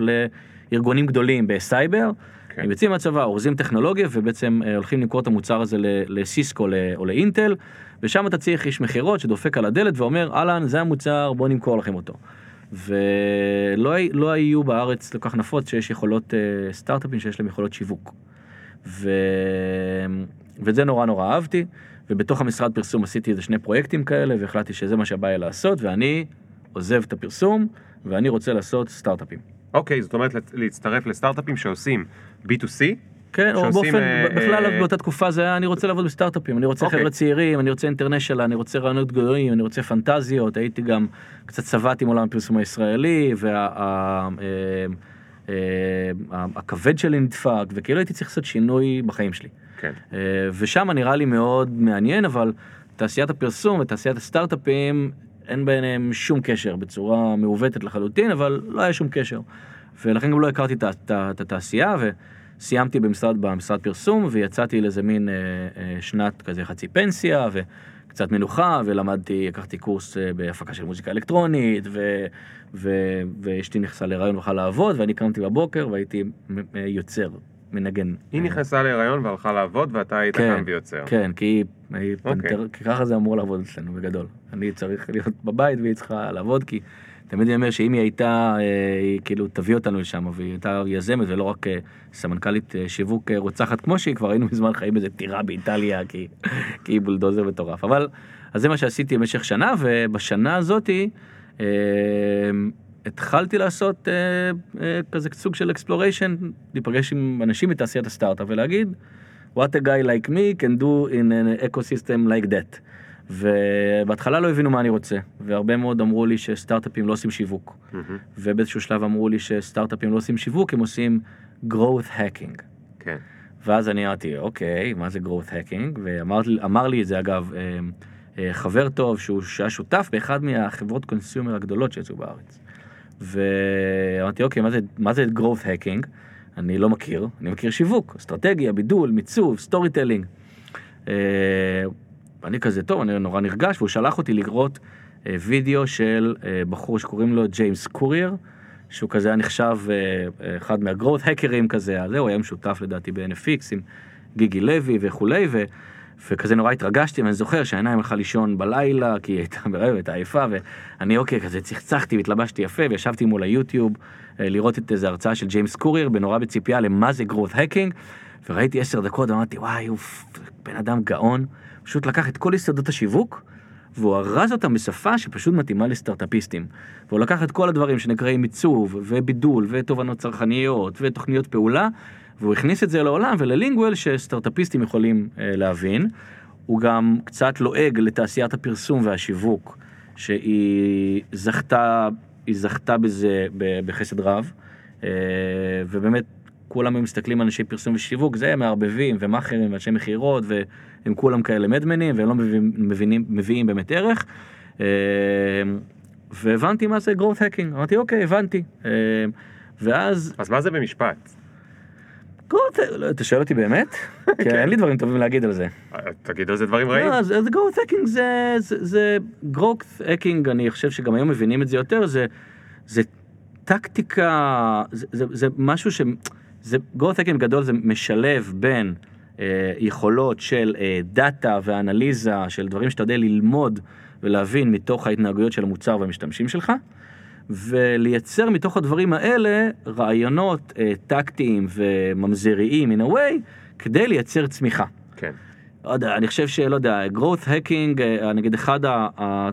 [SPEAKER 1] לארגונים גדולים בסייבר.
[SPEAKER 2] כן.
[SPEAKER 1] הם יוצאים מהצבא, אורזים טכנולוגיה, ובעצם אה, הולכים למכור את המוצר הזה לסיסקו או לאינטל, ושם אתה צריך איש מכירות שדופק על הדלת ואומר, אהלן, זה המוצר, בואו נמכור לכם אותו. ולא לא היו בארץ כל כך נפוץ שיש יכולות אה, סטארט-אפים שיש להם יכולות שיווק. ו... ואת זה נורא נורא אהבתי, ובתוך המשרד פרסום עשיתי איזה שני פרויקטים כאלה, והחלטתי שזה מה שבא לי לעשות, ואני עוזב את הפרסום, ואני רוצה לעשות סטארט-אפים.
[SPEAKER 2] אוקיי, זאת אומרת להצטרף לסטארט-אפים שעושים B2C,
[SPEAKER 1] כן, או באופן,
[SPEAKER 2] אה,
[SPEAKER 1] בכלל
[SPEAKER 2] אה,
[SPEAKER 1] באותה תקופה זה היה, אני רוצה לעבוד בסטארט-אפים, אני רוצה
[SPEAKER 2] אוקיי.
[SPEAKER 1] חבר'ה צעירים, אני רוצה אינטרנשיונל, אני רוצה רעיונות גדולים, אני רוצה פנטזיות, הייתי גם קצת צבעתי עם עולם הפרסום הישראלי, והכבד שלי נדפק, וכאילו הייתי צריך לעשות שינוי בחיים שלי.
[SPEAKER 2] כן.
[SPEAKER 1] אה, ושם נראה לי מאוד מעניין, אבל תעשיית הפרסום ותעשיית הסטארט-אפים, אין ביניהם שום קשר, בצורה מעוותת לחלוטין, אבל לא היה שום קשר. ולכן גם לא הכרתי את התעשייה, וסיימתי במשרד, במשרד פרסום, ויצאתי לאיזה מין אה, אה, שנת כזה חצי פנסיה, וקצת מנוחה, ולמדתי, לקחתי קורס אה, בהפקה של מוזיקה אלקטרונית, ו, ו, ואשתי נכנסה להיריון והלכה לעבוד, ואני קמתי בבוקר והייתי יוצר, מנגן.
[SPEAKER 2] היא נכנסה להיריון והלכה לעבוד ואתה היית
[SPEAKER 1] כן,
[SPEAKER 2] קם ויוצר.
[SPEAKER 1] כן, כי היא, היא
[SPEAKER 2] אוקיי.
[SPEAKER 1] פנתר, כי ככה זה אמור לעבוד אצלנו בגדול. אני צריך להיות בבית והיא צריכה לעבוד, כי תמיד אני אומר שאם היא הייתה, אה, היא כאילו תביא אותנו לשם, והיא הייתה יזמת ולא רק אה, סמנכ"לית אה, שיווק רוצחת כמו שהיא, כבר היינו מזמן חיים באיזה טירה באיטליה, כי, כי היא בולדוזר מטורף. אבל, אז זה מה שעשיתי במשך שנה, ובשנה הזאתי, התחלתי לעשות אה, אה, כזה סוג של exploration, להיפגש עם אנשים מתעשיית הסטארט-אפ ולהגיד, what a guy like me can do in an ecosystem like that. ובהתחלה לא הבינו מה אני רוצה, והרבה מאוד אמרו לי שסטארט-אפים לא עושים שיווק.
[SPEAKER 2] מהמם.
[SPEAKER 1] ובאיזשהו שלב אמרו לי שסטארט-אפים לא עושים שיווק, הם עושים growth hacking.
[SPEAKER 2] כן.
[SPEAKER 1] ואז אני אמרתי, אוקיי, מה זה growth hacking? ואמר אמר לי את זה אגב, אה, חבר טוב שהוא שהיה שותף באחד מהחברות consumer הגדולות שיצאו בארץ. ואמרתי, אוקיי, מה זה, מה זה growth hacking? אני לא מכיר, אני מכיר שיווק, אסטרטגיה, בידול, מיצוב, storytelling. ואני כזה, טוב, אני נורא נרגש, והוא שלח אותי לראות אה, וידאו של אה, בחור שקוראים לו ג'יימס קורייר, שהוא כזה היה נחשב אה, אחד מה growth hackers כזה, זהו, היה משותף לדעתי ב-NFX עם גיגי לוי וכולי, ו... וכזה נורא התרגשתי, ואני זוכר שעינת הלכה לישון בלילה, כי היא הייתה בהיריון, הייתה עייפה, ואני אוקיי, כזה צחצחתי והתלבשתי יפה, וישבתי מול היוטיוב אה, לראות את איזה הרצאה של ג'יימס קורייר, בנורא בציפייה למה זה growth hacking, וראיתי עשר דקות, ואמרתי, וואי, אוף, בן אדם גאון, פשוט לקח את כל יסודות השיווק, והוא ארז אותם בשפה שפשוט מתאימה לסטארט-אפיסטים. והוא לקח את כל הדברים שנקראים מיצוב, ובידול, ותובנות צרכניות, ותוכניות פעולה, והוא הכניס את זה לעולם וללינגוול שסטארט-אפיסטים יכולים אה, להבין. הוא גם קצת לועג לתעשיית הפרסום והשיווק, שהיא זכתה, היא זכתה בזה בחסד רב, אה, ובאמת כולם מסתכלים על אנשי פרסום ושיווק, זה מערבבים ומאכערים ואנשי מכירות, והם כולם כאלה מדמנים, והם לא מביאים, מבינים, מביאים באמת ערך. אה, והבנתי מה זה growth hacking, אמרתי אוקיי, הבנתי. אה, ואז,
[SPEAKER 2] אז מה זה במשפט?
[SPEAKER 1] Growth, לא, אתה שואל אותי באמת? כי אין לי דברים טובים להגיד על זה.
[SPEAKER 2] אה, תגיד על זה דברים רעים.
[SPEAKER 1] לא, אז אז growth hacking זה, זה, זה growth hacking, אני חושב שגם היום מבינים את זה יותר, זה, זה טקטיקה, זה, זה, זה משהו ש... זה growth hacking גדול זה משלב בין אה, יכולות של אה, דאטה ואנליזה, של דברים שאתה יודע ללמוד ולהבין מתוך ההתנהגויות של המוצר והמשתמשים שלך, ולייצר מתוך הדברים האלה רעיונות אה, טקטיים וממזריים in a way, כדי לייצר צמיחה.
[SPEAKER 2] כן.
[SPEAKER 1] לא יודע, אני חושב שלא יודע, growth hacking, אה, נגיד אחד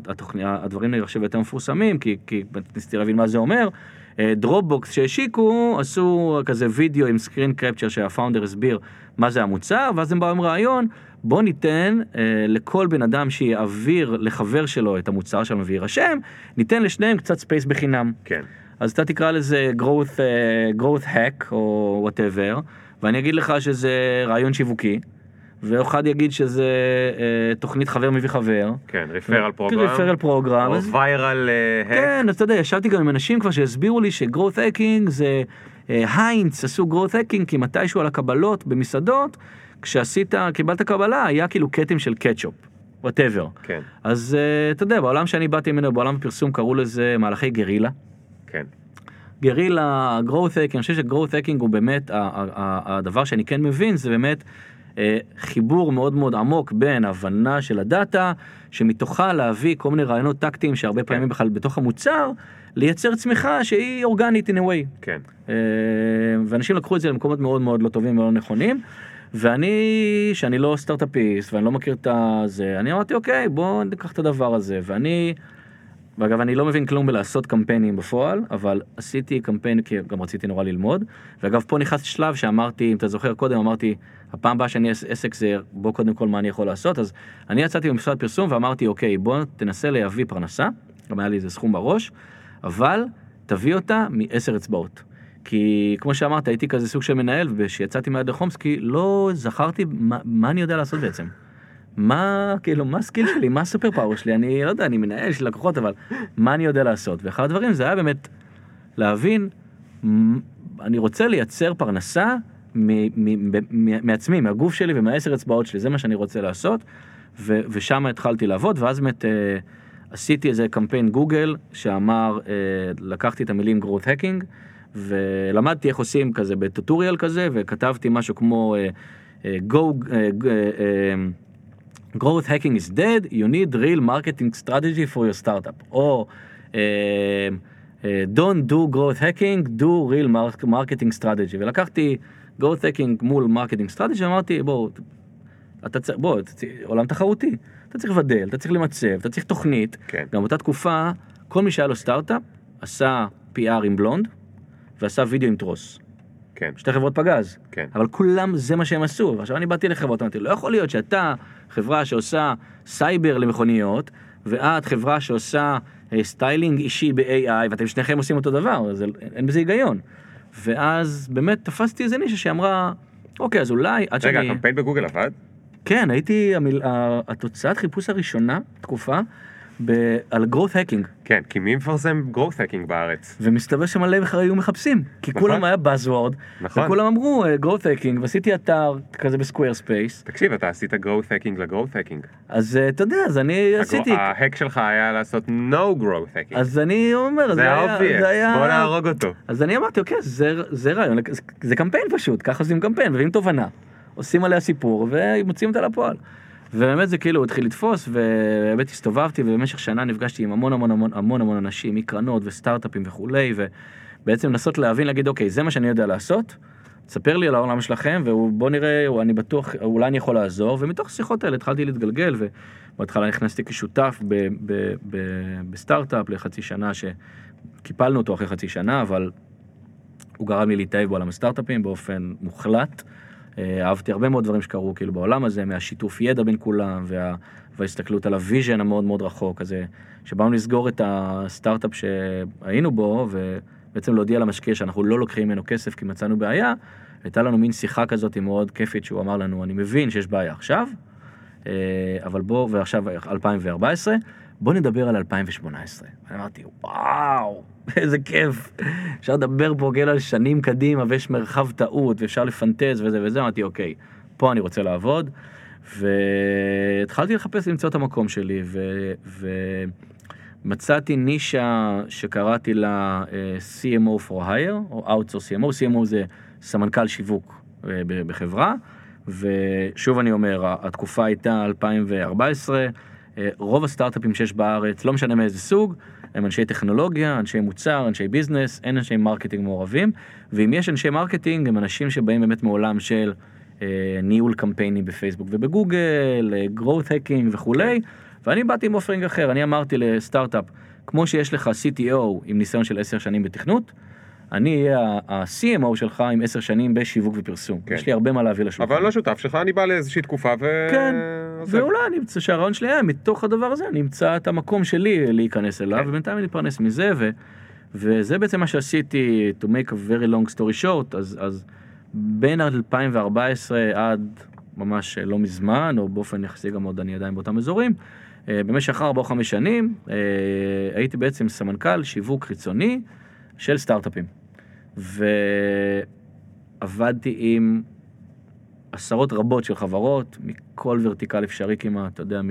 [SPEAKER 1] התוכני, הדברים אני חושב יותר מפורסמים, כי, כי ניסיתי להבין מה זה אומר, דרופבוקס שהשיקו, עשו כזה וידאו עם screen capture שה founder הסביר מה זה המוצר, ואז הם באו עם רעיון, בוא ניתן אה, לכל בן אדם שיעביר לחבר שלו את המוצר שלנו ויירשם, ניתן לשניהם קצת space בחינם.
[SPEAKER 2] כן.
[SPEAKER 1] אז אתה תקרא לזה growth, אה, growth hack או whatever, ואני אגיד לך שזה רעיון שיווקי, ואחד יגיד שזה אה, תוכנית חבר מביא חבר.
[SPEAKER 2] כן, referral program.
[SPEAKER 1] referral program.
[SPEAKER 2] או viral hack.
[SPEAKER 1] כן, אז אתה יודע, ישבתי גם עם אנשים כבר שהסבירו לי ש-growth hacking זה, אה, היינץ עשו growth hacking כי מתישהו על הקבלות במסעדות, כשעשית, קיבלת קבלה, היה כאילו כתם של קטשופ, whatever.
[SPEAKER 2] כן,
[SPEAKER 1] אז אה, אתה יודע, בעולם שאני באתי ממנו, בעולם הפרסום קראו לזה מהלכי גרילה.
[SPEAKER 2] כן.
[SPEAKER 1] גרילה, growth hacking, אני חושב ש-growth hacking הוא באמת, הדבר שאני כן מבין זה באמת אה, חיבור מאוד מאוד עמוק בין הבנה של הדאטה, שמתוכה להביא כל מיני רעיונות טקטיים שהרבה פעמים בכלל בתוך המוצר, לייצר צמיחה שהיא אורגנית in a way.
[SPEAKER 2] כן.
[SPEAKER 1] אה, ואנשים לקחו את זה למקומות מאוד מאוד לא טובים ולא נכונים. ואני, שאני לא סטארט-אפיסט ואני לא מכיר את הזה, אני אמרתי אוקיי בוא ניקח את הדבר הזה. ואני, ואגב אני לא מבין כלום בלעשות קמפיינים בפועל, אבל עשיתי קמפיין כי גם רציתי נורא ללמוד, ואגב פה נכנס שלב שאמרתי, אם אתה זוכר קודם אמרתי, הפעם הבאה שאני אעשה עסק זה בוא קודם כל מה אני יכול לעשות, אז אני יצאתי ממשרד פרסום ואמרתי אוקיי בוא תנסה להביא פרנסה, גם היה לי איזה סכום בראש, אבל תביא אותה מעשר אצבעות. כי כמו שאמרת הייתי כזה סוג של מנהל וכשיצאתי מהדרך חומסקי לא זכרתי מה, מה אני יודע לעשות בעצם. מה כאילו מה הסקיל שלי מה הסופר פאוור שלי אני לא יודע אני מנהל של לקוחות אבל מה אני יודע לעשות ואחד הדברים זה היה באמת להבין אני רוצה לייצר פרנסה מעצמי מהגוף שלי ומהעשר אצבעות שלי זה מה שאני רוצה לעשות ושם התחלתי לעבוד ואז באמת אה, עשיתי איזה קמפיין גוגל שאמר אה, לקחתי את המילים growth hacking ולמדתי איך עושים כזה בטוטוריאל כזה וכתבתי משהו כמו אה, go ג- אה, growth hacking is dead, you need real marketing strategy for your startup. או don't do growth hacking, do real mar- marketing strategy. ולקחתי growth hacking מול marketing strategy, ואמרתי בואו, אתה צריך, בוא, אתה עולם תחרותי, אתה צריך לבדל, אתה צריך למצב, אתה צריך תוכנית.
[SPEAKER 2] כן.
[SPEAKER 1] גם באותה תקופה, כל מי שהיה לו סטארט-אפ, עשה PR עם בלונד, ועשה וידאו עם טרוס.
[SPEAKER 2] כן.
[SPEAKER 1] שתי חברות פגז.
[SPEAKER 2] כן.
[SPEAKER 1] אבל כולם זה מה שהם עשו. ועכשיו אני באתי לחברות, אמרתי, לא יכול להיות שאתה חברה שעושה סייבר למכוניות, ואת חברה שעושה אה, סטיילינג אישי ב-AI, ואתם שניכם עושים אותו דבר, זה, אין בזה היגיון. ואז באמת תפסתי איזה נישה שאמרה, אוקיי, אז אולי עד
[SPEAKER 2] רגע,
[SPEAKER 1] שאני...
[SPEAKER 2] הקמפיין בגוגל עבד?
[SPEAKER 1] כן, הייתי, המיל... התוצאת חיפוש הראשונה, תקופה, ב... על growth hacking.
[SPEAKER 2] כן, כי מי מפרסם growth hacking בארץ?
[SPEAKER 1] ומסתבר שמלא בכלל היו מחפשים, כי
[SPEAKER 2] נכון.
[SPEAKER 1] כולם היה buzzword,
[SPEAKER 2] נכון.
[SPEAKER 1] וכולם אמרו אה, growth hacking, ועשיתי אתר כזה בסקוויר ספייס,
[SPEAKER 2] תקשיב, אתה עשית growth hacking ל-growth hacking.
[SPEAKER 1] אז אה, אתה יודע, אז אני עשיתי,
[SPEAKER 2] ה hack שלך היה לעשות no growth hacking.
[SPEAKER 1] אז אני אומר,
[SPEAKER 2] זה
[SPEAKER 1] היה,
[SPEAKER 2] ה-obvious,
[SPEAKER 1] זה היה,
[SPEAKER 2] בוא נהרוג אותו.
[SPEAKER 1] אז אני אמרתי, אוקיי, זה, זה רעיון, זה, זה קמפיין פשוט, ככה עושים קמפיין, מביאים תובנה, עושים עליה סיפור ומוציאים אותה לפועל. ובאמת זה כאילו התחיל לתפוס, ובאמת הסתובבתי, ובמשך שנה נפגשתי עם המון המון המון המון המון אנשים, מקרנות וסטארט-אפים וכולי, ובעצם לנסות להבין, להגיד, אוקיי, זה מה שאני יודע לעשות, תספר לי על העולם שלכם, ובוא נראה, אני בטוח, אולי אני יכול לעזור, ומתוך השיחות האלה התחלתי להתגלגל, ובהתחלה נכנסתי כשותף ב, ב, ב, בסטארט-אפ לחצי שנה, שקיפלנו אותו אחרי חצי שנה, אבל הוא גרם לי להתאהב בעולם הסטארט-אפים באופן מוחלט. אה, אהבתי הרבה מאוד דברים שקרו כאילו בעולם הזה, מהשיתוף ידע בין כולם, וה, וההסתכלות על ה vision המאוד מאוד רחוק הזה, שבאנו לסגור את הסטארט-אפ שהיינו בו, ובעצם להודיע למשקיע שאנחנו לא לוקחים ממנו כסף כי מצאנו בעיה, הייתה לנו מין שיחה כזאת מאוד כיפית שהוא אמר לנו, אני מבין שיש בעיה עכשיו, אה, אבל בוא, ועכשיו 2014, בוא נדבר על 2018. אני אמרתי, וואו, איזה כיף. אפשר לדבר פה כאילו על שנים קדימה, ויש מרחב טעות, ואפשר לפנטז וזה וזה, אמרתי, אוקיי, פה אני רוצה לעבוד. והתחלתי לחפש למצוא את המקום שלי, ו... ומצאתי נישה שקראתי לה אה, CMO for hire, או Outsource CMO, CMO זה סמנכ"ל שיווק אה, בחברה, ושוב אני אומר, התקופה הייתה 2014, אה, רוב הסטארט-אפים שיש בארץ, לא משנה מאיזה סוג, הם אנשי טכנולוגיה, אנשי מוצר, אנשי business, אין אנשי marketing מעורבים, ואם יש אנשי marketing, הם אנשים שבאים באמת מעולם של אה, ניהול קמפיינים בפייסבוק ובגוגל, growth hacking וכולי, ואני באתי עם offering אחר, אני אמרתי לסטארט-אפ, כמו שיש לך CTO עם ניסיון של 10 שנים בתכנות, אני אהיה ה-CMO שלך עם 10 שנים בשיווק ופרסום.
[SPEAKER 2] כן.
[SPEAKER 1] יש לי הרבה מה להביא לשולחן.
[SPEAKER 2] אבל לשותף שלך אני בא לאיזושהי תקופה ו...
[SPEAKER 1] כן. ואולי אני אמצא שהרעיון שלי היה מתוך הדבר הזה, אני אמצא את המקום שלי להיכנס אליו,
[SPEAKER 2] כן.
[SPEAKER 1] ובינתיים אני אתפרנס מזה, ו, וזה בעצם מה שעשיתי, to make a very long story short, אז, אז בין 2014 עד ממש לא מזמן, או באופן יחסי גם עוד אני עדיין באותם אזורים, אה, במשך 4 או 5 שנים אה, הייתי בעצם סמנכ"ל שיווק חיצוני של סטארט-אפים. ועבדתי עם עשרות רבות של חברות, מכל vertical אפשרי כמעט, אתה יודע,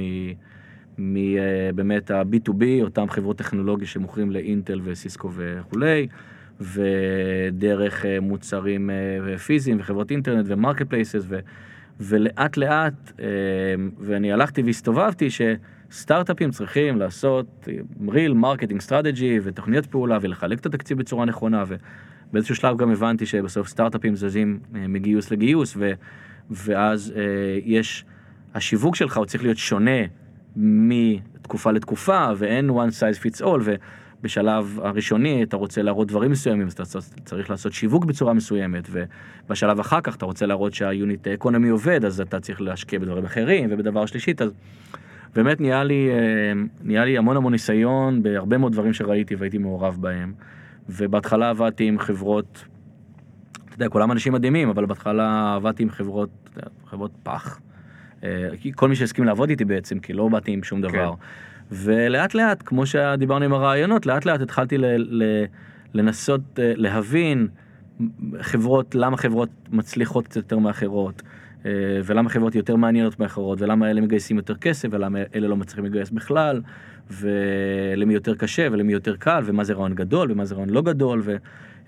[SPEAKER 1] מבאמת ה-B2B, אותם חברות טכנולוגיה שמוכרים לאינטל וסיסקו וכולי, ודרך אה, מוצרים אה, פיזיים וחברות אינטרנט ו marketplaces, ו... ולאט לאט, אה, ואני הלכתי והסתובבתי, שסטארט-אפים צריכים לעשות real marketing strategy ותוכניות פעולה ולחלק את התקציב בצורה נכונה, ובאיזשהו שלב גם הבנתי שבסוף סטארט-אפים זזים אה, מגיוס לגיוס, ו, ואז אה, יש, השיווק שלך הוא צריך להיות שונה מתקופה לתקופה, ואין one size fits all, ובשלב הראשוני אתה רוצה להראות דברים מסוימים, אז אתה צריך לעשות שיווק בצורה מסוימת, ובשלב אחר כך אתה רוצה להראות שהיוניט אקונומי עובד, אז אתה צריך להשקיע בדברים אחרים, ובדבר שלישית, אז באמת נהיה לי, אה, נהיה לי המון המון ניסיון בהרבה מאוד דברים שראיתי והייתי מעורב בהם. ובהתחלה עבדתי עם חברות, אתה יודע, כולם אנשים מדהימים, אבל בהתחלה עבדתי עם חברות, חברות פח. אה, כל מי שהסכים לעבוד איתי בעצם, כי לא באתי עם שום דבר. ולאט לאט, כמו שדיברנו עם הרעיונות, לאט לאט התחלתי ל, ל, לנסות אה, להבין חברות, למה חברות מצליחות קצת יותר מאחרות, אה, ולמה חברות יותר מעניינות מאחרות, ולמה אלה מגייסים יותר כסף, ולמה אלה לא מצליחים לגייס בכלל, ולמי יותר קשה ולמי יותר קל, ומה זה רעיון גדול ומה זה רעיון לא גדול,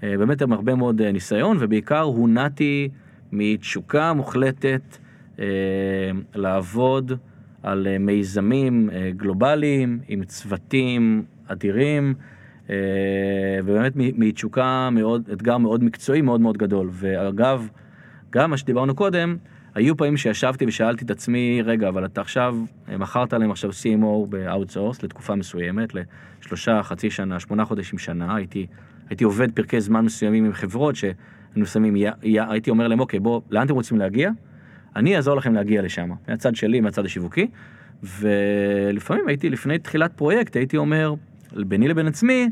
[SPEAKER 1] ובאמת עם הרבה מאוד אה, ניסיון, ובעיקר הונעתי מתשוקה מוחלטת אה, לעבוד על אה, מיזמים גלובליים עם צוותים אדירים. ובאמת מתשוקה מאוד, אתגר מאוד מקצועי מאוד מאוד גדול. ואגב, גם מה שדיברנו קודם, היו פעמים שישבתי ושאלתי את עצמי, רגע, אבל אתה עכשיו, מכרת להם עכשיו CMO ב-outsource לתקופה מסוימת, לשלושה, חצי שנה, שמונה חודשים, שנה, הייתי, הייתי עובד פרקי זמן מסוימים עם חברות שהיינו שמים, הייתי אומר להם, אוקיי, בוא, לאן אתם רוצים להגיע? אני אעזור לכם להגיע לשם, מהצד שלי, מהצד השיווקי, ולפעמים הייתי, לפני תחילת פרויקט, הייתי אומר, ביני לבין עצמי,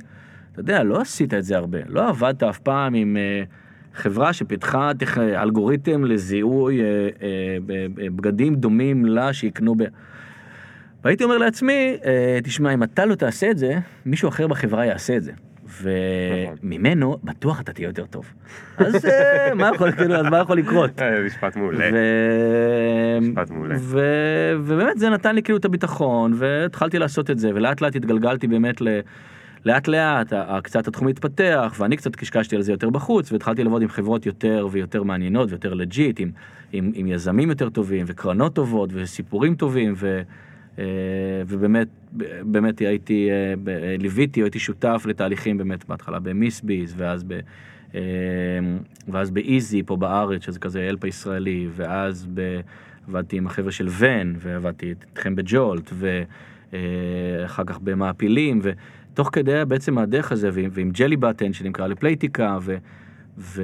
[SPEAKER 1] אתה יודע, לא עשית את זה הרבה, לא עבדת אף פעם עם... Uh, חברה שפיתחה. אלגוריתם לזיהוי אה, אה, בגדים דומים לה שיקנו ב... והייתי אומר לעצמי, אה, תשמע, אם אתה לא תעשה את זה, מישהו אחר בחברה יעשה את זה. וממנו בטוח אתה תהיה יותר טוב. אז אה, מה יכול, כאילו, אז מה יכול לקרות?
[SPEAKER 2] אה, משפט מעולה. משפט מעולה.
[SPEAKER 1] ובאמת זה נתן לי כאילו את הביטחון, והתחלתי לעשות את זה, ולאט לאט התגלגלתי באמת ל... לאט לאט קצת התחום התפתח ואני קצת קשקשתי על זה יותר בחוץ והתחלתי לעבוד עם חברות יותר ויותר מעניינות ויותר לג'יט עם, עם, עם יזמים יותר טובים וקרנות טובות וסיפורים טובים ו, אה, ובאמת באמת הייתי אה, ליוויתי הייתי שותף לתהליכים באמת בהתחלה במיסביז ואז ב... אה, ואז באיזי פה בארץ שזה כזה אלפה ישראלי ואז ב... עבדתי עם החבר'ה של ון ועבדתי איתכם בג'ולט ואחר כך במעפילים. ו... תוך כדי בעצם הדרך הזה, ועם, ועם ג'לי בטן שנמכר לפלייטיקה, ו, ו,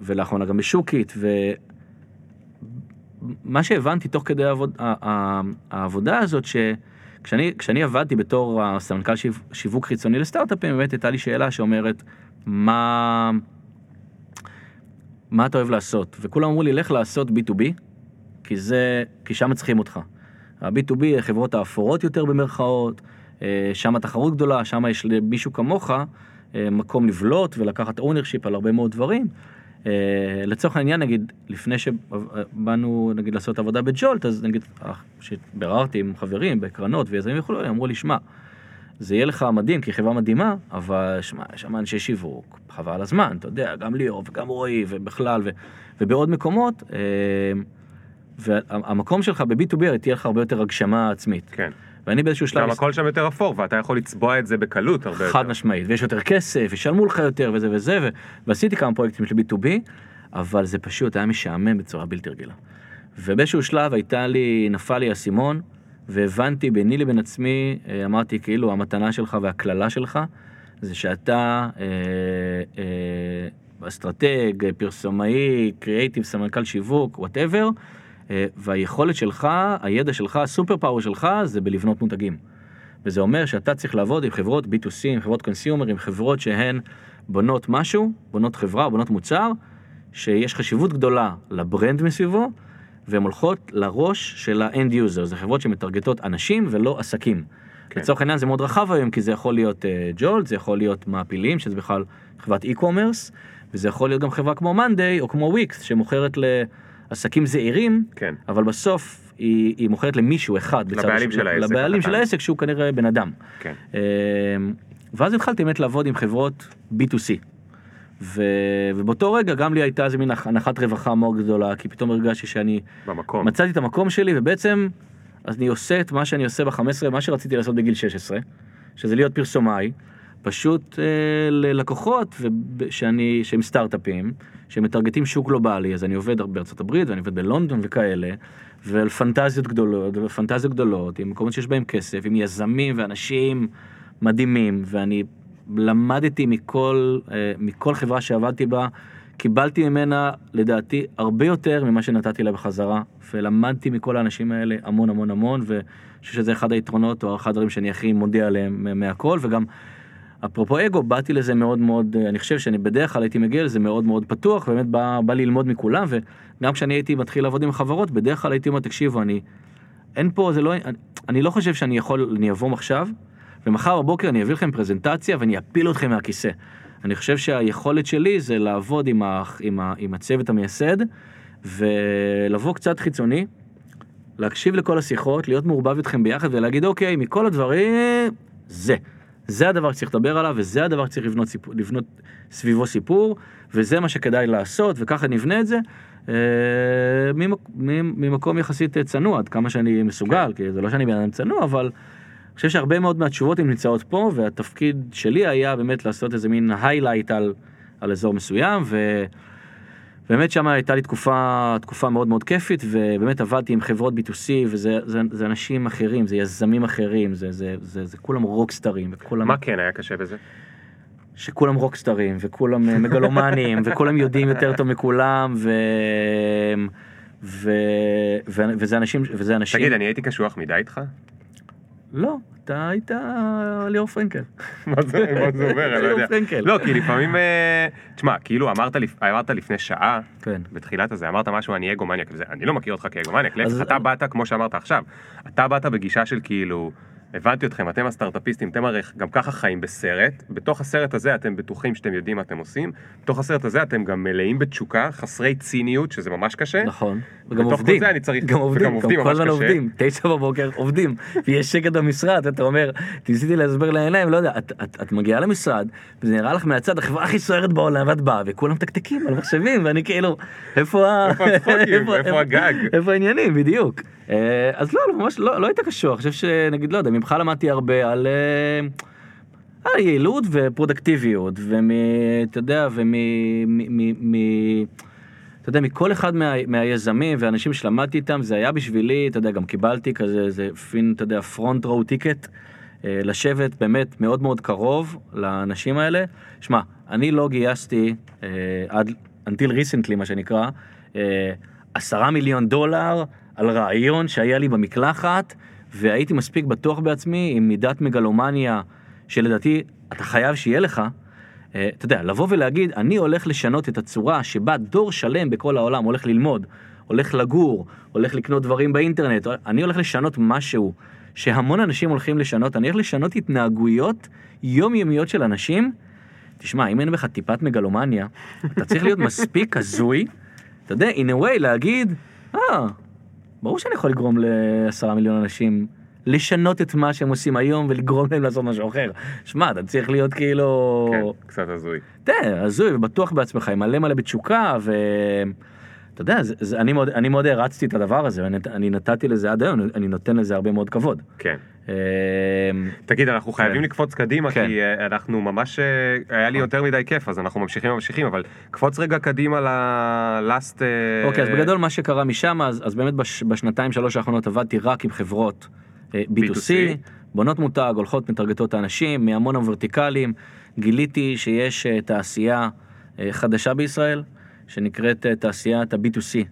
[SPEAKER 1] ולאחרונה גם בשוקית, ומה שהבנתי תוך כדי העבוד, העבודה הזאת, שכשאני עבדתי בתור הסמנכ"ל שיווק חיצוני לסטארט-אפים, באמת הייתה לי שאלה שאומרת, מה, מה אתה אוהב לעשות? וכולם אמרו לי, לך לעשות B2B, כי זה, כי שם צריכים אותך. ה-B2B, החברות האפורות יותר במרכאות, שם התחרות גדולה, שם יש למישהו כמוך אה, מקום לבלוט ולקחת ownership על הרבה מאוד דברים. אה, לצורך העניין, נגיד, לפני שבאנו, נגיד, לעשות עבודה בג'ולט, אז נגיד, אה, שביררתי עם חברים בקרנות ויזמים וכו', אמרו לי, שמע, זה יהיה לך מדהים, כי חברה מדהימה, אבל שמע, יש שם אנשי שיווק, חבל הזמן, אתה יודע, גם ליאור וגם רועי ובכלל, ו, ובעוד מקומות, אה, והמקום שלך ב-B2B תהיה לך הרבה יותר הגשמה עצמית.
[SPEAKER 2] כן.
[SPEAKER 1] ואני באיזשהו שלב...
[SPEAKER 2] גם הכל שם יותר אפור, ואתה יכול לצבוע את זה בקלות הרבה יותר.
[SPEAKER 1] חד משמעית, ויש יותר כסף, ישלמו לך יותר וזה וזה. ועשיתי כמה פרויקטים של B2B, אבל זה פשוט היה משעמם בצורה בלתי רגילה. ובאיזשהו שלב הייתה לי, נפל לי האסימון, והבנתי ביני לבין עצמי, אה, אמרתי כאילו המתנה שלך והקללה שלך, זה שאתה אה, אה, אסטרטג, פרסומאי, קריאייטיב, סמנכ"ל שיווק, whatever, והיכולת שלך, הידע שלך, ה superpower שלך, זה בלבנות מותגים. וזה אומר שאתה צריך לעבוד עם חברות B2C, עם חברות consumer, עם חברות שהן בונות משהו, בונות חברה, בונות מוצר, שיש חשיבות גדולה ל brand מסביבו, והן הולכות לראש של ה end user, זה חברות שמטרגטות אנשים ולא עסקים. כן. לצורך העניין זה מאוד רחב היום, כי זה יכול להיות uh, ג'ולט, זה יכול להיות מעפילים, שזה בכלל חברת e-commerce, וזה יכול להיות גם חברה כמו מאנדיי או כמו וויקס, שמוכרת לעסקים זעירים,
[SPEAKER 2] כן.
[SPEAKER 1] אבל בסוף היא, היא מוכרת למישהו אחד. בצד
[SPEAKER 2] לבעלים של העסק
[SPEAKER 1] לבעלים. של העסק, שהוא כנראה בן אדם.
[SPEAKER 2] כן.
[SPEAKER 1] אה, ואז התחלתי באמת לעבוד עם חברות B2C. ו... ובאותו רגע גם לי הייתה איזה מין הנחת רווחה מאוד גדולה, כי פתאום הרגשתי שאני
[SPEAKER 2] במקום.
[SPEAKER 1] מצאתי את המקום שלי, ובעצם אז אני עושה את מה שאני עושה ב-15, מה שרציתי לעשות בגיל 16, שזה להיות פרסומאי, פשוט אה, ללקוחות שאני, שהם סטארט-אפים, שמטרגטים שוק גלובלי, אז אני עובד בארצות הברית ואני עובד בלונדון וכאלה, ועל פנטזיות גדולות, ופנטזיות גדולות, עם מקומות שיש בהם כסף, עם יזמים ואנשים מדהימים, ואני למדתי מכל, אה, מכל חברה שעבדתי בה, קיבלתי ממנה לדעתי הרבה יותר ממה שנתתי לה בחזרה, ולמדתי מכל האנשים האלה המון המון המון, ואני חושב שזה אחד היתרונות או אחד הדברים שאני הכי מודה עליהם מהכל, וגם אפרופו אגו, באתי לזה מאוד מאוד, אה, אני חושב שאני בדרך כלל הייתי מגיע לזה מאוד מאוד פתוח, באמת בא, בא ללמוד מכולם, וגם כשאני הייתי מתחיל לעבוד עם חברות, בדרך כלל הייתי אומר, תקשיבו, אני, אין פה, זה לא, אני, אני לא חושב שאני יכול, אני אבוא עכשיו, ומחר בבוקר אני אביא לכם פרזנטציה ואני אפיל אתכם מהכיסא. אני חושב שהיכולת שלי זה לעבוד עם, ה, עם, ה, עם הצוות המייסד, ולבוא קצת חיצוני, להקשיב לכל השיחות, להיות מעורבב איתכם ביחד ולהגיד, אוקיי, מכל הדברים, זה. זה הדבר שצריך לדבר עליו, וזה הדבר שצריך לבנות, סיפור, לבנות סביבו סיפור, וזה מה שכדאי לעשות, וככה נבנה את זה. אה, ממק, ממקום יחסית צנוע, עד כמה שאני מסוגל, כי זה לא שאני בן אדם צנוע, אבל אני חושב שהרבה מאוד מהתשובות הן נמצאות פה, והתפקיד שלי היה באמת לעשות איזה מין היילייט על, על אזור מסוים, ובאמת שם הייתה לי תקופה, תקופה מאוד מאוד כיפית, ובאמת עבדתי עם חברות B2C, וזה זה, זה אנשים אחרים, זה יזמים אחרים, זה, זה, זה, זה כולם רוקסטרים, וכולם...
[SPEAKER 2] מה כן היה קשה בזה?
[SPEAKER 1] שכולם רוקסטרים, וכולם אה, מגלומנים, וכולם יודעים יותר טוב מכולם, ו... ו... ו... וזה אנשים, וזה אנשים...
[SPEAKER 2] תגיד, אני הייתי קשוח מדי איתך?
[SPEAKER 1] לא, אתה היית ליאור פרנקל.
[SPEAKER 2] מה זה אומר? לא.
[SPEAKER 1] ליאור פרנקל.
[SPEAKER 2] לא, כי לפעמים... אה, תשמע, כאילו אמרת לפ- אמרת לפני שעה,
[SPEAKER 1] כן.
[SPEAKER 2] בתחילת הזה, אמרת משהו, אני אגומניאק, אני לא מכיר אותך כאגומניאק, להפך, אתה באת, כמו שאמרת עכשיו, אתה באת בגישה של כאילו, הבנתי אתכם, אתם הסטארט-אפיסטים, אתם הרי גם ככה חיים בסרט, בתוך הסרט הזה אתם בטוחים שאתם יודעים מה אתם עושים, בתוך הסרט הזה אתם גם מלאים בתשוקה, חסרי ציניות, שזה ממש קשה.
[SPEAKER 1] נכון, וגם עובדים,
[SPEAKER 2] זה אני צריך-
[SPEAKER 1] גם עובדים,
[SPEAKER 2] וגם עובדים
[SPEAKER 1] גם כל הזמן. עובדים, תשע בבוקר עובדים, ויש שקט במשרד, אתה אומר, ניסיתי להסביר לעיניים, לא יודע, את, את, את מגיעה למשרד, וזה נראה לך מהצד החברה הכי סוערת בעולם, ואת באה, וכולם מתקתקים על מחשבים, ואני כאילו, איפה ה...
[SPEAKER 2] איפה הצחוקים? איפה הגג?
[SPEAKER 1] איפה העניינים, בדיוק. אה, אז לא, לא, ממש לא, לא היית קשור, אני חושב שנגיד, לא יודע, ממך למדתי הרבה על... אה, על יעילות ופרודקטיביות, ומ... אתה יודע, ומ... מ... מ... מ... אתה יודע, מכל אחד מה, מהיזמים והאנשים שלמדתי איתם, זה היה בשבילי, אתה יודע, גם קיבלתי כזה, איזה פין, אתה יודע, פרונט רואו טיקט, לשבת באמת מאוד מאוד קרוב לאנשים האלה. שמע, אני לא גייסתי אה, עד, until recently, מה שנקרא, אה, עשרה מיליון דולר על רעיון שהיה לי במקלחת, והייתי מספיק בטוח בעצמי עם מידת מגלומניה, שלדעתי אתה חייב שיהיה לך. אה, אתה יודע, לבוא ולהגיד, אני הולך לשנות את הצורה שבה דור שלם בכל העולם הולך ללמוד, הולך לגור, הולך לקנות דברים באינטרנט, אני הולך לשנות משהו שהמון אנשים הולכים לשנות, אני הולך לשנות התנהגויות יומיומיות של אנשים. תשמע, אם אין בך טיפת מגלומניה, אתה צריך להיות מספיק הזוי, אתה יודע, in a way, להגיד, אה, ברור שאני יכול לגרום לעשרה מיליון אנשים לשנות את מה שהם עושים היום ולגרום להם לעשות משהו אחר. שמע, אתה צריך להיות כאילו...
[SPEAKER 2] כן, קצת הזוי.
[SPEAKER 1] תראה, הזוי ובטוח בעצמך, עם מלא מלא בתשוקה, ו... אתה יודע, זה, זה, אני, מאוד, אני מאוד הערצתי את הדבר הזה, ואני אני נתתי לזה עד היום, אני נותן לזה הרבה מאוד כבוד.
[SPEAKER 2] כן.
[SPEAKER 1] אמ,
[SPEAKER 2] תגיד, אנחנו חייבים לקפוץ קדימה,
[SPEAKER 1] כן.
[SPEAKER 2] כי אה, אנחנו ממש, אה, היה לי יותר מדי כיף, אז אנחנו ממשיכים ממשיכים, אבל קפוץ רגע קדימה ל-last... אה,
[SPEAKER 1] אוקיי, אז בגדול מה שקרה משם, אז, באמת בש, בשנתיים שלוש האחרונות עבדתי רק עם חברות אה, B2C,
[SPEAKER 2] B2C.
[SPEAKER 1] בונות מותג, הולכות מטרגטות האנשים, מהמון הוורטיקלים, גיליתי שיש תעשייה חדשה בישראל, שנקראת תעשיית ה-B2C.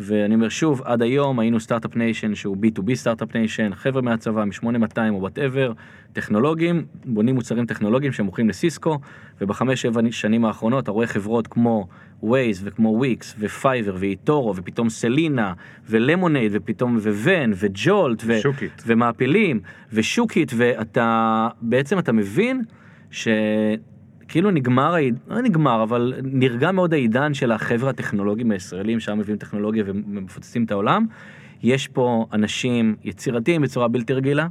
[SPEAKER 1] ואני אומר שוב, עד היום היינו startup nation שהוא B2B startup nation, חבר'ה מהצבא, מ-8200 או whatever, טכנולוגים, בונים מוצרים טכנולוגיים שמוכרים לסיסקו, ובחמש שבע שנים האחרונות אתה רואה חברות כמו Waze וכמו וויקס ופייבר ואיטורו ופתאום סלינה ולמונייד ופתאום וון וג'ולט ו-
[SPEAKER 2] שוקית.
[SPEAKER 1] ומעפילים ושוקיט ואתה בעצם אתה מבין שכאילו נגמר, לא נגמר אבל נרגע מאוד העידן של החבר'ה הטכנולוגיים הישראלים שם מביאים טכנולוגיה ומפוצצים את העולם. יש פה אנשים יצירתיים בצורה בלתי רגילה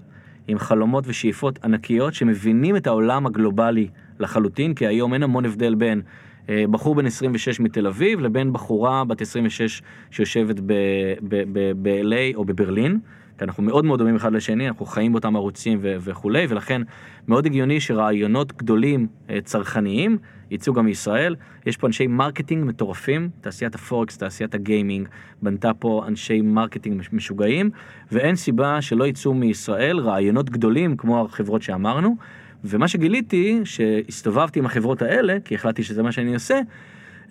[SPEAKER 1] עם חלומות ושאיפות ענקיות שמבינים את העולם הגלובלי לחלוטין כי היום אין המון הבדל בין אה, בחור בן 26 מתל אביב לבין בחורה בת 26 שיושבת ב-LA או בברלין. כי אנחנו מאוד מאוד דומים אחד לשני, אנחנו חיים באותם ערוצים ו- וכולי, ולכן מאוד הגיוני שרעיונות גדולים אה, צרכניים יצאו גם מישראל. יש פה אנשי marketing מטורפים, תעשיית הפורקס, תעשיית הגיימינג, בנתה פה אנשי marketing מש- משוגעים, ואין סיבה שלא יצאו מישראל רעיונות גדולים כמו החברות שאמרנו. ומה שגיליתי, שהסתובבתי עם החברות האלה, כי החלטתי שזה מה שאני עושה,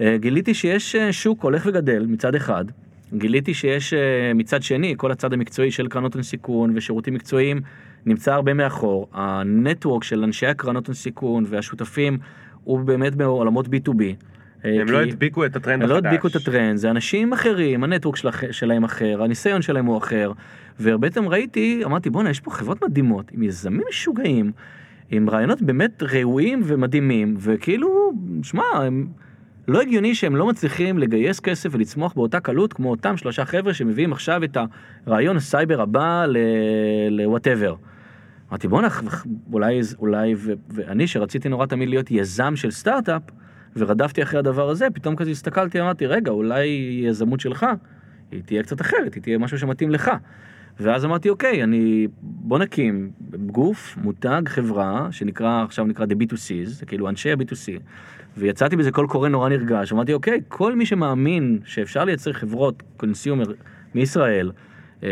[SPEAKER 1] אה, גיליתי שיש אה, שוק הולך וגדל מצד אחד, גיליתי שיש אה, מצד שני, כל הצד המקצועי של קרנות הון סיכון ושירותים מקצועיים נמצא הרבה מאחור. הנטוורק של אנשי הקרנות הון סיכון והשותפים הוא באמת בעולמות B2B. אה,
[SPEAKER 2] הם לא הדביקו את הטרנד
[SPEAKER 1] הם
[SPEAKER 2] החדש.
[SPEAKER 1] לא הדביקו את הטרנד, זה אנשים אחרים, הנטוורק של, שלהם אחר, הניסיון שלהם הוא אחר. ובעצם ראיתי, אמרתי בואנה יש פה חברות מדהימות, עם יזמים משוגעים, עם רעיונות באמת ראויים ומדהימים, וכאילו, שמע, הם... לא הגיוני שהם לא מצליחים לגייס כסף ולצמוח באותה קלות כמו אותם שלושה חבר'ה שמביאים עכשיו את הרעיון הסייבר הבא ל-whatever. אמרתי בואנה, אולי, אולי, ו- ואני שרציתי נורא תמיד להיות יזם של סטארט-אפ, ורדפתי אחרי הדבר הזה, פתאום כזה הסתכלתי, אמרתי, רגע, אולי יזמות שלך, היא תהיה קצת אחרת, היא תהיה משהו שמתאים לך. ואז אמרתי, אוקיי, אני, בוא נקים גוף, מותג, חברה, שנקרא, עכשיו נקרא The B2Cs, זה כאילו אנשי ה-B2C, ויצאתי בזה קול קורא נורא נרגש, אמרתי, אוקיי, כל מי שמאמין שאפשר לייצר חברות consumer מישראל, אה,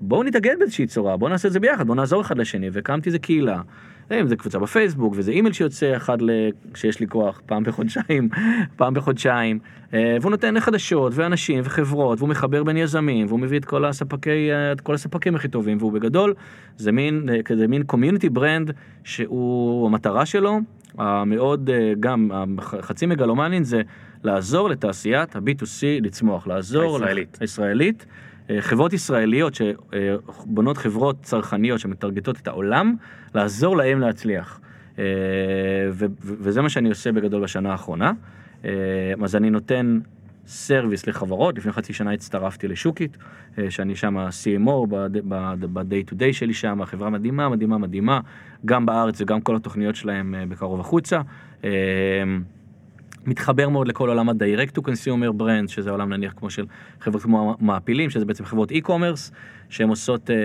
[SPEAKER 1] בואו נתאגד באיזושהי צורה, בואו נעשה את זה ביחד, בואו נעזור אחד לשני, והקמתי איזה קהילה. אה, אם זה קבוצה בפייסבוק, וזה אימייל שיוצא אחד ל... שיש לי כוח, פעם בחודשיים, פעם בחודשיים, אה, והוא נותן חדשות, ואנשים, וחברות, והוא מחבר בין יזמים, והוא מביא את כל הספקי, אה, את כל הספקים הכי טובים, והוא בגדול, זה מין, כזה מין community brand, שהוא, המטרה שלו, המאוד, אה, גם, חצי מגלומני זה לעזור לתעשיית ה-B2C לצמוח, לעזור...
[SPEAKER 2] הישראלית.
[SPEAKER 1] הישראלית. אה, חברות ישראליות שבונות חברות צרכניות שמטרגטות את העולם, לעזור להם להצליח. אה, וזה מה שאני עושה בגדול בשנה האחרונה. אה, אז אני נותן סרוויס לחברות, לפני חצי שנה הצטרפתי לשוקית, אה, שאני שם CMO ב-day to day שלי שם, חברה מדהימה, מדהימה, מדהימה, גם בארץ וגם כל התוכניות שלהם אה, בקרוב החוצה. אה, מתחבר מאוד לכל עולם ה-direct to consumer brand, שזה עולם נניח כמו של חברות כמו מעפילים, שזה בעצם חברות e-commerce, שהן עושות, אה,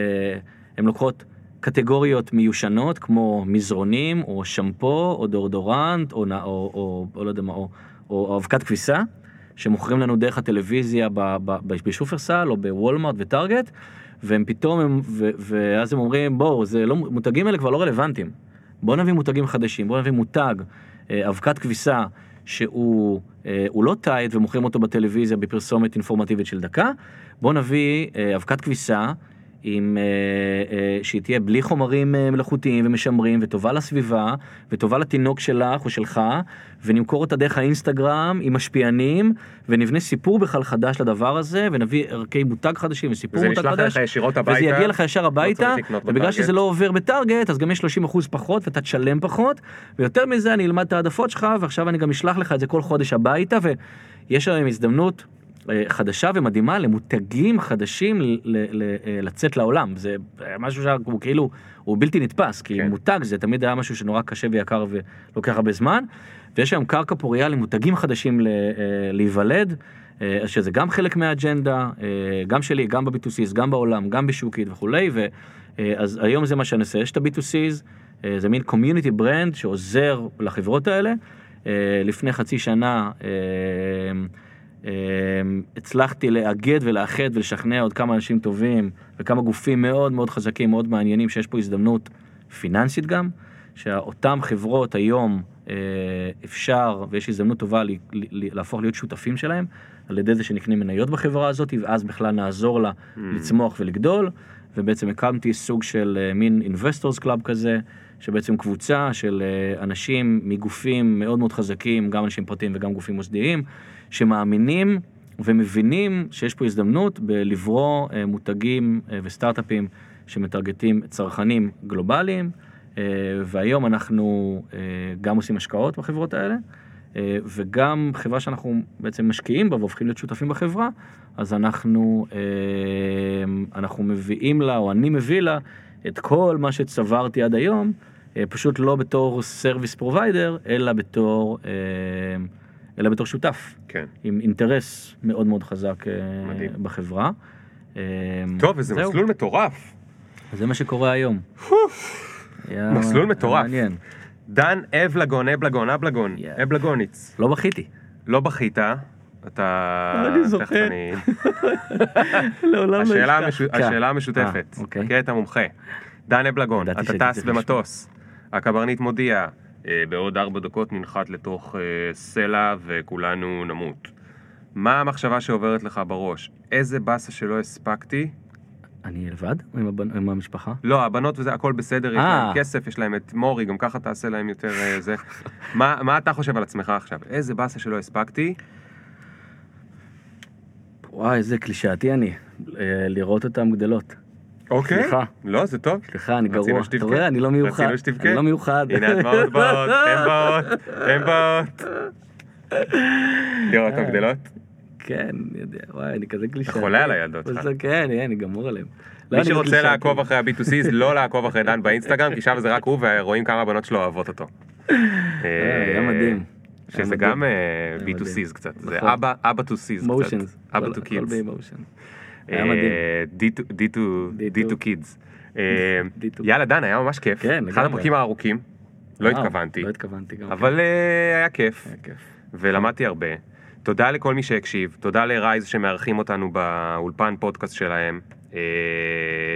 [SPEAKER 1] הן לוקחות קטגוריות מיושנות כמו מזרונים, או שמפו, או דורדורנט, או, או, או, או לא יודע מה, או, או אבקת כביסה, שמוכרים לנו דרך הטלוויזיה בשופרסל, או בוולמארט וטארגט, והם פתאום, הם, ו, ואז הם אומרים, בואו, לא, מותגים האלה כבר לא רלוונטיים. בואו נביא מותגים חדשים, בואו נביא מותג, אה, אבקת כביסה, שהוא אה, לא טייט ומוכרים אותו בטלוויזיה בפרסומת אינפורמטיבית של דקה, בואו נביא אה, אבקת כביסה עם, אה, אה, שהיא תהיה בלי חומרים אה, מלאכותיים ומשמרים וטובה לסביבה וטובה לתינוק שלך או שלך ונמכור אותה דרך האינסטגרם עם משפיענים ונבנה סיפור בכלל חדש לדבר הזה ונביא ערכי מותג חדשים וסיפור
[SPEAKER 2] וזה
[SPEAKER 1] מותג
[SPEAKER 2] נשלח
[SPEAKER 1] חדש
[SPEAKER 2] לך ישירות הביתה.
[SPEAKER 1] וזה יגיע לך ישר הביתה
[SPEAKER 2] צריך לקנות
[SPEAKER 1] ובגלל. שזה לא עובר בטארגט אז גם יש 30% פחות ואתה תשלם פחות ויותר מזה אני אלמד את העדפות שלך ועכשיו אני גם אשלח לך את זה כל חודש הביתה ויש היום הזדמנות חדשה ומדהימה למותגים חדשים ל- ל- אה, לצאת לעולם זה משהו שהוא כאילו הוא בלתי נתפס כי
[SPEAKER 2] כן.
[SPEAKER 1] מותג זה תמיד היה משהו שנורא קשה ויקר ולוקח הרבה זמן ויש היום קרקע פורייה למותגים חדשים ל- אה, להיוולד. אה, שזה גם חלק מהאג'נדה, גם שלי, גם ב-B2Cs, גם בעולם, גם בשוקית וכולי, ו- אה, אז היום זה מה שאני עושה, יש את ה-B2Cs, אה, זה מין community brand שעוזר לחברות האלה. לפני חצי שנה הצלחתי לאגד ולאחד ולשכנע עוד כמה אנשים טובים וכמה גופים מאוד מאוד חזקים, מאוד מעניינים, שיש פה הזדמנות פיננסית גם, שאותם חברות היום אה, אפשר ויש הזדמנות טובה להפוך להיות שותפים שלהם על ידי זה שנקנה מניות בחברה הזאת ואז בכלל נעזור לה לצמוח ולגדול. ובעצם הקמתי סוג של אה, מין investors club כזה שבעצם קבוצה של אה, אנשים מגופים מאוד מאוד חזקים גם אנשים פרטיים וגם גופים מוסדיים שמאמינים ומבינים שיש פה הזדמנות בלברוא אה, מותגים אה, וסטארט-אפים שמטרגטים צרכנים גלובליים. אה, והיום אנחנו גם עושים השקעות בחברות האלה וגם חברה שאנחנו בעצם משקיעים בה והופכים להיות שותפים בחברה אז אנחנו אנחנו מביאים לה או אני מביא לה את כל מה שצברתי עד היום פשוט לא בתור service provider אלא בתור אה, אלא בתור שותף
[SPEAKER 2] כן.
[SPEAKER 1] עם אינטרס מאוד מאוד חזק אה,
[SPEAKER 2] מדהים.
[SPEAKER 1] בחברה. אה,
[SPEAKER 2] טוב, וזה
[SPEAKER 1] זהו.
[SPEAKER 2] מסלול מטורף.
[SPEAKER 1] זה מה שקורה היום. היה-
[SPEAKER 2] מסלול מטורף.
[SPEAKER 1] מעניין.
[SPEAKER 2] דן אבלגון, אבלגון, אבלגון,
[SPEAKER 1] Yeah.
[SPEAKER 2] אבלגוניץ.
[SPEAKER 1] לא בכיתי.
[SPEAKER 2] לא בכית, אתה...
[SPEAKER 1] אני זוכר.
[SPEAKER 2] אני-
[SPEAKER 1] לעולם
[SPEAKER 2] השאלה
[SPEAKER 1] לא אשכח.
[SPEAKER 2] השאלה המשותפת,
[SPEAKER 1] אה, אוקיי.
[SPEAKER 2] חכה את המומחה. דן אבלגון, אתה טס במטוס, הקברניט מודיע, "אה, בעוד ארבע דקות ננחת לתוך אה, סלע וכולנו נמות. מה המחשבה שעוברת לך בראש? איזה באסה שלא הספקתי?
[SPEAKER 1] אני לבד? או עם הבנ- עם המשפחה?
[SPEAKER 2] לא, הבנות וזה, הכל בסדר, יש
[SPEAKER 1] אה.
[SPEAKER 2] להם כסף, יש להם את מורי, גם ככה תעשה להם יותר אה, זה. מה מה אתה חושב על עצמך עכשיו? איזה באסה שלא הספקתי?
[SPEAKER 1] וואי, איזה קלישאתי אני. אה, לראות אותם גדלות.
[SPEAKER 2] אוקיי.
[SPEAKER 1] סליחה.
[SPEAKER 2] לא, זה טוב.
[SPEAKER 1] סליחה, אני גרוע. אתה רואה, אני לא מיוחד.
[SPEAKER 2] רצינו שתבכה.
[SPEAKER 1] אני לא מיוחד.
[SPEAKER 2] הנה הדמעות באות, הן באות, הן באות. לראות אותן גדלות?
[SPEAKER 1] כן, אני יודע, וואי, אני כזה קלישאתי.
[SPEAKER 2] חולה על הילדות שלך.
[SPEAKER 1] כן, אני גמור עליהם. לא,
[SPEAKER 2] מי שרוצה. לעקוב אחרי ה-B2C, לא לעקוב אחרי דן באינסטגרם, כי שם זה רק הוא, ורואים כמה הבנות שלו אוהבות אותו.
[SPEAKER 1] אה, היה מדהים. היה
[SPEAKER 2] שזה
[SPEAKER 1] מדהים.
[SPEAKER 2] גם אה,
[SPEAKER 1] היה מדהים.
[SPEAKER 2] B2C's קצת, זה
[SPEAKER 1] נכון.
[SPEAKER 2] אבא, אבא to C's קצת. אבא to kids.
[SPEAKER 1] היה מדהים.
[SPEAKER 2] אה, D to- D to- D to kids. אה, יאללה דן, היה ממש כיף.
[SPEAKER 1] כן,
[SPEAKER 2] אחד. הפרקים הארוכים, לא התכוונתי,
[SPEAKER 1] לא התכוונתי גם.
[SPEAKER 2] אבל אה, היה כיף. ולמדתי הרבה. תודה לכל מי שהקשיב, תודה לרייז שמארחים אותנו באולפן פודקאסט שלהם,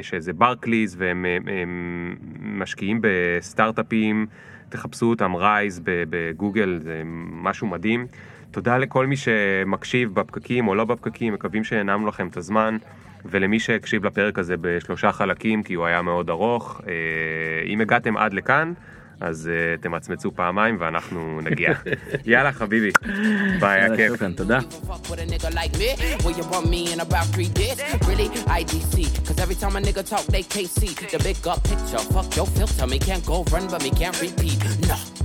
[SPEAKER 2] שזה ברקליז והם הם, הם משקיעים בסטארט-אפים, תחפשו אותם רייז בגוגל, זה משהו מדהים. תודה לכל מי שמקשיב בפקקים או לא בפקקים, מקווים שהנעמנו לכם את הזמן. ולמי שהקשיב לפרק הזה בשלושה חלקים, כי הוא היה מאוד ארוך, אה, אם הגעתם עד לכאן, אז uh, תמצמצו פעמיים ואנחנו נגיע. יאללה חביבי, ביי, היה
[SPEAKER 1] יאללה,
[SPEAKER 2] כיף.
[SPEAKER 1] שוכרן, תודה.
[SPEAKER 3] Talk, they can't see the big up picture. Fuck your filter, me can't go run, but me can't repeat.